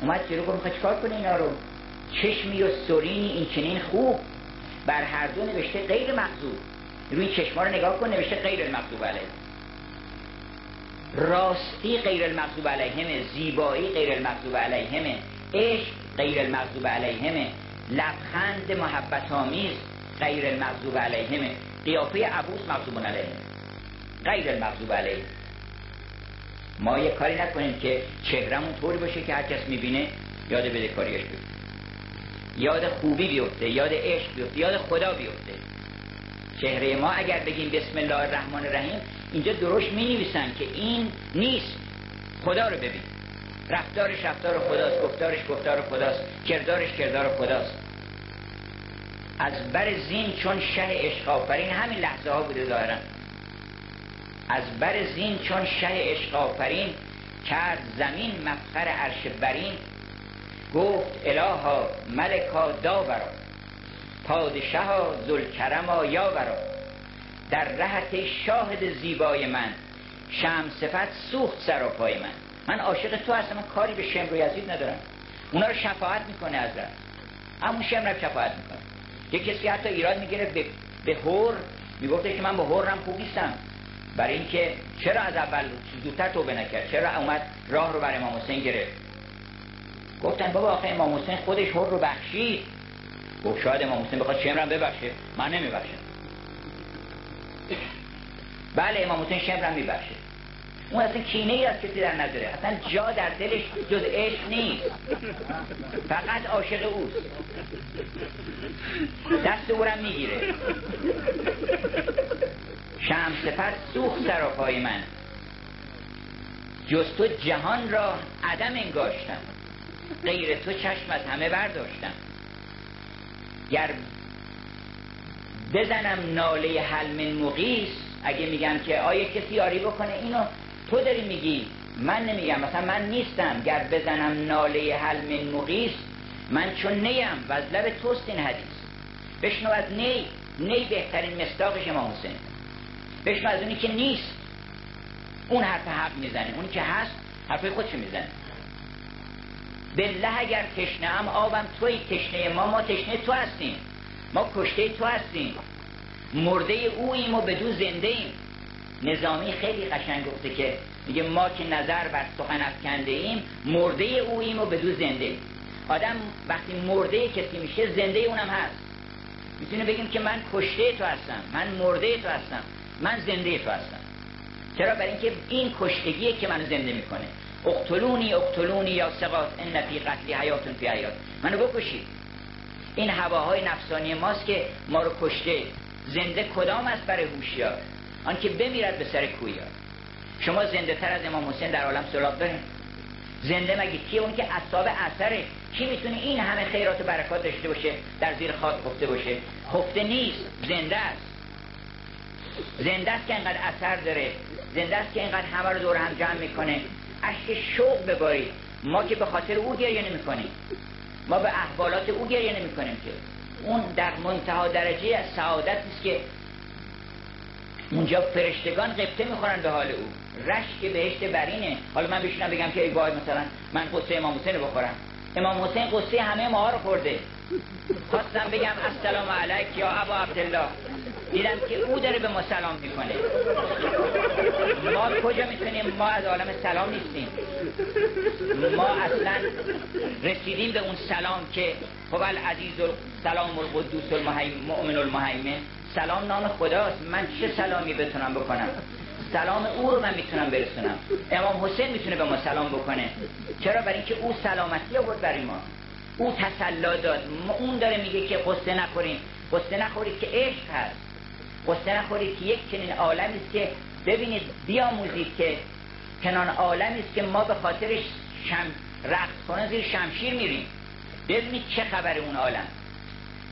اومد جلو گفت می‌خواد چکار کنه اینا رو؟ چشمی و سرینی این چنین خوب. بر هر دو نوشته غیر مقصود روی چشما رو نگاه کن نوشته غیر المقصود علیه. راستی غیر المغضوب علیهم زیبایی غیر المغضوب علیهم عشق غیر المغضوب علیهم لبخند محبت آمیز غیر المغضوب علیهم قیافه عبوس مغضوب علیهم غیر المغضوب علیهم ما یه کاری نکنیم که چهرمون طوری باشه که هر کس می‌بینه یاد بدهکاریش بیفته. یاد خوبی بیفته یاد عشق بیفته یاد خدا بیفته. چهره ما اگر بگیم بسم الله الرحمن الرحیم اینجا درشت می نویسن که این نیست. خدا رو ببین. رفتارش رفتار خداست گفتارش گفتار خداست کردارش کردار خداست. از بر زین چون شه عشق آفرین همین لحظه ها بوده ظاهرا. از بر زین چون شه عشق آفرین کرد زمین مفخر عرش برین. گفت الها ملکا داورا پادشاه ذوالکرما یا برا در رهت شاهد زیبای من شم صفت سوخت سراپای من. من عاشق تو هستم من کاری به شمر و یزید ندارم. اونا رو شفاعت می‌کنه از رفت همون شمر رو شفاعت می‌کنه. یه کسی حتی ایراد می‌گیره به, به هور می‌گفته که من به هورم خوب نیستم. برای اینکه چرا از اول زودتر توبه نکرد؟ چرا اومد راه رو بر امام حسین گرفت؟ گفتن بابا آخه امام حسین خودش هور رو بخشید گفت شاید امام حسین بخواد شمرم ببخشه. من نمیبخشم. بله امام حسین شمر میبخشه. اون اصلا کینه ای از کسی در نداره. اصلا جا در دلش جز عشق نیست. فقط عاشق اوست. دست اورم می‌گیره. شم سفر سوخت سراپای من. جز تو جهان را عدم انگاشتم. غیر تو چشم از همه برداشتم. گر بزنم ناله حلم مقیس اگه میگم که آیا کسی یاری بکنه؟ اینو تو داری میگی. من نمیگم مثلا من نیستم. گر بزنم ناله حلم مقیس من چون نیم. و از لب توست این حدیث. بشنو از نی. نی بهترین مستاقش امام حسین. بشنو از اونی که نیست. اون حرف حق می‌زنه. اونی که هست حرف خودشو می‌زنه. بالله اگر تشنه هم آبم توی تشنه ما ما تشنه تو هستیم. ما کشته تو هستیم. مرده اوییم و بدو زنده ایم. نظامی خیلی قشنگ گفته که میگه ما که نظر بر سخن افکنده ایم مرده اوییم و بدو زنده ایم. آدم وقتی مرده کسی میشه زنده اونم هست. می‌تونه بگیم که من کشته تو هستم من مرده تو هستم. من زنده تو هستم. چرا؟ برای اینکه این کشتگیه که من زنده می‌کنه. اقتلونی اقتلونی یا سقاط ان فی قتلی حیاتون فی حیات. منو بکشید. این هواهای نفسانی ماست که ما رو کشته. زنده کدام است برای هوشیار؟ آن که بمیرد به سر کویار. شما زنده تر از امام حسین در عالم سراغ دارین. زنده مگه کیه؟ اون که اصاب اثره. کی می‌تونه این همه خیرات و برکات داشته باشه؟ در زیر خاک خفته باشه. خفته نیست. زنده است. زنده است که اینقدر اثر داره. زنده است که اینقدر همه رو دور هم جمع می‌کنه. اشک شوق ببارید. ما که به خاطر او گریه نمی‌کنیم. ما به احوالات او گریه نمی کنیم که. اون در منتها درجه از سعادت است که اونجا فرشتگان قبطه می‌خورن به حال او. رشک بهشت برینه. حالا من بشینم بگم که ای وای مثلا من قصه امام حسین رو بخورم. امام حسین قصه همه ما رو خورده. خواستم بگم السلام علیک یا ابا عبدالله. دیدم که او داره به ما سلام می‌کنه. ما کجا می‌تونیم؟ ما از عالم سلام نیستیم. ما اصلا رسیدیم به اون سلام که هو العزیز سلام القدوس المؤمن المهیمن سلام نام خداست. من چه سلامی بتونم بکنم؟ سلام او رو من می‌تونم برسونم. امام حسین می‌تونه به ما سلام بکنه. چرا؟ برای اینکه او سلامتی آورد برای ما. او تسلا داد. اون داره میگه که قصه نخورین. قصه نخورید که عشق هست. قصه نخورید که یک چنین عالمی است که ببینید بیاموزید که کنان عالمی است که ما به خاطرش شم رقص کنن زیر شمشیر میریم. ببینید چه خبر اون عالم.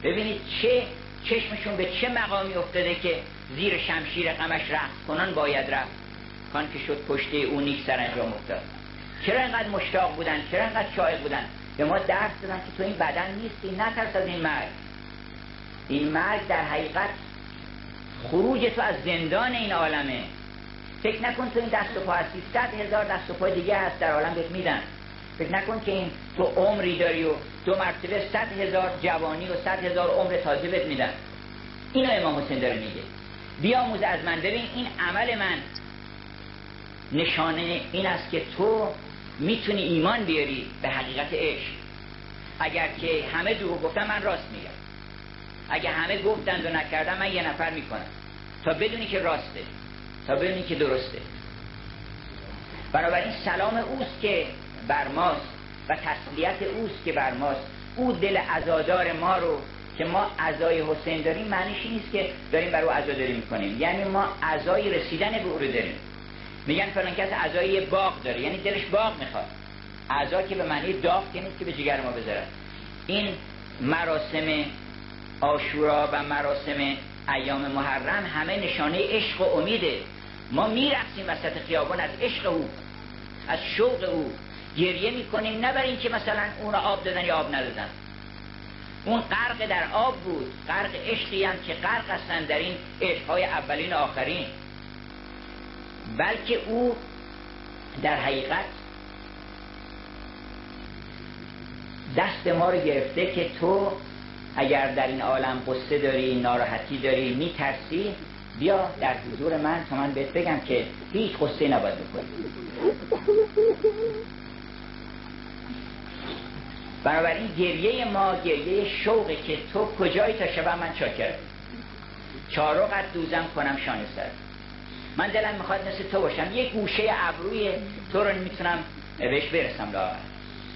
ببینید چه چشمشون به چه مقامی افتاده که زیر شمشیر غمش رقص کنن باید رفت. کان که شد پشته او نیک سرانجام افتاد. چرا اینقدر مشتاق بودن؟ چرا اینقدر شایق بودن؟ به ما درس دادن که تو این بدن نیستی نترس از این مرگ. این مرگ در حقیقت خروج تو از زندان این عالمه. فکر نکن تو این دست و پا هستی. صد هزار دست و پای دیگه هست در عالم بهت میدن. فکر نکن که این تو عمری داری و دو مرتبه صد هزار جوانی و صد هزار عمر تازه بهت میدن. اینو امام حسین داره میگه. بیاموز از من. ببین این عمل من نشانه این است که تو می‌تونی ایمان بیاری به حقیقت عشق. اگر که همه دروغ گفتن من راست میگم. اگر همه گفتند و نکردن من یه نفر می‌کنم. تا بدونی که راسته. تا بدونی که درسته. بنابراین سلام اوست که بر ماست و تسلیت اوست که بر ماست. او دل عزادار ما رو که ما عزای حسین داریم معنیش نیست که داریم بر او عزاداری می‌کنیم. یعنی ما عزای رسیدن به او رو داریم. میگن فلان کس عزای باغ داره. یعنی دلش باغ می‌خواد. عزا که به معنی داغ که نیست که به جگر ما بذارد این مراسم آشورا و مراسم ایام محرم همه نشانه عشق و امیده. ما میرقصیم وسط خیابان از عشق او از شوق او. گریه می‌کنیم نه برای اینکه مثلا اون را آب دادن یا آب ندادن. اون غرق در آب بود. غرق عشقی هم که غرق هستن در این عشقهای اولین آخرین. بلکه او در حقیقت دست ما رو گرفته که تو اگر در این عالم قصه داری ناراحتی داری میترسی بیا در حضور من. تا من بهت بگم که هیچ قصه نباید بکنی. بنابراین گریه ما گریه شوقه که تو کجایی تا شبه من چاکرم چارقت دوزم کنم شانه سر. من دلم می‌خواد مثل تو باشم. یه گوشه ابروی تو رو می‌تونم بهش برسم لاغر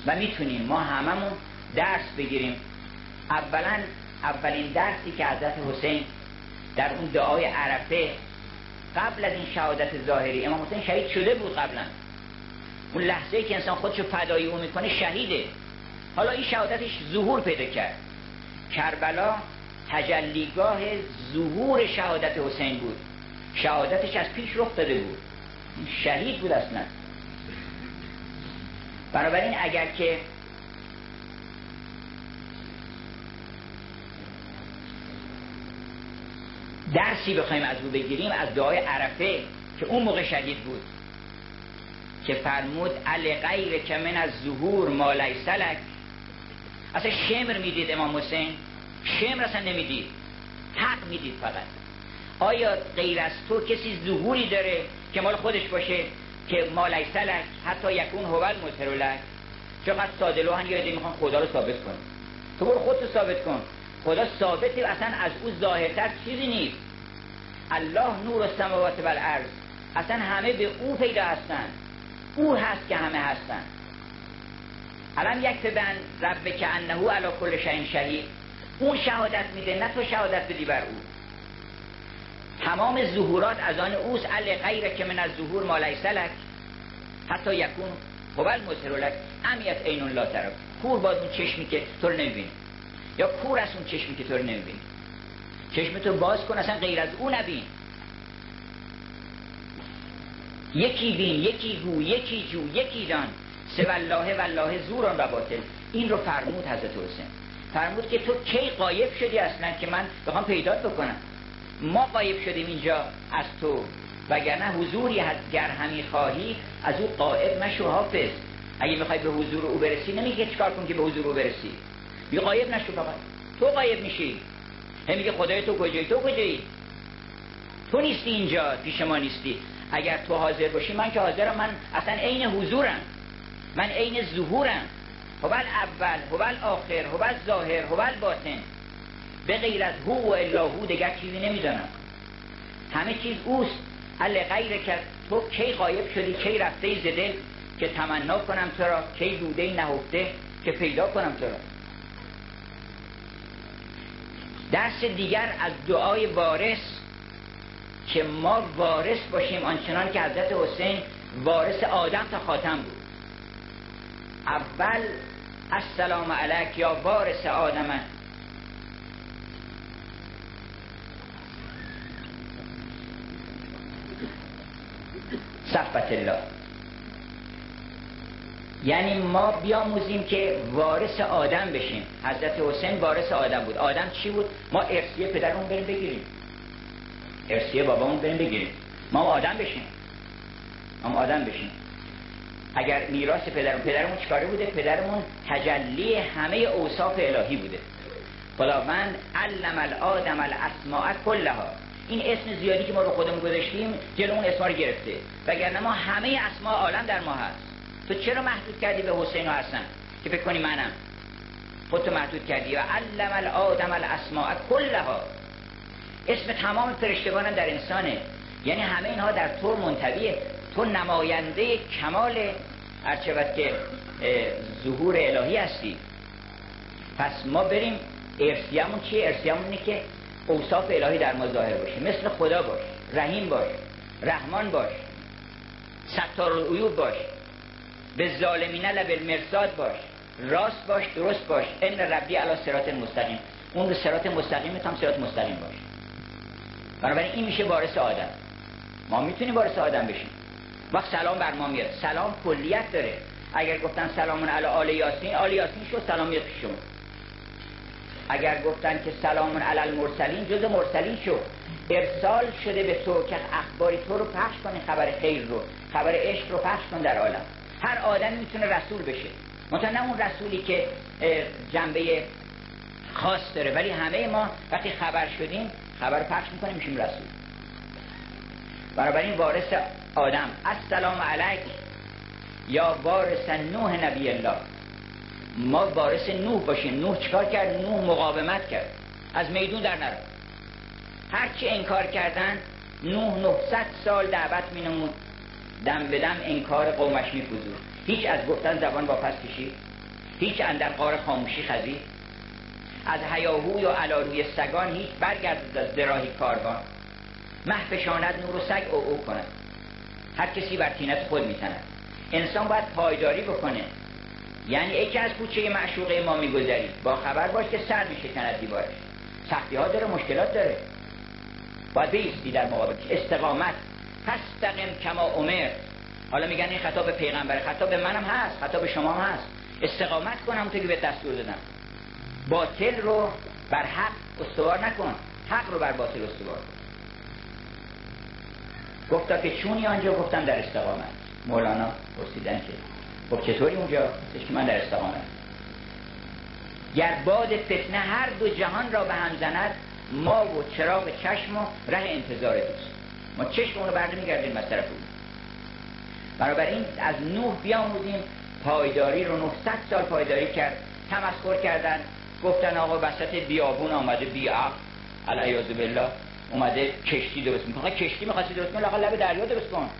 و می‌تونیم ما هممون درس بگیریم. اولا اولین درسی که حضرت حسین در اون دعای عرفه قبل از این شهادت ظاهری امام حسین شهید شده بود قبلا. اون لحظه که انسان خودشو فدایی او می‌کنه شهیده. حالا این شهادتش ظهور پیدا کرد. کربلا تجلیگاه ظهور شهادت حسین بود. شهادتش از پیش رخ داده بود. شهید بود اصلا. بنابراین اگر که درسی بخوایم از او بگیریم از دعای عرفه که اون موقع شهید بود. که فرمود ال غیر که من از ظهور ما لیسلک اصلا شمر می‌دید امام حسین؟ شمر اصلا نمی‌دید. حق می‌دید فقط. آیا غیر از تو کسی ظهوری داره که مال خودش باشه که ما لیسلک حتی یکون هول مترولک چقدر ساده لوحن یه می‌خوان خدا رو ثابت کن تو برو خودتو ثابت کن. خدا ثابته اصلا از او ظاهرتر چیزی نیست. الله نور السماوات و الارض اصلا همه به او پیدا هستن. او هست که همه هستن. الان یک بن رب که انهو علا کل شین شهید. اون شهادت میده نه تو شهادت بدی بر او. تمام ظهورات از آن اوست. ال غیر که من از ظهور ما لیسلک حتی یکون قبل مترولک امیت این لا طرف کور باز اون چشمی که تو رو نمی‌بینی یا کور از اون چشمی که تو رو نمی‌بینی. چشمتو باز کن اصلا غیر از او نبین. یکی بین یکی گو یکی جو یکی دان سه والله والله زوران و باطل. این رو فرمود حضرت حسین. فرمود که تو کی قایب شدی اصلا که من بخوام پیدات بکنم؟ ما قایب شدیم اینجا از تو. وگرنه حضوری هست گر همی خواهی از او قائب مشو حافظ. اگه می‌خوای به حضور او برسی نمیگه چیکار کن که به حضور او برسی. بی قایب نشو فقط تو قایب میشی. هم میگه خدای تو کجایی؟ تو کجایی؟ تو نیستی اینجا پیش ما نیستی. اگر تو حاضر باشی من که حاضرم من اصلا عین حضورم. من عین ظهورم. هو اول هو آخر هو ظاهر هو باطن. به غیر از هو و الا هو دیگر چیزی نمی‌دانم. همه چیز اوست. حل غیر که تو کی غایب شدی کی رفته زده که تمنا کنم تو را کی دوده نهفته که پیدا کنم تو را. درس دیگر از دعای وارث که ما وارث باشیم آنچنان که حضرت حسین وارث آدم تا خاتم بود. اول السلام علیک یا وارث آدم. صفت الله. یعنی ما بیاموزیم که وارث آدم بشیم. حضرت حسین وارث آدم بود. آدم چی بود؟ ما ارسیه پدرمون بریم بگیریم. ارسیه بابامون بریم بگیریم. ما آدم بشیم. ما آدم بشیم. اگر میراث پدرمون پدرمون چیکاره بوده؟ پدرمون تجلی همه اوصاف الهی بوده. خداوند علم الادم الاسماء کلها. این اسم زیادی که ما رو خودمون گذاشتیم جلومون اسما رو گرفته. وگرنه ما همه اسماء عالم در ما هست. تو چرا محدود کردی به حسین و حسن؟ که فکر کنی منم. خودتو محدود کردی. و علم الادم الاسماء کلها. اسم تمام فرشتگان در انسانه. یعنی همه اینها در تو منطبیه. تو نماینده کمال هرچه که ظهور الهی هستی. پس ما بریم ارسیمون چیه؟ ارسیمون اینه که اوصاف الهی در ما ظاهر باشه. مثل خدا باش رحیم باش رحمان باش ستار العیوب باش. به ظالمین لب المرصاد باش. راست باش درست باش. ان ربی علی صراط مستقیم. اون به صراط مستقیم هم صراط مستقیم باش. بنابراین این میشه وارث آدم. ما می‌تونیم وارث آدم بشیم. وقت سلام بر ما میاد. سلام کلیت داره. اگر گفتن سلامون علی آل یاسین آل یاسین شد سلام میاد شما. اگر گفتن که سلامون علی المرسلین جز مرسلین شد. ارسال شده به تو که اخباری تو رو پخش کنه خبر خیر رو خبر عشق رو پخش کن در عالم. هر آدم می‌تونه رسول بشه. مثلا اون رسولی که جنبه خاص داره. ولی همه ما وقتی خبر شدیم خبر پخش می‌کنیم میشیم رسول. بنابراین وارث آدم. السلام علیک یا وارث نوح نبی الله. ما وارث نوح باشیم. نوح چکار کرد؟ نوح مقاومت کرد. از میدون در نرفت هرچی انکار کردن نوح 900 سال دعوت می نمود دم به دم انکار قومش می هیچ از گفتن زبان واپس کشید. هیچ اندر قار خاموشی خزید. از هیاهو یا علاروی سگان هیچ برگرد از دراهی کاروان. محفشاند نور و سگ او او کند. هر کسی بر تینت خود میتند انسان باید پایداری بکنه. یعنی یکی از کوچه معشوقه ما میگذری. با خبر باش که سر میشکند دیوارش. سختی ها داره مشکلات داره. باید بیستی در مقابل استقامت تستقم کما عمر حالا میگن این خطاب پیغمبر خطاب منم هست خطاب شما هم هست. استقامت کن همونطور که به دستور دادم. باطل رو بر حق استوار نکن. حق رو بر باطل استوار کن. گفتا که چونی آنجا گفتم در استقامت. مولانا پرسیدن که خب چطوری اونجا؟ که من در استقامت. گر باد فتنه هر دو جهان را به هم زند ما و چراغ چشم و ره انتظار دوست ما چشم اونو برده میگردیم از طرف اون. بنابراین از نوح بیاموزیم پایداری رو 900 سال پایداری کرد تمسخر کردن گفتن آقا وسط بیابون آمده بیعق علیه بالله اومده کشتی درست می‌کنه. کشتی می‌خواستی درست کنه لب دریا درست کن.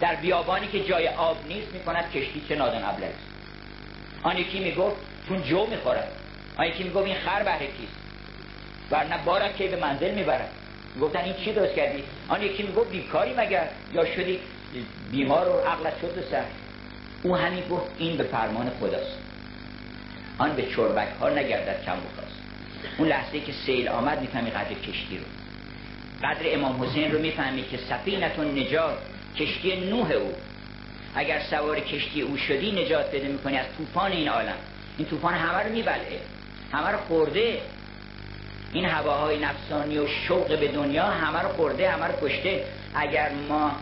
در بیابانی که جای آب نیست می‌کند کشتی چه نادان ابله آن یکی می‌گفت چون جو می‌خورد. آن یکی می‌گفت این خر بهره کیست؟ ورنه بارک که به منزل می‌برد. گفتن این چی درست کردی؟ آن یکی می‌گفت بیکاری مگر؟ یا شدی بیمار و عقلت شد سر او همین گفت این به فرمان خداست. آن به چربک ها نگردد کم بخواست. اون لحظه که سیل آمد می‌فهمی قدر کشتی رو. قدر امام حسین رو می‌فهمی که سفینتون نجات کشتی نوح او. اگر سوار کشتی او شدی نجات بده می‌کنی از طوفان این عالم. این طوفان همه رو میبلعه. همه رو خورده. این هواهای نفسانی و شوق به دنیا همه رو خورده همه رو کشته. اگر ما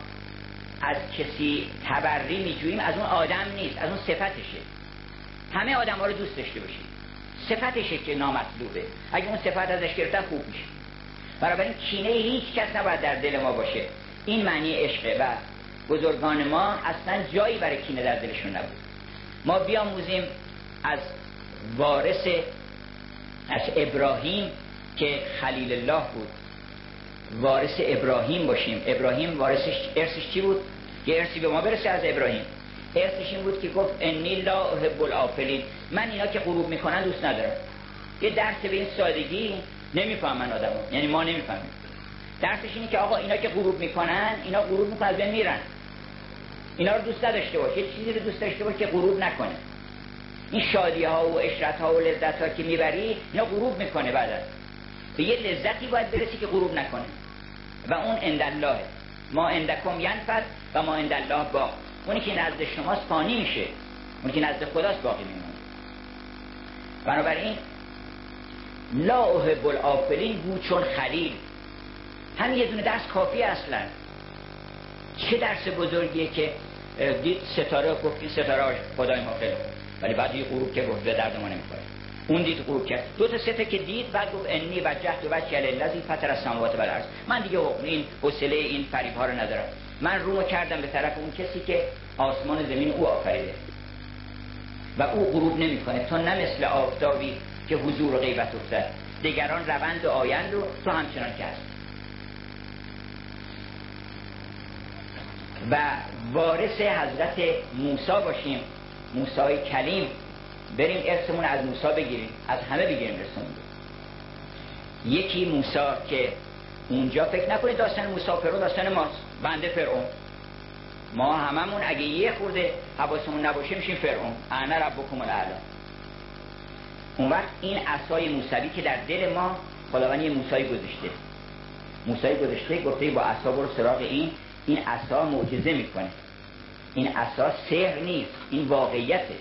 از کسی تبری میجوییم از اون آدم نیست از اون صفتشه. همه آدم ها رو دوست داشته باشید صفتشه که نامطلوبه. اگه اون صفت ازش گرفتن خوب میشه. این کینه هیچ کس نباید در دل ما باشه. این معنی عشقه و بزرگان ما اصلا جایی برای کینه در دلشون نبود. ما بیاموزیم از وارث از ابراهیم که خلیل الله بود. وارث ابراهیم باشیم. ابراهیم وارثش ارثش چی بود؟ یه ارثی به ما برسه از ابراهیم. ارثش این بود که گفت انی لا احب الافلین من اینا که غروب می‌کنن دوست ندارم. یه درس به این سادگی نمی‌فهمن آدمو. یعنی ما نمی‌فهمیم. درسش اینه که آقا اینا که غروب می‌کنن اینا غروب می‌کنن از میرن. اینا رو دوست نداشته باش. یه چیزی رو دوست داشته باش که غروب نکنه. این شادی ها و اشرت ها و لذت ها که می‌بری اینا غروب می‌کنه بعد به یه لذتی باید برسی که غروب نکنه. و اون الله ما اندکم ینفد و ما الله با اونی که نزد شماست فانی میشه. اونی که نزد خداست باقی میمونه. بنابراین لا احب الافلین بود چون خلیل. همین یه دونه درس کافی اصلا. چه درس بزرگیه که دید ستاره گفت ستاره خدای ما خیلی ولی بعد یه غروب که گفت به درد ما نمی‌خوره. اون دید غروب کرد. دو تا سته که دید بعد گفت انی وجهت و وجه الذی فطر السماوات و الارض. من دیگه این حوصله این فریب ها رو ندارم. من رو کردم به طرف اون کسی که آسمان زمین او آفریده. و او غروب نمی‌کنه. تا نه مثل آفتابی که حضور و غیبت افتد دیگران روند و آیند و تو همچنان که هست و وارث حضرت موسی باشیم. موسی کلیم. بریم ارثمون از موسی بگیریم. از همه بگیریم ارثمون یکی موسی که اونجا فکر نکنید داستان موسی فرعون داستان ماست. بنده فرعون. ما هممون اگه یه خورده حواسمون نباشه میشیم فرعون. انا ربکم الاعلی اون وقت این عصای موسوی که در دل ما خداوند یه موسی گذاشته. موسی گذاشته گفته با عصا برو سراغ این. این عصا معجزه می‌کنه. این عصا سحر نیست. این واقعیته.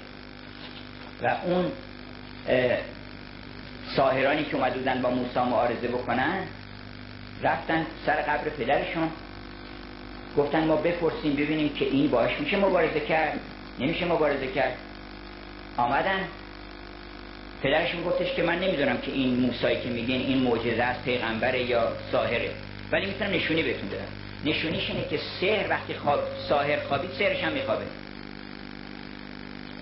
و اون ساهرانی که اومده بودن با موسی معارضه بکنن رفتن سر قبر پدرشون. گفتن ما بپرسیم ببینیم که این باش میشه مبارزه کرد نمیشه مبارزه کرد. آمدن. پدرشون گفتش که من نمی‌دونم که این موسایی که میگین این معجزه است پیغمبره یا ساهره. ولی می‌تونم نشونی بهتون بدم. نشونیش اینه که سحر وقتی خواب ساهر خوابید سحرش هم میخوابه.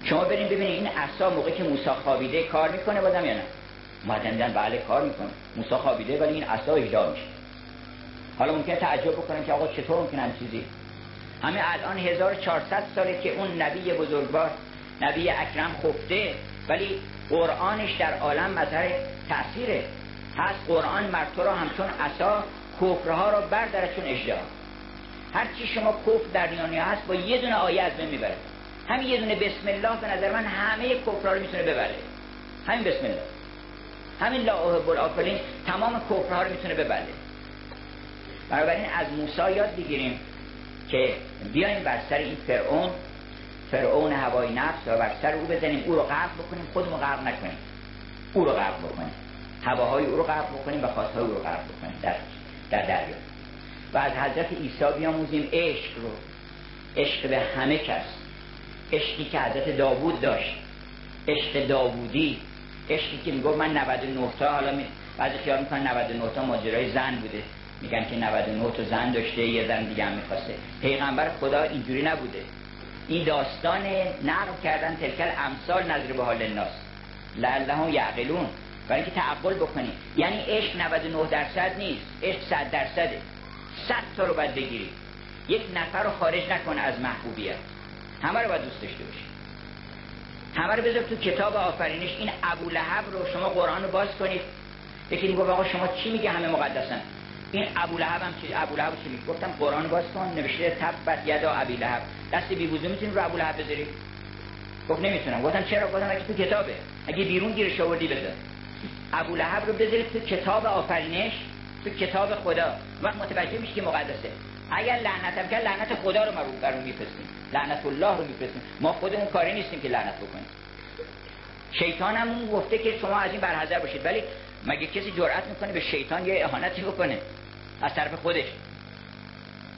شما برین ببینید این عصا موقعی که موسی خوابیده کار می‌کنه بازم یا نه؟ مادن بله کار می‌کنه. موسی خوابیده ولی این عصا اجرا میشه. حالا ممکنه تعجب بکنن که آقا چطور ممکن هم چیزی؟ همه الان 1400 ساله که اون نبی بزرگوار نبی اکرم خفته ولی قرآنش در عالم مظهر تأثیره. هست قرآن مرتو را همچون عصا کفرها را بردارد چون اجدا. هر چی شما کفر در دنیا هست با یه دونه آیه از بین می‌بره همین یه دونه بسم الله به نظر من همه کفرها رو می‌تونه ببره. همین بسم الله. همین لا احب الافلین تمام کفرها رو می‌تونه ببره. بنابراین از موسی یاد بگیریم که بیایم بر سر این فرعون فرعون هوای نفس و بر سر او بزنیم. او رو غرق بکنیم خودمون غرق نکنیم. او رو غرق بکنیم. هواهای او رو غرق بکنیم و خواستهای او رو غرق بکنیم. در, در دریا. و از حضرت عیسی بیاموزیم. عشق رو. عشق به همه کس. عشقی که حضرت داوود داشت. عشق داوودی. عشقی که می‌گفت من 99 تا حالا می... بعضی خیال می‌کنن 99 تا ماجرای زن بوده. میگن که 99 تا زن داشته یه زن دیگه هم می‌خواسته. پیغمبر خدا اینجوری نبوده. این داستان نقل کردن تلکل امثال نظر به حال الناس. لعلهم یعقلون. برای اینکه تعقل بکنی یعنی عشق 99 درصد نیست. عشق 100 درصده. 100 تا رو باید بگیری یک نفر رو خارج نکنه از محبوبیت. همه رو باید دوست داشته باشی. همه رو بذار تو کتاب آفرینش. این ابو لهب رو شما قرآن رو باز کنید. یکی گفت آقا شما چی میگه؟ همه مقدسن. این ابو لهب هم چی ابو لهب چی میگه؟ گفتم قرآن باز کن. نوشته تبت یدا ابی لهب. دست بی می‌تونی رو ابو لهب بذاری؟ گفت نمی‌تونم. گفتم چرا؟ گفتم اگه تو کتابه. اگه بیرون گیرش آوردی بذار. ابو لهب رو بذاری تو کتاب آفرینش تو کتاب خدا. وقت متوجه میشی که مقدسه. اگر لعنتم کرد لعنت خدا رو ما رو برون میفرستیم. لعنت الله رو میفرستیم. ما خودمون کاری نیستیم که لعنت بکنیم. شیطان هم گفته که شما از این برحذر باشید. ولی مگه کسی جرأت می‌کنه به شیطان یه اهانتی بکنه؟ از طرف خودش.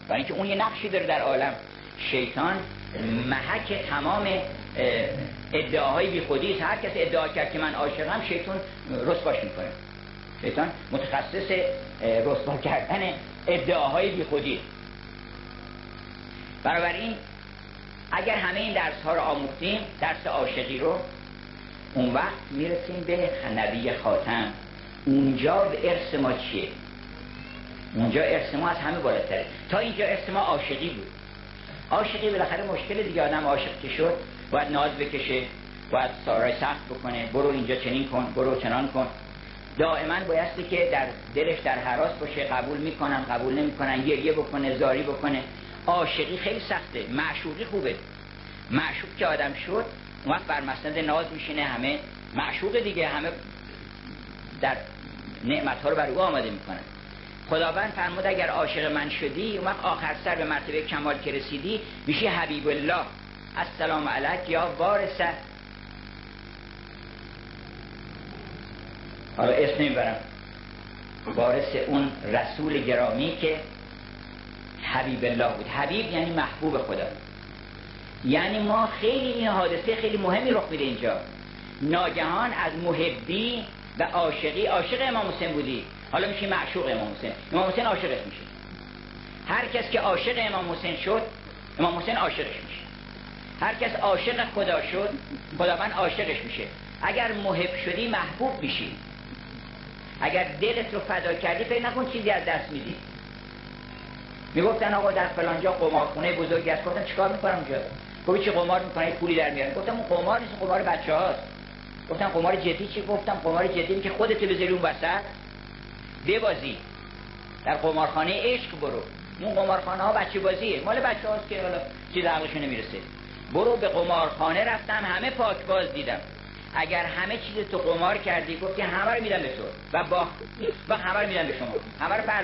برای اینکه اون یه نقشی داره در عالم. شیطان محک تمام ادعاهای بی خودی هر کسی ادعا کرد که من عاشقم شیطان رسواش می‌کنه. شیطان متخصص رسوا کردن ادعاهای بی خودی بنابراین اگر همه این درس ها رو آموختیم درس عاشقی رو اون وقت می‌رسیم به نبی خاتم. اونجا به ارث ما چیه؟ اونجا ارث ما از همه بالاتره. تا اینجا ارث ما عاشقی بود. عاشقی بالاخره مشکل دیگه آدم عاشق که شد باید ناز بکشه باید سارای سخت بکنه. برو اینجا چنین کن برو چنان کن. دائما بایستی که در دلش در حراس باشه قبول می‌کنن قبول نمی‌کنن یه بکنه زاری بکنه. عاشقی خیلی سخته معشوقی خوبه. معشوق که آدم شد اون وقت بر مسند ناز میشینه همه معشوق دیگه همه در نعمت ها رو بر او آماده می‌کنن. خداوند فرمود اگر عاشق من شدی اون وقت آخر سر به مرتبه کمال که رسیدی میشه حبیب الله. السلام علیک یا وارثه حالا اسم نمی‌برم. وارث اون رسول گرامی که حبیب الله بود. حبیب یعنی محبوب خدا. یعنی ما خیلی این حادثه خیلی مهمی رخ میده اینجا. ناگهان از محبی و عاشقی عاشق امام حسین بودی. حالا میشه معشوق امام حسین. امام حسین عاشقش میشه. هر کس که عاشق امام حسین شد امام حسین عاشقش میشه. هر کس عاشق خدا شد خداوند عاشقش میشه. اگر محب شدی محبوب میشی. اگر دلت رو فدا کردی فکر نکن چیزی از دست میدی. می‌گفتن آقا در فلانجا قمارخونه بزرگی است گفتن چیکار می‌کنم اونجا گفت چی قمار می‌کنه پولی در میارن گفتم اون قمار نیست قمار بچه هاست گفتم قمار جدی چی؟ گفتم قمار جدی که خودت بذاری اون وسط. ببازی. در قمارخانه عشق برو. اون قمارخانه ها بچه بازیه. مال بچه هاست که حالا چیز عقلشون نمی‌رسه. برو به قمارخانه. رفتم همه پاک باز دیدم. اگر همه چیز تو قمار کردی گفتی همه رو میدم به تو. و با و همه رو میدم به شما. همه رو پر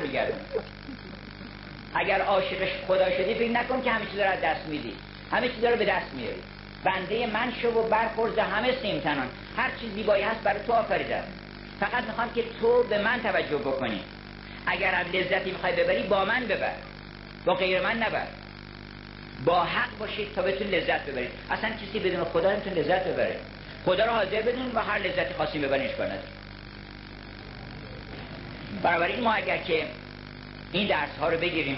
اگر عاشقش خدا شدی فکر نکن که همه چیز رو دست میدی. همه چیز رو به دست میاری. بنده من شو و برخورد همه سیمتنان هر چیز زیبایی هست برای تو آفریدم فقط می‌خوام که تو به من توجه بکنی. اگر هم لذتی می‌خوای ببری با من ببر. با غیر من نبر. با حق باشید تا بتون لذت ببرید اصلا کسی بدون خدا نمی‌تونه لذت ببره. خدا رو حاضر بدون و هر لذتی خاصی ببرینش کار نداره ما اگر که این درس ها رو بگیریم.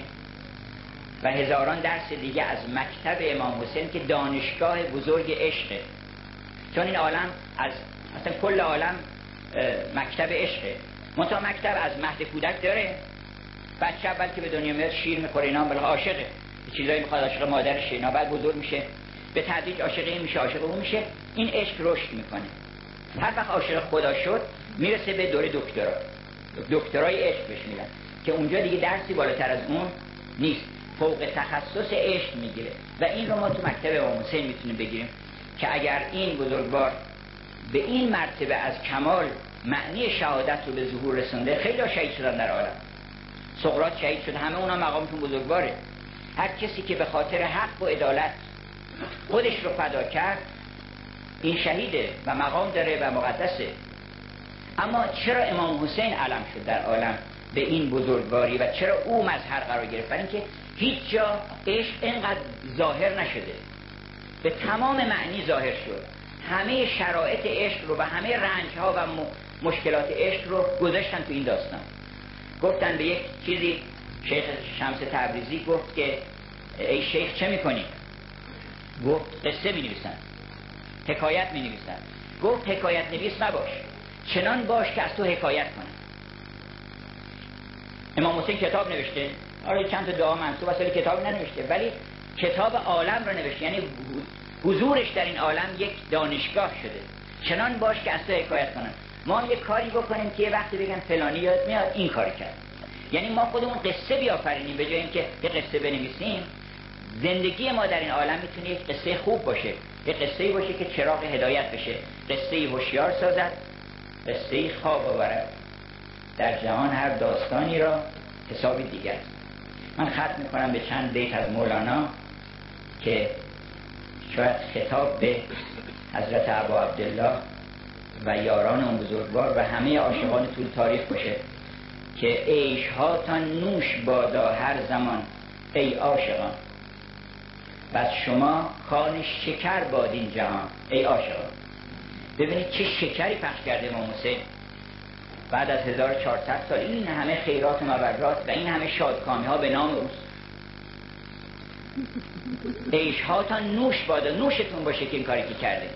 و هزاران درس دیگه از مکتب امام حسین که دانشگاه بزرگ عشقه. چون این عالم از مثلا کل عالم مکتب عشقه. منتها مکتب از مهد کودک داره. بچه اول که به دنیا میاد شیر می‌خوره اینا بله عاشقه. چیزایی می‌خواد عاشق مادرش اینا بعد بزرگ میشه. به تدریج عاشق این میشه عاشق اون میشه. این عشق رشد می‌کنه. هر وقت عاشق خدا شد می‌رسه به دوره دکترا. دکترای عشق بهش که اونجا دیگه درسی بالاتر از اون نیست. فوق تخصص عشق می‌گیره. و این رو ما تو مکتب امام حسین می‌تونیم بگیریم که اگر این بزرگوار به این مرتبه از کمال معنی شهادت رو به ظهور رسونده خیلی شهید شدن در عالم. سقراط شهید شد همه اونا مقامتون بزرگواره. هر کسی که به خاطر حق و عدالت خودش رو فدا کرد این شهیده و مقام داره و مقدسه. اما چرا امام حسین علم شد در عالم؟ به این بزرگواری و چرا او مظهر قرار گرفت؟ برای اینکه هیچ جا عشق اینقدر ظاهر نشده. به تمام معنی ظاهر شد. همه شرایط عشق رو و همه رنج ها و مشکلات عشق رو گذاشتن تو این داستان. گفتن به یک چیزی شیخ شمس تبریزی گفت که ای شیخ چه می‌کنی؟ گفت قصه می نویسن حکایت می نویسن گفت حکایت نویس نباش چنان باش که از تو حکایت کنن امام حسین کتاب نوشته. آره چند تا دعا منصوب است کتاب ننوشته. ولی کتاب عالم رو نوشته. یعنی حضورش در این عالم یک دانشگاه شده. چنان باش که تو حکایت کنن ما یه کاری بکنیم که یه وقتی بگن فلانی یاد میاد این کار کرد. یعنی ما خودمون قصه بیافرینیم به جای اینکه یه قصه بنویسیم. زندگی ما در این عالم می‌تونه یک قصه خوب باشه. یه قصه باشه که چراغ هدایت بشه. قصه هوشیار سازد. قصه خواب آورد. در جهان هر داستانی را حسابی دیگر. من ختم می‌کنم به چند بیت از مولانا که شاید خطاب به حضرت عبا عبدالله و یاران اون بزرگوار و همه عاشقان طول تاریخ باشه که عیش تا نوش بادا هر زمان ای عاشقان. و شما خان شکر باد این جهان ای عاشقان. ببینید چه شکری پخش کرده امام حسین. بعد از 1400 سال این همه خیرات و مبرات و این همه شادکامی ها به نام اوست. عیش ها تا نوش بادا نوشتون باشه که این کاری که کرده.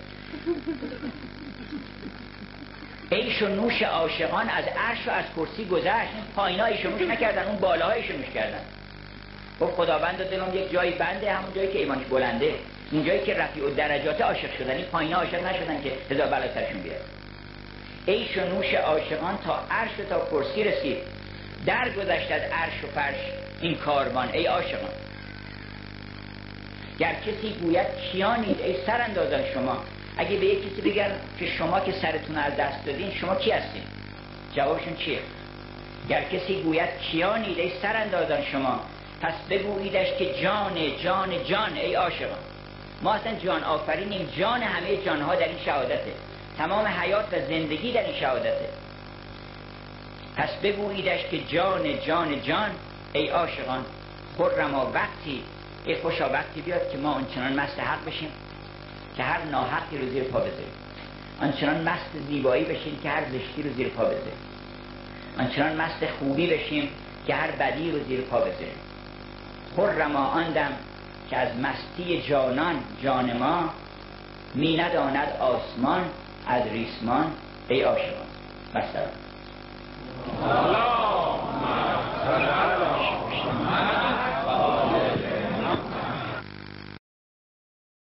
عیش و نوش عاشقان از عرش و از کرسی گذشت. پایین ها نوش نکردن اون بالا نوش کردن. گفت خداوند دلم یک جایی بنده همون جایی که ایمانش بلنده. اون جایی که رفیع و درجات عاشق شدن این پایین عاشق نشدن که هزار بلا سرشون بیاد. عیش و نوش عاشقان تا عرش و تا کرسی رسید. در گذشت از عرش و فرش این کاروان ای عاشقان. گر کسی گوید کیانید ای سراندازان شما. اگه به یک کسی بگن که شما که سرتون از دست دادین شما کی هستین؟ جوابشون چیه؟ گر کسی گوید کیانید ای سراندازان شما پس بگوییدش که جان جان جان ای عاشقان. ما اصلا جان آفرینیم جان همه جانها در این شهادته. تمام حیات و زندگی در این شهادته. پس بگوییدش که جان جان جان ای عاشقان خرما وقتی ای خوشا وقتی بیاد که ما آنچنان مست حق بشیم که هر ناحقی رو زیر پا بذاریم. آنچنان مست زیبایی بشیم که هر زشتی رو زیر پا بذاریم. آنچنان مست خوبی بشیم که هر بدی رو زیر پا بذاریم. خرما آندم که از مستی جانان جان ما می نداند آسمان ادریسمان ای آشمان مثلا الله